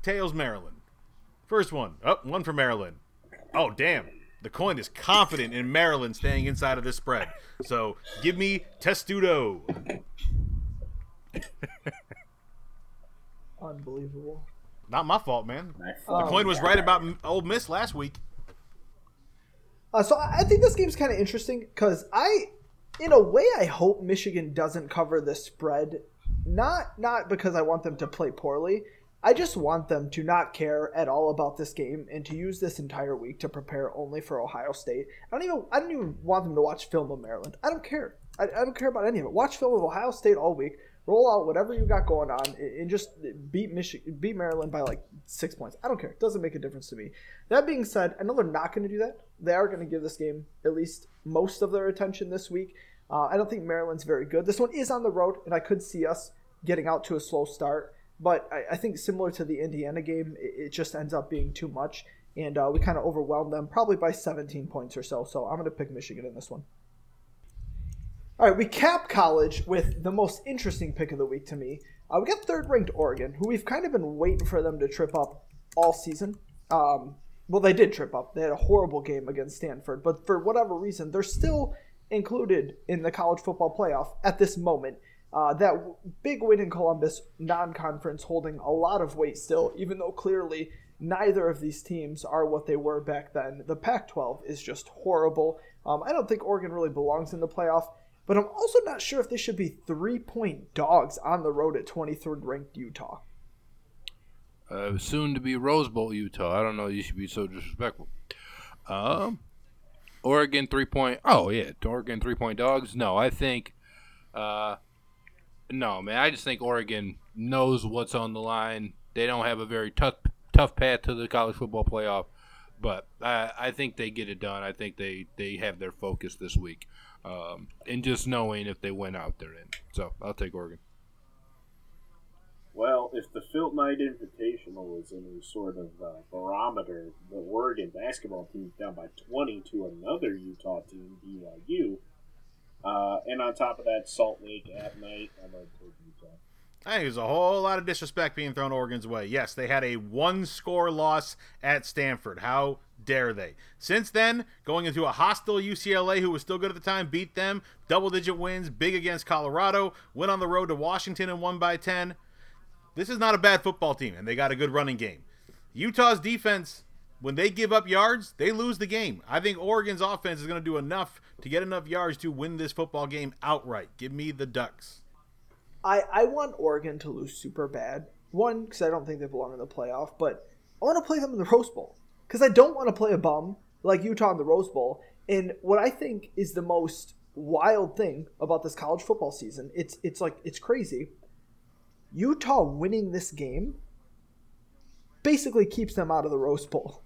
tails Maryland. First one. Oh, one for Maryland. Oh, damn. The coin is confident in Maryland staying inside of this spread. So, give me Testudo. Unbelievable. Not my fault, man. My The fault. coin was right about Ole Miss last week. Uh, so I I think this game's kind of interesting because I, in a way, I hope Michigan doesn't cover the spread. Not not because I want them to play poorly. I just want them to not care at all about this game and to use this entire week to prepare only for Ohio State. I don't even I don't even want them to watch film of Maryland. I don't care. I, I don't care about any of it. Watch film of Ohio State all week. Roll out whatever you got going on and just beat Michigan, beat Maryland by like six points. I don't care. It doesn't make a difference to me. That being said, I know they're not going to do that. They are going to give this game at least most of their attention this week. Uh, I don't think Maryland's very good. This one is on the road, and I could see us getting out to a slow start. But I, I think similar to the Indiana game, it, it just ends up being too much, and uh, we kind of overwhelmed them probably by 17 points or so. So I'm going to pick Michigan in this one. All right, we cap college with the most interesting pick of the week to me. Uh, we got third-ranked Oregon, who we've kind of been waiting for them to trip up all season. Um, well, they did trip up. They had a horrible game against Stanford, but for whatever reason, they're still included in the college football playoff at this moment. Uh, that big win in Columbus, non-conference, holding a lot of weight still, even though clearly neither of these teams are what they were back then. The Pac-12 is just horrible. Um, I don't think Oregon really belongs in the playoff, but I'm also not sure if they should be three-point dogs on the road at 23rd ranked Utah. Uh, soon to be Rose Bowl, Utah. I don't know. You should be so disrespectful. Um, Oregon three point. Oh yeah, Oregon three point dogs. No, I think. Uh, no man, I just think Oregon knows what's on the line. They don't have a very tough tough path to the college football playoff, but I, I think they get it done. I think they they have their focus this week, um, and just knowing if they win out, they're in. So I'll take Oregon. Well, if the Phil Knight Invitational is any sort of uh, barometer, the Oregon basketball team's down by 20 to another Utah team, BYU. Uh, and on top of that, Salt Lake at night. Utah. I think there's a whole lot of disrespect being thrown Oregon's way. Yes, they had a one score loss at Stanford. How dare they? Since then, going into a hostile UCLA who was still good at the time, beat them, double digit wins, big against Colorado, went on the road to Washington and won by 10. This is not a bad football team, and they got a good running game. Utah's defense, when they give up yards, they lose the game. I think Oregon's offense is going to do enough to get enough yards to win this football game outright. Give me the Ducks. I, I want Oregon to lose super bad. One, because I don't think they belong in the playoff, but I want to play them in the Rose Bowl. Because I don't want to play a bum like Utah in the Rose Bowl. And what I think is the most wild thing about this college football season, it's it's like it's crazy. Utah winning this game basically keeps them out of the Rose Bowl.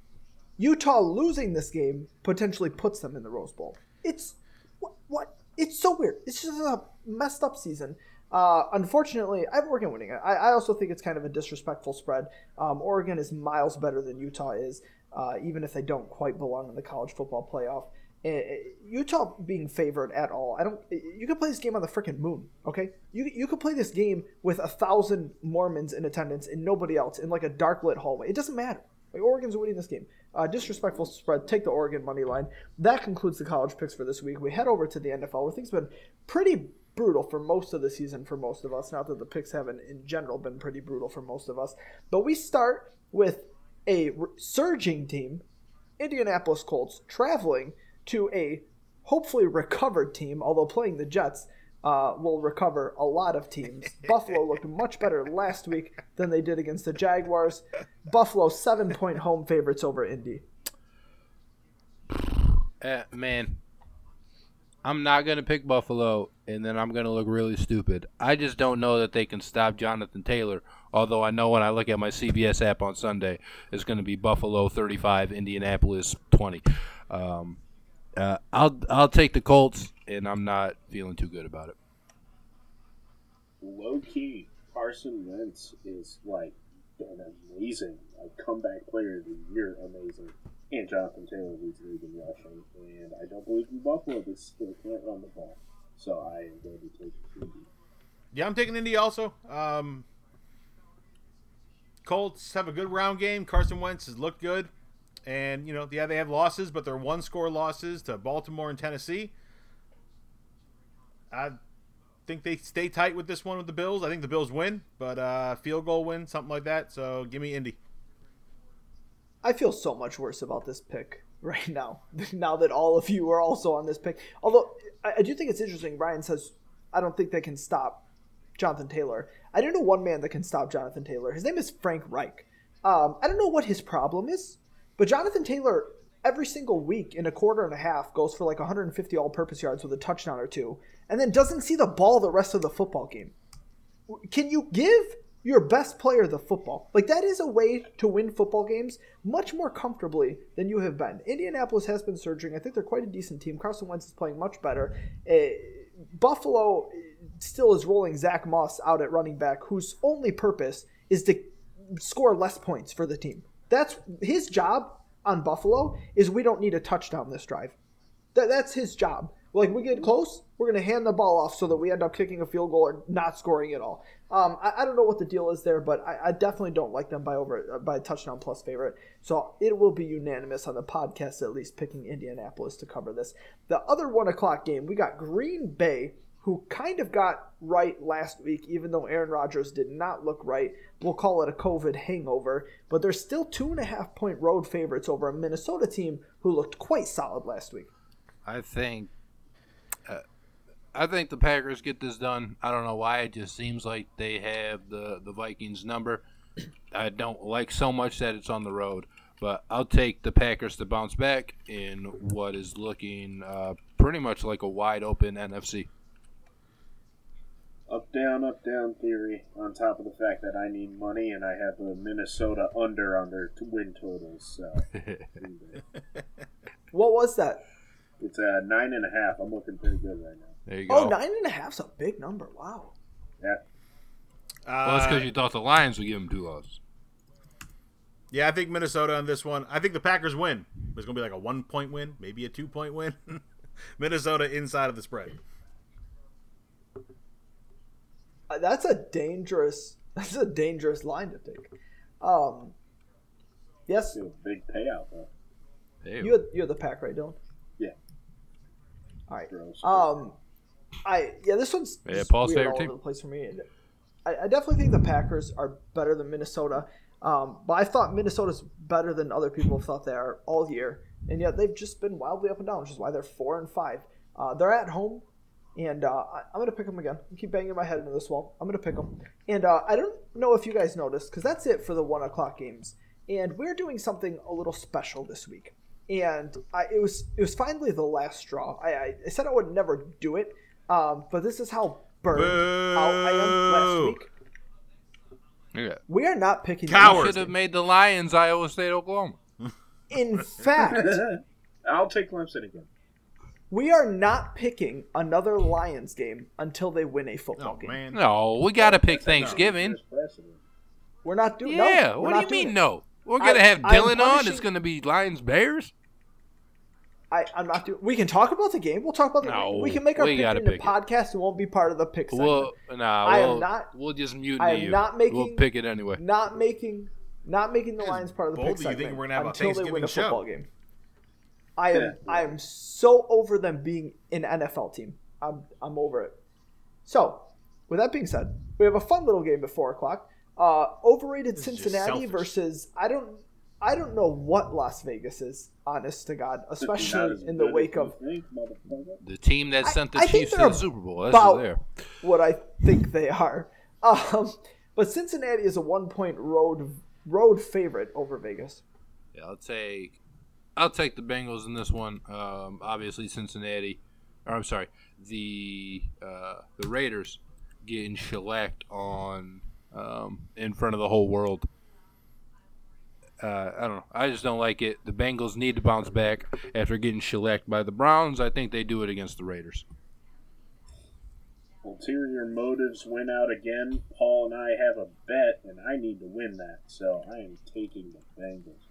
Utah losing this game potentially puts them in the Rose Bowl. It's what, what? It's so weird. It's just a messed up season. Uh, unfortunately, I have Oregon winning it. I, also think it's kind of a disrespectful spread. Um, Oregon is miles better than Utah is, uh, even if they don't quite belong in the college football playoff. Uh, Utah being favored at all, I don't. You could play this game on the freaking moon, okay? You you could play this game with a thousand Mormons in attendance and nobody else in like a dark lit hallway. It doesn't matter. Like, Oregon's winning this game. Uh, disrespectful spread. Take the Oregon money line. That concludes the college picks for this week. We head over to the NFL, where things have been pretty brutal for most of the season for most of us. Not that the picks haven't, in general, been pretty brutal for most of us. But we start with a surging team, Indianapolis Colts, traveling to a hopefully recovered team, although playing the Jets uh, will recover a lot of teams. Buffalo looked much better last week than they did against the Jaguars. Buffalo seven point home favorites over Indy. Uh, man, I'm not gonna pick Buffalo, and then I'm going to look really stupid. I just don't know that they can stop Jonathan Taylor. Although I know when I look at my CBS app on Sunday, it's going to be Buffalo 35, Indianapolis 20. Um, uh, I'll I'll take the Colts, and I'm not feeling too good about it. Low key, Carson Wentz is like an amazing like comeback player of the year, amazing. And Jonathan Taylor leads the league in rushing, and I don't believe in Buffalo they still can't run the ball. So I am going to take Indy. Yeah, I'm taking Indy also. Um, Colts have a good round game. Carson Wentz has looked good. And, you know, yeah, they have losses, but they're one score losses to Baltimore and Tennessee. I think they stay tight with this one with the Bills. I think the Bills win, but uh, field goal win, something like that. So give me Indy. I feel so much worse about this pick right now. now that all of you are also on this pick. Although I, do think it's interesting. Ryan says, I don't think they can stop Jonathan Taylor. I don't know one man that can stop Jonathan Taylor. His name is Frank Reich. Um, I don't know what his problem is, but Jonathan Taylor every single week in a quarter and a half goes for like 150 all-purpose yards with a touchdown or two, and then doesn't see the ball the rest of the football game. Can you give your best player the football? Like that is a way to win football games much more comfortably than you have been. Indianapolis has been surging. I think they're quite a decent team. Carson Wentz is playing much better. Uh, Buffalo still is rolling Zack Moss out at running back, whose only purpose is to score less points for the team. That's his job on Buffalo is we don't need a touchdown this drive. That, that's his job. Like we get close, we're going to hand the ball off so that we end up kicking a field goal or not scoring at all. Um, I, I, don't know what the deal is there, but I, I, definitely don't like them by over by touchdown plus favorite. So it will be unanimous on the podcast at least picking Indianapolis to cover this. The other one o'clock game, we got Green Bay who kind of got right last week, even though Aaron Rodgers did not look right. We'll call it a COVID hangover, but they're still two and a half point road favorites over a Minnesota team who looked quite solid last week. I think, uh, I think the Packers get this done. I don't know why. It just seems like they have the the Vikings number. I don't like so much that it's on the road, but I'll take the Packers to bounce back in what is looking uh, pretty much like a wide open NFC up down up down theory on top of the fact that I need money and I have a Minnesota under under win totals. So what was that? It's a nine and a half. I'm looking pretty good right now. There you go. Oh, nine and a half's a big number. Wow. Yeah. Uh, well, that's because you thought the Lions would give them two losses. Yeah, I think Minnesota on this one. I think the Packers win. It's going to be like a one point win, maybe a two point win. Minnesota inside of the spread. Uh, that's a dangerous. That's a dangerous line to take. Um, yes, a big payout though. You had, you had the pack right, Dylan. Yeah. All right. Um, I yeah, this one's yeah, Paul's favorite all team. over the place for me. I, I definitely think the Packers are better than Minnesota. Um, but I thought Minnesota's better than other people have thought they are all year, and yet they've just been wildly up and down, which is why they're four and five. Uh, they're at home. And uh, I'm going to pick them again. I keep banging my head into this wall. I'm going to pick them. And uh, I don't know if you guys noticed, because that's it for the 1 o'clock games. And we're doing something a little special this week. And I, it was it was finally the last straw. I, I, I said I would never do it, um, but this is how burned out I am last week. Yeah. We are not picking. Cowards. should have made the Lions Iowa State Oklahoma. In fact, I'll take Clemson again. We are not picking another Lions game until they win a football oh, game. Man. No, we got to pick Thanksgiving. We're not doing. Yeah, no, what do you mean it. no? We're gonna I, have Dylan on. It's gonna be Lions Bears. I, I'm not doing. We can talk about the game. We'll talk about the no, game. We can make our pick in the pick podcast. It. won't be part of the pick segment. We'll, nah, I we'll, am not. We'll just mute I am you. not making. We'll pick it anyway. Not making. Not making the Lions part of the pick do you segment think we're gonna have a until they win a football game. I am. I am so over them being an NFL team. I'm. I'm over it. So, with that being said, we have a fun little game at four o'clock. Uh, overrated This Cincinnati versus I don't. I don't know what Las Vegas is. Honest to God, especially in the wake of The team that sent the I think Chiefs to the Super Bowl. That's about- who there. what I think they are. Um, but Cincinnati is a one point road road favorite over Vegas. Yeah, I'll take I'll take the Bengals in this one. Um, obviously, Cincinnati or I'm sorry, the uh, the Raiders getting shellacked on um, in front of the whole world. Uh, I don't know. I just don't like it. The Bengals need to bounce back after getting shellacked by the Browns. I think they do it against the Raiders. Ulterior motives win out again. Paul and I have a bet, and I need to win that, so I am taking the Bengals.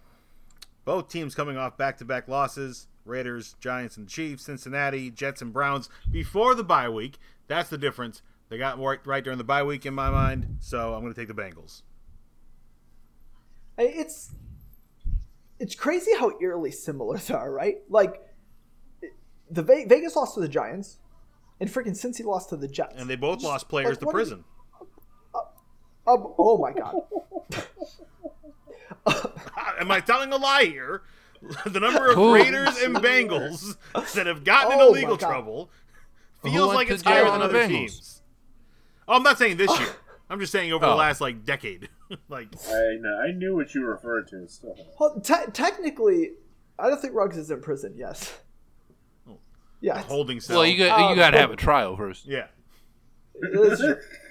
Both teams coming off back to back losses Raiders, Giants, and Chiefs, Cincinnati, Jets, and Browns before the bye week. That's the difference. They got right, right during the bye week in my mind, so I'm going to take the Bengals. It's it's crazy how eerily similar they are, right? Like the Ve- Vegas lost to the Giants, and freaking Cincy lost to the Jets, and they both Just, lost players like, to prison. uh, uh, oh my god! Am I telling a lie here? the number of Raiders and Bengals that have gotten oh into legal trouble feels like it's higher than other teams. Oh, I'm not saying this year. I'm just saying over oh. the last like decade. like I know, I knew what you referred to. So. Well, te- technically, I don't think Ruggs is in prison. Yes. Oh. Yeah. Holding cell. Well, you got you um, got to have a trial first. Yeah.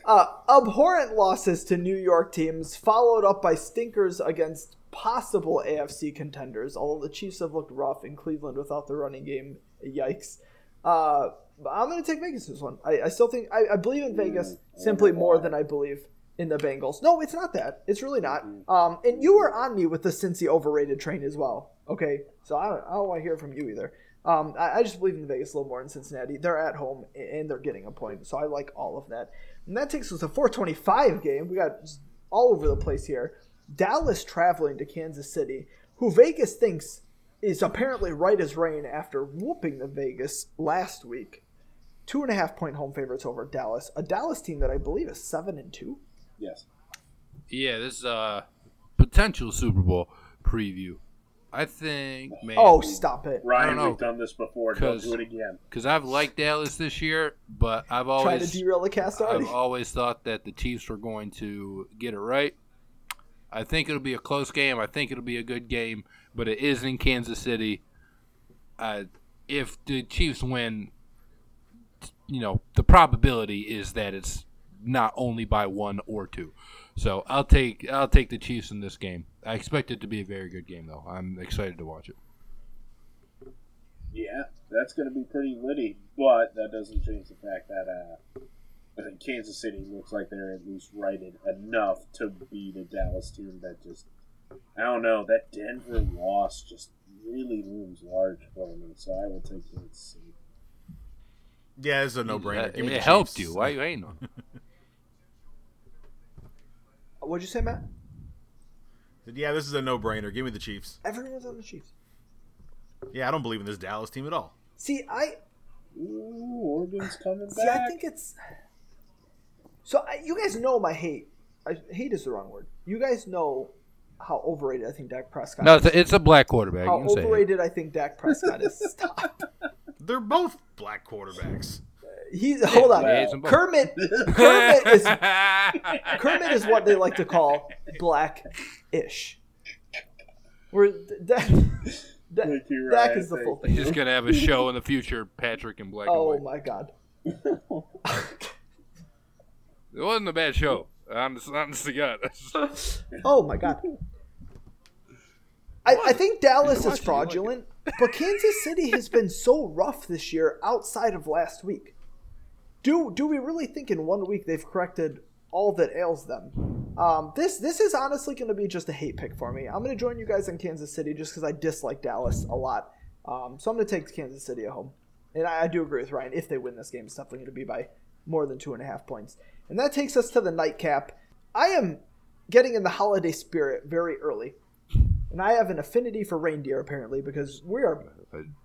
Uh, abhorrent losses to New York teams, followed up by stinkers against possible AFC contenders. Although the Chiefs have looked rough in Cleveland without the running game. Yikes. Uh, I'm going to take Vegas this one. I, I still think I, I, believe in Vegas simply more than I believe in the Bengals. No, it's not that. It's really not. Um, and you were on me with the Cincy overrated train as well. Okay, so I don't, I don't want to hear from you either. Um, I, I, just believe in Vegas a little more in Cincinnati. They're at home and they're getting a point, so I like all of that. And that takes us to 425 game. We got all over the place here. Dallas traveling to Kansas City, who Vegas thinks is apparently right as rain after whooping the Vegas last week. Two and a half point home favorites over Dallas, a Dallas team that I believe is seven and two. Yes. Yeah, this is a potential Super Bowl preview. I think, man. Oh, stop it! Ryan, we've done this before. Don't do it again. Because I've liked Dallas this year, but I've always tried to derail the cast already. I've always thought that the Chiefs were going to get it right. I think it'll be a close game. I think it'll be a good game, but it is in Kansas City. Uh, if the Chiefs win, you know the probability is that it's not only by one or two. So I'll take I'll take the Chiefs in this game. I expect it to be a very good game, though. I'm excited to watch it. Yeah, that's going to be pretty litty, but that doesn't change the fact that uh, I think Kansas City looks like they're at least righted enough to beat a Dallas team that just I don't know that Denver loss just really looms large for me. So I will take Kansas City. Yeah, it's a no-brainer. It, it helped you. Why you ain't on? What'd you say, Matt? Yeah, this is a no-brainer. Give me the Chiefs. Everyone's on the Chiefs. Yeah, I don't believe in this Dallas team at all. See, I. Ooh, Oregon's coming back. See, back. I think it's. So I, you guys know my hate. I, hate is the wrong word. You guys know how overrated I think Dak Prescott. Is. No, it's a, it's a black quarterback. How overrated I think Dak Prescott is. Stop. They're both black quarterbacks. He's hold on. Kermit. Kermit is Kermit is what they like to call black-ish. Where Dak, Dak, Dak is the full thing. He's gonna have a show in the future, Patrick and black. Oh my god. It wasn't a bad show. Honest, honest to God. oh my God. I, I think Dallas is fraudulent, but Kansas City has been so rough this year outside of last week. Do do we really think in one week they've corrected all that ails them? Um, this this is honestly going to be just a hate pick for me. I'm going to join you guys in Kansas City just because I dislike Dallas a lot. Um, so I'm going to take Kansas City at home, and I, I do agree with Ryan. If they win this game, it's definitely going to be by more than two and a half points. And that takes us to the nightcap. I am getting in the holiday spirit very early. And I have an affinity for reindeer apparently because we are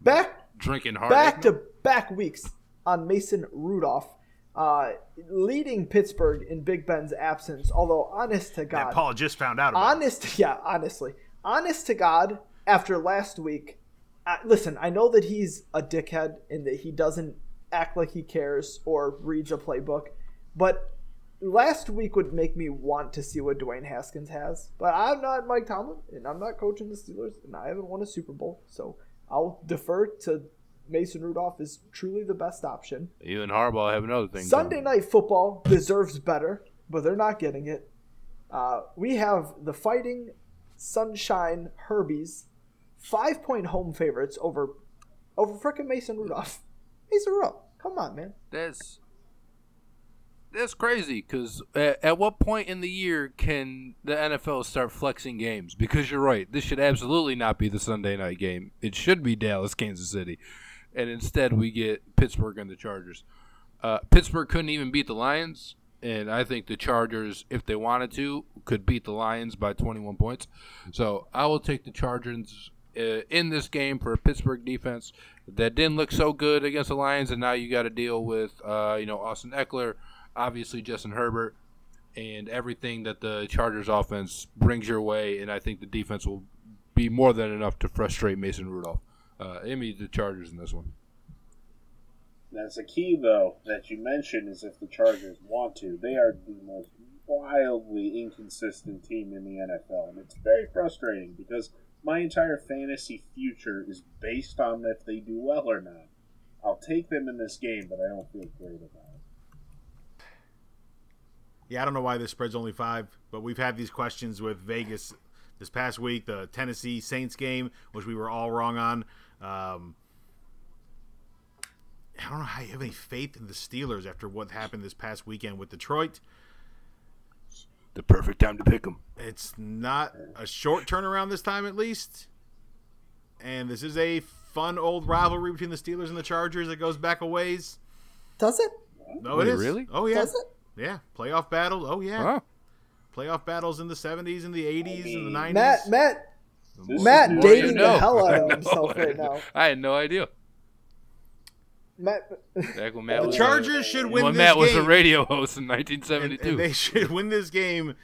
back drinking hard back to back weeks on Mason Rudolph, uh, leading Pittsburgh in Big Ben's absence. Although honest to God, yeah, Paul just found out. honest, it. yeah, honestly, honest to God, after last week, uh, listen, I know that he's a dickhead and that he doesn't act like he cares or reads a playbook, but last week would make me want to see what Dwayne Haskins has, but I'm not Mike Tomlin, and I'm not coaching the Steelers, and I haven't won a Super Bowl, so I'll defer to Mason Rudolph is truly the best option. You and Harbaugh have another thing. Sunday going. night football deserves better, but they're not getting it. Uh, we have the Fighting Sunshine Herbies, five point home favorites over over frickin' Mason Rudolph. Mason Rudolph, come on, man. That's that's crazy. Because at, at what point in the year can the NFL start flexing games? Because you're right, this should absolutely not be the Sunday night game. It should be Dallas, Kansas City, and instead we get Pittsburgh and the Chargers. Uh, Pittsburgh couldn't even beat the Lions, and I think the Chargers, if they wanted to, could beat the Lions by 21 points. So I will take the Chargers uh, in this game for a Pittsburgh defense that didn't look so good against the Lions, and now you got to deal with uh, you know Austin Ekeler, obviously Justin Herbert, and everything that the Chargers offense brings your way, and I think the defense will be more than enough to frustrate Mason Rudolph. Uh, give me the Chargers in this one. That's a key, though, that you mentioned is if the Chargers want to. They are the most wildly inconsistent team in the NFL, and it's very frustrating because my entire fantasy future is based on if they do well or not. I'll take them in this game, but I don't feel great about it. Yeah, I don't know why this spread's only five, but we've had these questions with Vegas this past week, the Tennessee Saints game, which we were all wrong on. Um, I don't know how you have any faith in the Steelers after what happened this past weekend with Detroit. The perfect time to pick them. It's not a short turnaround this time, at least. And this is a fun old rivalry between the Steelers and the Chargers that goes back a ways. Does it? No, Wait, it is. really? Oh yeah, Does it? yeah. Playoff battle. Oh yeah, Wow. playoff battles in the '70s and the '80s and the '90s. Matt, Matt, This Matt is more dating the hell out of himself right now. I had no idea. Matt, Back when Matt The was Chargers should a, win when this Matt was a radio host in 1972. and they should win this game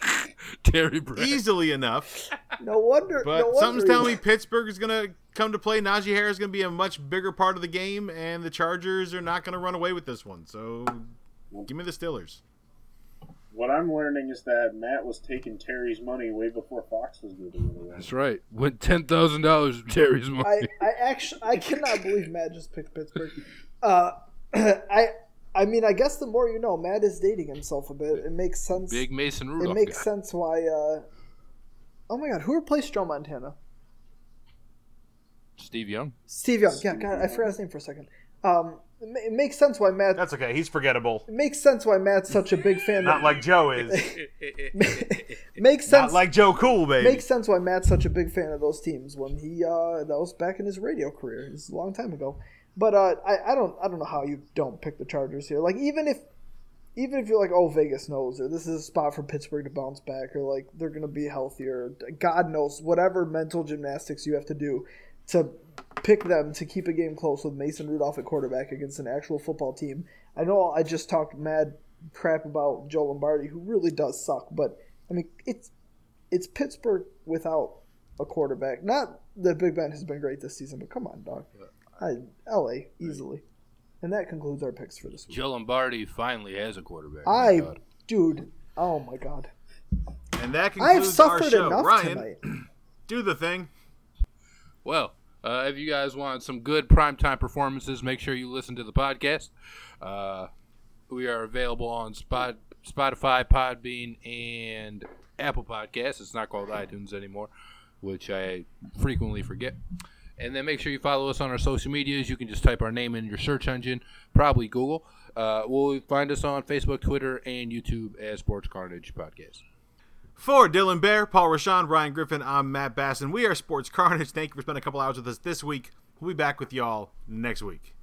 Terry Brett. easily enough. no wonder. But no wonder something's he- telling me Pittsburgh is going to come to play. Najee Harris is going to be a much bigger part of the game, and the Chargers are not going to run away with this one. So give me the Steelers. What I'm learning is that Matt was taking Terry's money way before Fox was giving it away. That's right. Went ten thousand dollars of Terry's money. I, I actually I cannot believe Matt just picked Pittsburgh. Uh, I I mean I guess the more you know, Matt is dating himself a bit. It makes sense. Big Mason Rudolph. it makes guy. sense why. Uh, oh my God, who replaced Joe Montana? Steve Young. Steve Young. Yeah, God, I forgot his name for a second. Um, it, makes sense why Matt. That's okay. He's forgettable. it makes sense why Matt's such a big fan. Not of, like Joe is. makes sense. Not like Joe Cool, baby. makes sense why Matt's such a big fan of those teams when he uh, that was back in his radio career. It's a long time ago. But uh, I, I don't I don't know how you don't pick the Chargers here. Like even if even if you're like oh Vegas knows or this is a spot for Pittsburgh to bounce back or like they're gonna be healthier. God knows whatever mental gymnastics you have to do to pick them to keep a game close with Mason Rudolph at quarterback against an actual football team. I know I just talked mad crap about Joe Lombardi, who really does suck, but I mean it's it's Pittsburgh without a quarterback. Not that Big Ben has been great this season, but come on, dog. I, LA easily, and that concludes our picks for this week. Joe Lombardi finally has a quarterback. I, God. dude, oh my god, and that I have concludes our show. enough Ryan, tonight. do the thing. Well, uh, if you guys want some good primetime performances, make sure you listen to the podcast. Uh, we are available on Spot, Spotify, Podbean, and Apple Podcasts. It's not called iTunes anymore, which I frequently forget. And then make sure you follow us on our social medias. You can just type our name in your search engine, probably Google. Uh, we'll find us on Facebook, Twitter, and YouTube as Sports Carnage Podcast. For Dylan Bear, Paul Rashawn, Ryan Griffin, I'm Matt Basson. We are Sports Carnage. Thank you for spending a couple hours with us this week. We'll be back with y'all next week.